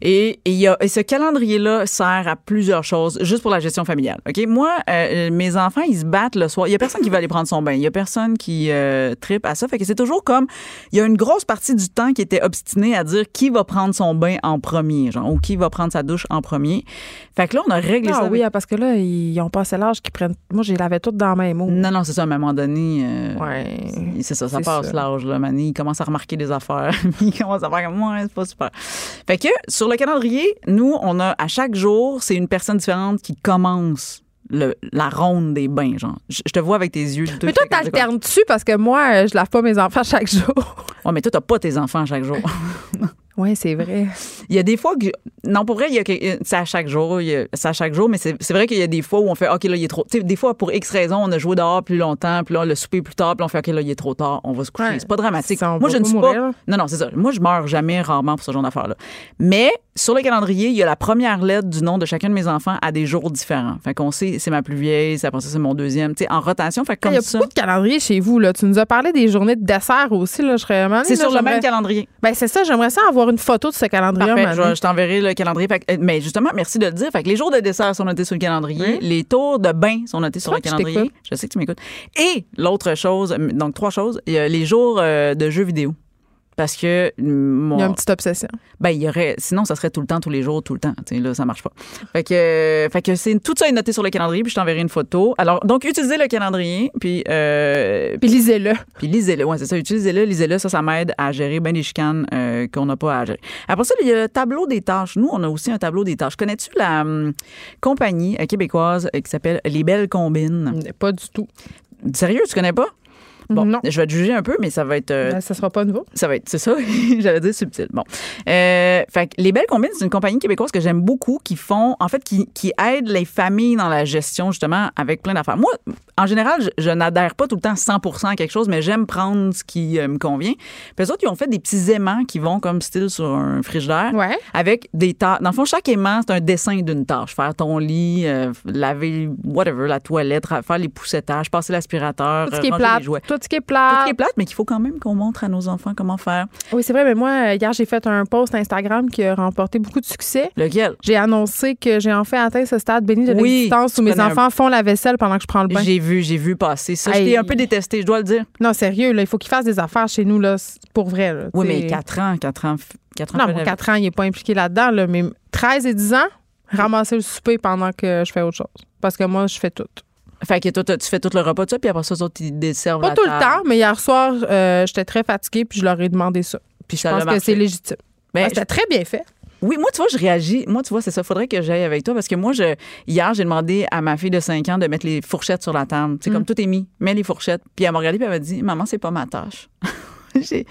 Et, et, y a, et ce calendrier-là sert à plusieurs choses, juste pour la gestion familiale. OK? Moi, euh, mes enfants, ils se battent le soir. Il y a personne qui va aller prendre son bain. Il y a personne qui euh, tripe à ça. Fait que c'est toujours comme. Il y a une grosse partie du temps qui était obstiné à dire qui va prendre son bain en premier, genre, ou qui va prendre sa douche en premier. Fait que là, on a réglé ah, ça. oui, parce que là, ils ont passé l'âge qu'ils prennent. Moi, j'ai lavé tout dans mes mots. Non, non, c'est ça. À un moment donné, euh, ouais, c'est ça. Ça passe l'âge, là. Mani, il commence à remarquer des affaires. [laughs] il commence à faire comme moi, c'est pas super. Fait que sur le calendrier, nous, on a à chaque jour, c'est une personne différente qui commence le, la ronde des bains, genre. Je, te vois avec tes yeux. Mais toi, t'alternes-tu? Parce que moi, je lave pas mes enfants chaque jour. Ouais, mais toi, t'as pas tes enfants chaque jour. [laughs] Oui, c'est vrai. Il y a des fois que. Non, pour vrai, il y a c'est à chaque jour. C'est à chaque jour, mais c'est vrai qu'il y a des fois où on fait OK, là, il est trop. Des fois, pour X raisons, on a joué dehors plus longtemps, puis là, le souper plus tard, puis on fait OK, là, il est trop tard, on va se coucher. c'est pas dramatique. Moi, je ne suis pas. Non, non, c'est ça. Moi, je meurs jamais, rarement pour ce genre d'affaires-là. Mais sur le calendrier, il y a la première lettre du nom de chacun de mes enfants à des jours différents. Fait qu'on sait, c'est ma plus vieille, après ça, c'est mon deuxième. Tu sais, en rotation. Fait comme Il y a ça. beaucoup de calendrier chez vous, là. Tu nous as parlé des journées de dessert aussi, là. Je serais C'est sur le même calendrier. Ben, c'est ça. J'aimerais ça avoir une photo de ce calendrier. Parfait, je, je t'enverrai le calendrier. mais justement, merci de le dire. Fait que les jours de dessert sont notés sur le calendrier. Les tours de bain sont notés sur le calendrier. Je, sais que tu m'écoutes. Et l'autre chose, donc trois choses, il y a les jours euh, de jeux vidéo parce que il y a une petite obsession. Ben il y aurait sinon ça serait tout le temps tous les jours tout le temps, tu sais là ça marche pas. Fait que fait que c'est tout ça est noté sur le calendrier puis je t'enverrai une photo. Alors donc utilisez le calendrier puis euh, puis lisez-le. Puis lisez-le. Ouais, c'est ça, utilisez-le, lisez-le, ça ça m'aide à gérer ben les chicanes euh, qu'on n'a pas à gérer. Après ça, il y a le tableau des tâches. Nous, on a aussi un tableau des tâches. Connais-tu la hum, compagnie euh, québécoise qui s'appelle Les Belles Combines? Pas du tout. Sérieux, tu connais pas? Bon, non. je vais te juger un peu, mais ça va être. Euh, ben, ça sera pas nouveau. Ça va être, c'est ça, [laughs] j'allais dire subtil. Bon. Euh, fait que Les Belles Combines, c'est une compagnie québécoise que j'aime beaucoup qui font, en fait, qui, qui aide les familles dans la gestion, justement, avec plein d'affaires. Moi, en général, je, je n'adhère pas tout le temps 100% à quelque chose, mais j'aime prendre ce qui euh, me convient. Puis eux autres, ils ont fait des petits aimants qui vont comme style sur un frigidaire. Ouais. Avec des tâches. Dans le fond, chaque aimant, c'est un dessin d'une tâche. Faire ton lit, euh, laver, whatever, la toilette, faire les poussettages, passer l'aspirateur, tout ce qui est plate. Tout ce qui est plate. Tout ce qui est plate, mais qu'il faut quand même qu'on montre à nos enfants comment faire. Oui, c'est vrai, mais moi, hier, j'ai fait un post Instagram qui a remporté beaucoup de succès. Lequel? J'ai annoncé que j'ai enfin atteint ce stade béni de Oui, l'existence où mes un- enfants font la vaisselle pendant que je prends le bain. J'ai vu, j'ai vu passer ça. Hey. t'ai un peu détesté, je dois le dire. Non, sérieux, là, il faut qu'ils fassent des affaires chez nous, là, pour vrai. Là, Oui, mais 4 ans, 4 ans, 4 ans. Non, fait moi, la- 4 ans, il n'est pas impliqué là-dedans, là, mais 13 et 10 ans, ramasser le souper pendant que je fais autre chose. Parce que moi, je fais tout. Fait que toi, tu fais tout le repas de ça, puis après ça, eux autres, ils desservent Pas la tout le temps, mais hier soir, euh, j'étais très fatiguée, puis je leur ai demandé ça. Puis je Ça pense que c'est légitime. Ben, Ah, C'était très bien fait. Oui, moi, tu vois, je réagis. Moi, tu vois, c'est ça. Faudrait que j'aille avec toi parce que moi, je, hier, j'ai demandé à ma fille de 5 ans de mettre les fourchettes sur la table. C'est Mm. comme tout est mis. Mets les fourchettes. Puis elle m'a regardé puis elle m'a dit, maman, c'est pas ma tâche. [laughs] j'ai,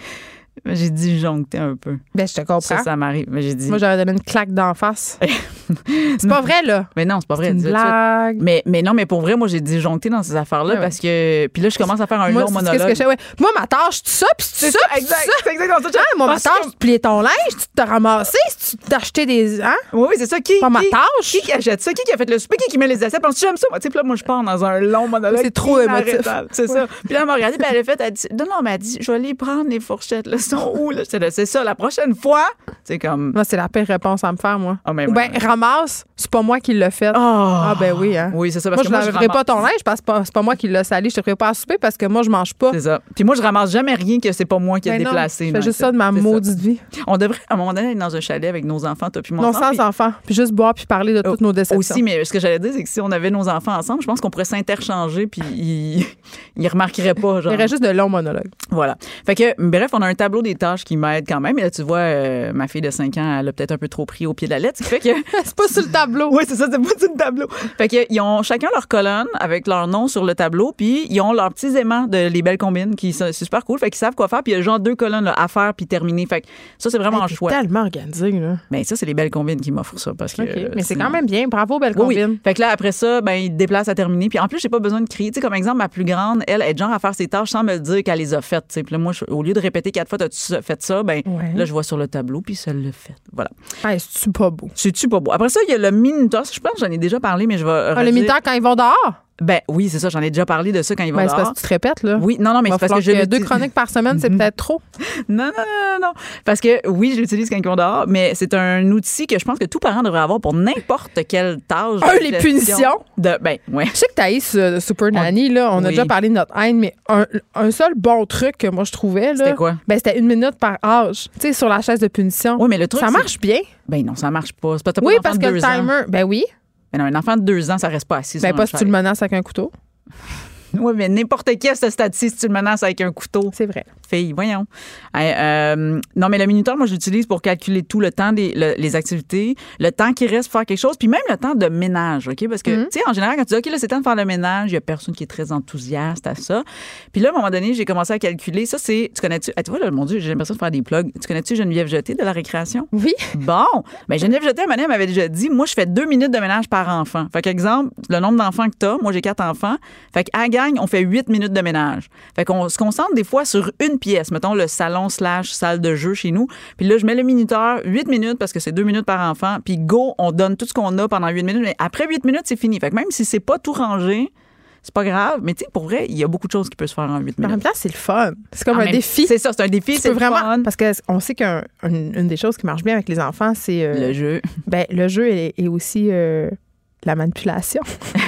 j'ai disjoncté un peu. Ben, je te comprends. Ça, ça m'arrive. Mais j'ai dit. Moi, j'aurais donné une claque d'en face. [laughs] c'est pas vrai, là. mais non, c'est pas vrai. C'est une blague. Mais, mais non, mais pour vrai, moi, j'ai disjoncté dans ces affaires-là Ouais, ouais. parce que. Puis là, je commence à faire un Moi, long monologue. que je fais? Ouais. Moi, ma tâche, c'est ça, puis c'est ça, exact. C'est exactement ça. Ah, moi, ma tâche, que- de plier ton linge, tu t'as ramassé, tu t'as acheté des. Hein? Oui, oui, c'est ça. Qui, Pas ma qui- tâche. Qui, qui achète ça? Qui, qui a fait le souper? Qui, qui met les assiettes? Parce que j'aime ça. Tu sais, là, moi, je pars dans un long monologue. C'est trop émotif. C'est ça. Puis là, elle m'a regardé, puis elle a fait, elle dit, non, non, mais elle dit, je vais aller prendre les fourchettes. Là, sont où? Là? C'est ça. La prochaine fois, c'est comme. Moi, c'est la pire réponse à me faire, moi. Ah, Ou ouais, ramasse, c'est pas moi qui l'ai fait. Ah. Ah, ben oui, hein. Oui, c'est ça. Parce je que je laverai pas ton linge parce que c'est pas- moi qui l'ai sali. Je te ferai pas à souper parce que moi, je mange pas. C'est ça. Puis moi, je ramasse jamais rien que c'est pas moi qui ai Ben déplacé. Je fais juste ça de ma maudite vie. On devrait, à un moment donné, aller dans un chalet avec nos enfants, toi puis moi. Non, sans enfants. Puis juste boire puis parler de toutes nos déceptions. Aussi, mais ce que j'allais dire, c'est que si on avait nos enfants ensemble, je pense qu'on pourrait s'interchanger puis ils, [laughs] ils remarqueraient pas. Il y aurait juste de longs monologues. Voilà. Fait que, bref, on a un tableau des tâches qui m'aide quand même. Et là, tu vois, euh, ma fille de 5 ans, elle a peut-être un peu trop pris au pied de la lettre. Ce qui fait que. [laughs] c'est pas sur le tableau. oui, c'est ça, c'est pas sur le tableau. Fait que, ils ont chacun leur colonne avec leur nom sur le tableau, puis ils ont leurs petits aimants de les belles combines qui sont super cool. Fait qu'ils savent quoi faire, puis il y a genre deux colonnes là, à faire puis terminer. Fait que ça, c'est vraiment un choix. tellement organisé, là. Mais ça, c'est les belles combines qui m'offrent ça. Parce que, Mais c'est quand même bien. Bravo, belle oui, combine. oui. Fait que là, après ça, ben, il déplace à terminer. Puis en plus, j'ai pas besoin de crier. Tu sais, comme exemple, ma plus grande, elle, elle est genre à faire ses tâches sans me dire qu'elle les a faites. tu sais. Puis là, moi, au lieu de répéter quatre fois, t'as-tu fait ça? Ben, Ouais. là, je vois sur le tableau, puis ça le fait. Voilà. Hey, c'est-tu pas beau? C'est-tu pas beau? Après ça, il y a le minuteur. Je pense que j'en ai déjà parlé, mais je vais. Ah, redire- militaires, quand ils vont dehors? Ben oui, c'est ça. J'en ai déjà parlé de ça quand il va ben, dehors. C'est parce que tu te répètes, là. Oui, non, non, mais c'est parce que je deux chroniques par semaine, c'est [laughs] peut-être trop. Non, non, non, non. Parce que oui, je l'utilise quand ils vont dehors, mais c'est un outil que je pense que tout parent devrait avoir pour n'importe quelle tâche. Un, les punitions. De, ben, ouais. Je sais que Thaïs, euh, Super Nanny, là, on a déjà parlé de notre haine, mais un, un, seul bon truc que moi je trouvais, là. C'était quoi? Ben, c'était une minute par âge. Tu sais, sur la chaise de punition. Oui, mais le truc. Ça marche bien. Ben non, ça marche pas. C'est pas Oui, parce que le timer. Ben oui. Non, un enfant de deux ans, ça reste pas assis. Ben pas si tu le menaces avec un couteau. Oui, mais n'importe qui à ce stade-ci, si tu le menaces avec un couteau. C'est vrai. Fille, voyons. Euh, non, mais le minuteur, moi, je l'utilise pour calculer tout le temps des les activités, le temps qui reste pour faire quelque chose, puis même le temps de ménage, OK? Parce que, mm-hmm. tu sais, en général, quand tu dis, OK, là, c'est temps de faire le ménage, il y a personne qui est très enthousiaste à ça. Puis là, à un moment donné, j'ai commencé à calculer. Ça, c'est, tu connais-tu, ah, tu vois, là, mon Dieu, j'ai l'impression de faire des plugs. Tu connais-tu Geneviève Jeté de la récréation? Oui. Bon. Ben, Geneviève Jeté, à un m'avait déjà dit, moi, je fais deux minutes de ménage par enfant. Fait qu'exemple, le nombre d'enfants que tu as, moi, j'ai quatre enfants. Fait qu'à on fait huit minutes de ménage. Fait qu'on se concentre des fois sur une pièce, mettons le salon slash salle de jeu chez nous. Puis là, je mets le minuteur 8 minutes parce que c'est 2 minutes par enfant. Puis go, on donne tout ce qu'on a pendant 8 minutes. Mais après 8 minutes, c'est fini. Fait que même si c'est pas tout rangé, c'est pas grave. Mais tu sais, pour vrai, il y a beaucoup de choses qui peuvent se faire en 8 minutes. En même temps, c'est le fun. C'est comme un défi. C'est ça, c'est un défi, c'est vraiment, fun. Parce qu'on sait qu'une des choses qui marche bien avec les enfants, c'est... Euh, le jeu. Ben, le jeu et, aussi euh, la manipulation. [laughs]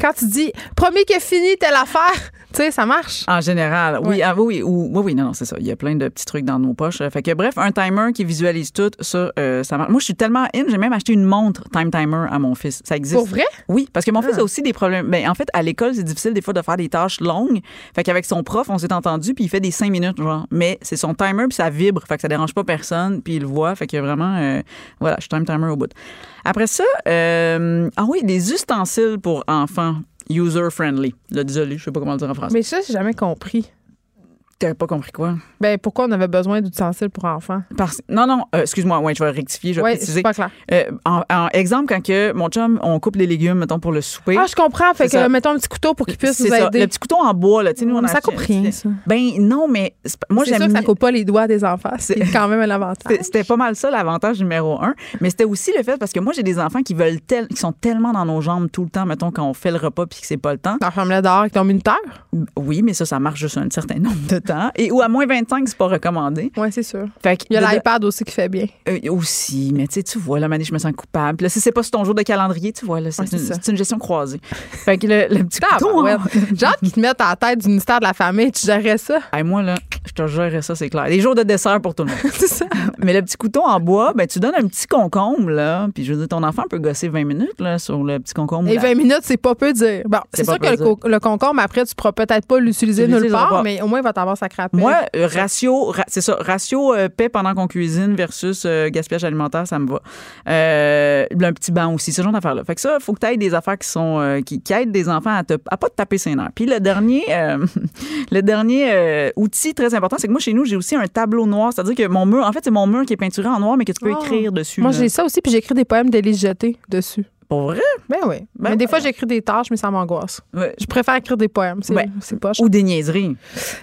Quand tu dis, premier qui est fini, telle affaire, [laughs] tu sais, ça marche. En général, oui, ah, oui, oui, oui, oui, non, non, c'est ça. Il y a plein de petits trucs dans nos poches. Fait que bref, un timer qui visualise tout, ça, euh, ça marche. Moi, je suis tellement in, j'ai même acheté une montre time timer à mon fils. Ça existe. Pour vrai? Oui, parce que mon fils a ah. aussi des problèmes. Ben, en fait, à l'école, c'est difficile des fois de faire des tâches longues. Fait qu'avec son prof, on s'est entendu, puis il fait des cinq minutes, genre. Mais c'est son timer, puis ça vibre. Fait que ça dérange pas personne, puis il le voit. Fait que vraiment, euh, voilà, je suis time timer au bout. Après ça, euh, ah oui, des ustensiles pour enfants user-friendly. Le désolé, je sais pas comment le dire en français. Mais ça, j'ai jamais compris. T'avais pas compris quoi? Ben, pourquoi on avait besoin d'ustensiles pour enfants? Parce... Non, non, euh, excuse-moi, ouais, je vais rectifier, je vais préciser. c'est pas clair. Euh, en, exemple, quand que mon chum, on coupe les légumes, mettons, pour le souper. Ah, je comprends. Fait que, mettons un petit couteau pour qu'il puisse nous aider. Le petit couteau en bois, là, tu sais, nous, on Ça coupe rien, ça. Ben, non, mais moi, j'aime. C'est sûr que ça coupe pas les doigts des enfants. C'est quand même un avantage. C'était pas mal ça, l'avantage numéro un. Mais c'était aussi le fait, parce que moi, j'ai des enfants qui veulent tel... qui sont tellement dans nos jambes tout le temps, mettons, quand on fait le repas puis que c'est pas le temps. Ferme-le dehors avec ton minuteur? Oui, mais ça, ça marche juste un certain nombre de temps. Et ou à moins 25, c'est pas recommandé. Oui, c'est sûr. Fait Il y a l'iPad aussi qui fait bien. Euh, aussi, mais tu sais, tu vois, là, Mané, je me sens coupable. Là, si c'est pas sur ton jour de calendrier, tu vois, là, c'est une, gestion croisée. fait que le, petit couteau... Hein. [laughs] Genre qu'ils te mettent à la tête du ministère de la Famille, tu gérerais ça? moi, là, je te gérerais ça, c'est clair. Les jours de dessert pour tout le monde. [laughs] c'est ça. Mais le petit couteau en bois, ben, tu donnes un petit concombre, là, puis je veux dire, ton enfant peut gosser 20 minutes, là, sur le petit concombre. Et 20 minutes, c'est pas peu dire. Bon, c'est sûr que le, concombre, après, tu pourras peut-être pas l'utiliser nulle part, mais au moins, il va t'avoir sa crapette. Moi, euh, ratio, c'est ça, ratio euh, paix pendant qu'on cuisine versus euh, gaspillage alimentaire, ça me va. Euh, un petit banc aussi, ce genre d'affaires-là. Fait que ça, il faut que tu aies des affaires qui sont qui, aident des enfants à, te, à pas te taper ses nerfs. Puis le dernier, [laughs] le dernier outil très important, c'est que moi, chez nous, j'ai aussi un tableau noir. C'est-à-dire que mon mur, en fait, c'est mon mur qui est peinturé en noir, mais que tu peux ah. écrire dessus. Moi, j'ai ça aussi, puis j'écris des poèmes d'Élise Jeté dessus. Pour vrai? Ben oui. Ben mais des fois, j'écris des tâches, mais ça m'angoisse. Je préfère écrire des poèmes. C'est pas Ou des niaiseries.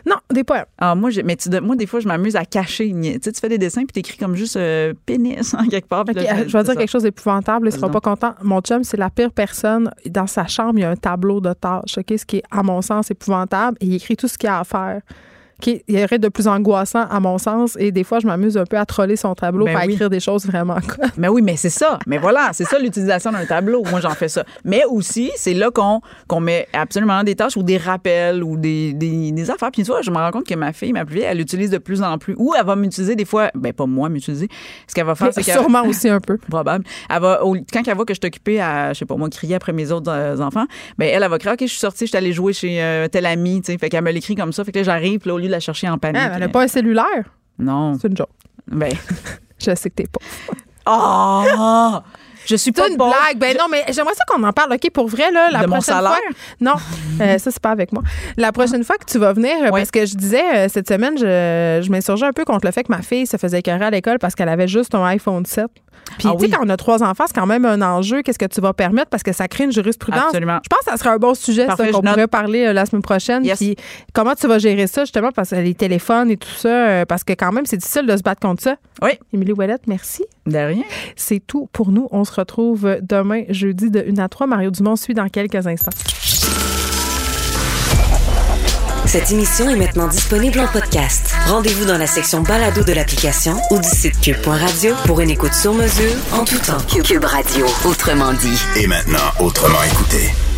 Non, des poèmes. Ah, moi, mais moi, des fois, je m'amuse à cacher. Tu sais, tu fais des dessins puis t'écris comme juste euh, pénis en quelque part. je vais dire quelque chose d'épouvantable. Il sera pas content. Mon chum, c'est la pire personne. Dans sa chambre, il y a un tableau de tâches. Ce qui est, à mon sens, épouvantable. Et il écrit tout ce qu'il a à faire qui aurait de plus angoissant à mon sens. Et des fois, je m'amuse un peu à troller son tableau ben pour écrire des choses vraiment. [laughs] Mais oui, mais c'est ça. Mais voilà, c'est ça l'utilisation d'un tableau. Moi, j'en fais ça. Mais aussi, c'est là qu'on met absolument des tâches ou des rappels ou des, des, des affaires. Puis tu vois, je me rends compte que ma fille, ma plus vieille, elle l'utilise de plus en plus. Ou elle va m'utiliser des fois, ben pas moi m'utiliser. Ce qu'elle va faire, c'est [laughs] qu'elle... Sûrement aussi un peu. [laughs] Probable. Elle va, quand elle voit que je t'occupais à, je sais pas moi, crier après mes autres euh, enfants, ben elle, elle va crier, OK, je suis sortie, je suis allée jouer chez euh, tel ami, tu sais. Fait qu'elle me l'écrit comme ça. Fait que là, j'arrive, là, au lieu de la chercher en panique. Elle n'a pas un cellulaire? Non. C'est une joke. Ben. [laughs] je sais que t'es pas. Oh! Je suis pas une blague. Ben non, mais j'aimerais ça qu'on en parle. OK, pour vrai, là, la de prochaine mon fois. Non, euh, ça, c'est pas avec moi. La prochaine fois que tu vas venir, parce que je disais euh, cette semaine, je, je m'insurgeais un peu contre le fait que ma fille se faisait écœurer à l'école parce qu'elle avait juste un iPhone 7. Puis, ah tu sais, quand on a trois enfants, c'est quand même un enjeu. Qu'est-ce que tu vas permettre? Parce que ça crée une jurisprudence. Absolument. Je pense que ça serait un bon sujet, ça, qu'on pourrait parler euh, la semaine prochaine. Puis, comment tu vas gérer ça, justement, parce que les téléphones et tout ça, euh, parce que quand même, c'est difficile de se battre contre ça. Oui. Émilie Ouellette, merci. De rien. C'est tout pour nous. On se se retrouve demain, jeudi, de 1 à 3. Mario Dumont suit dans quelques instants. Cette émission est maintenant disponible en podcast. Rendez-vous dans la section balado de l'application ou du site cube.radio pour une écoute sur mesure en tout temps. Cube Radio, autrement dit. Et maintenant, autrement écouté.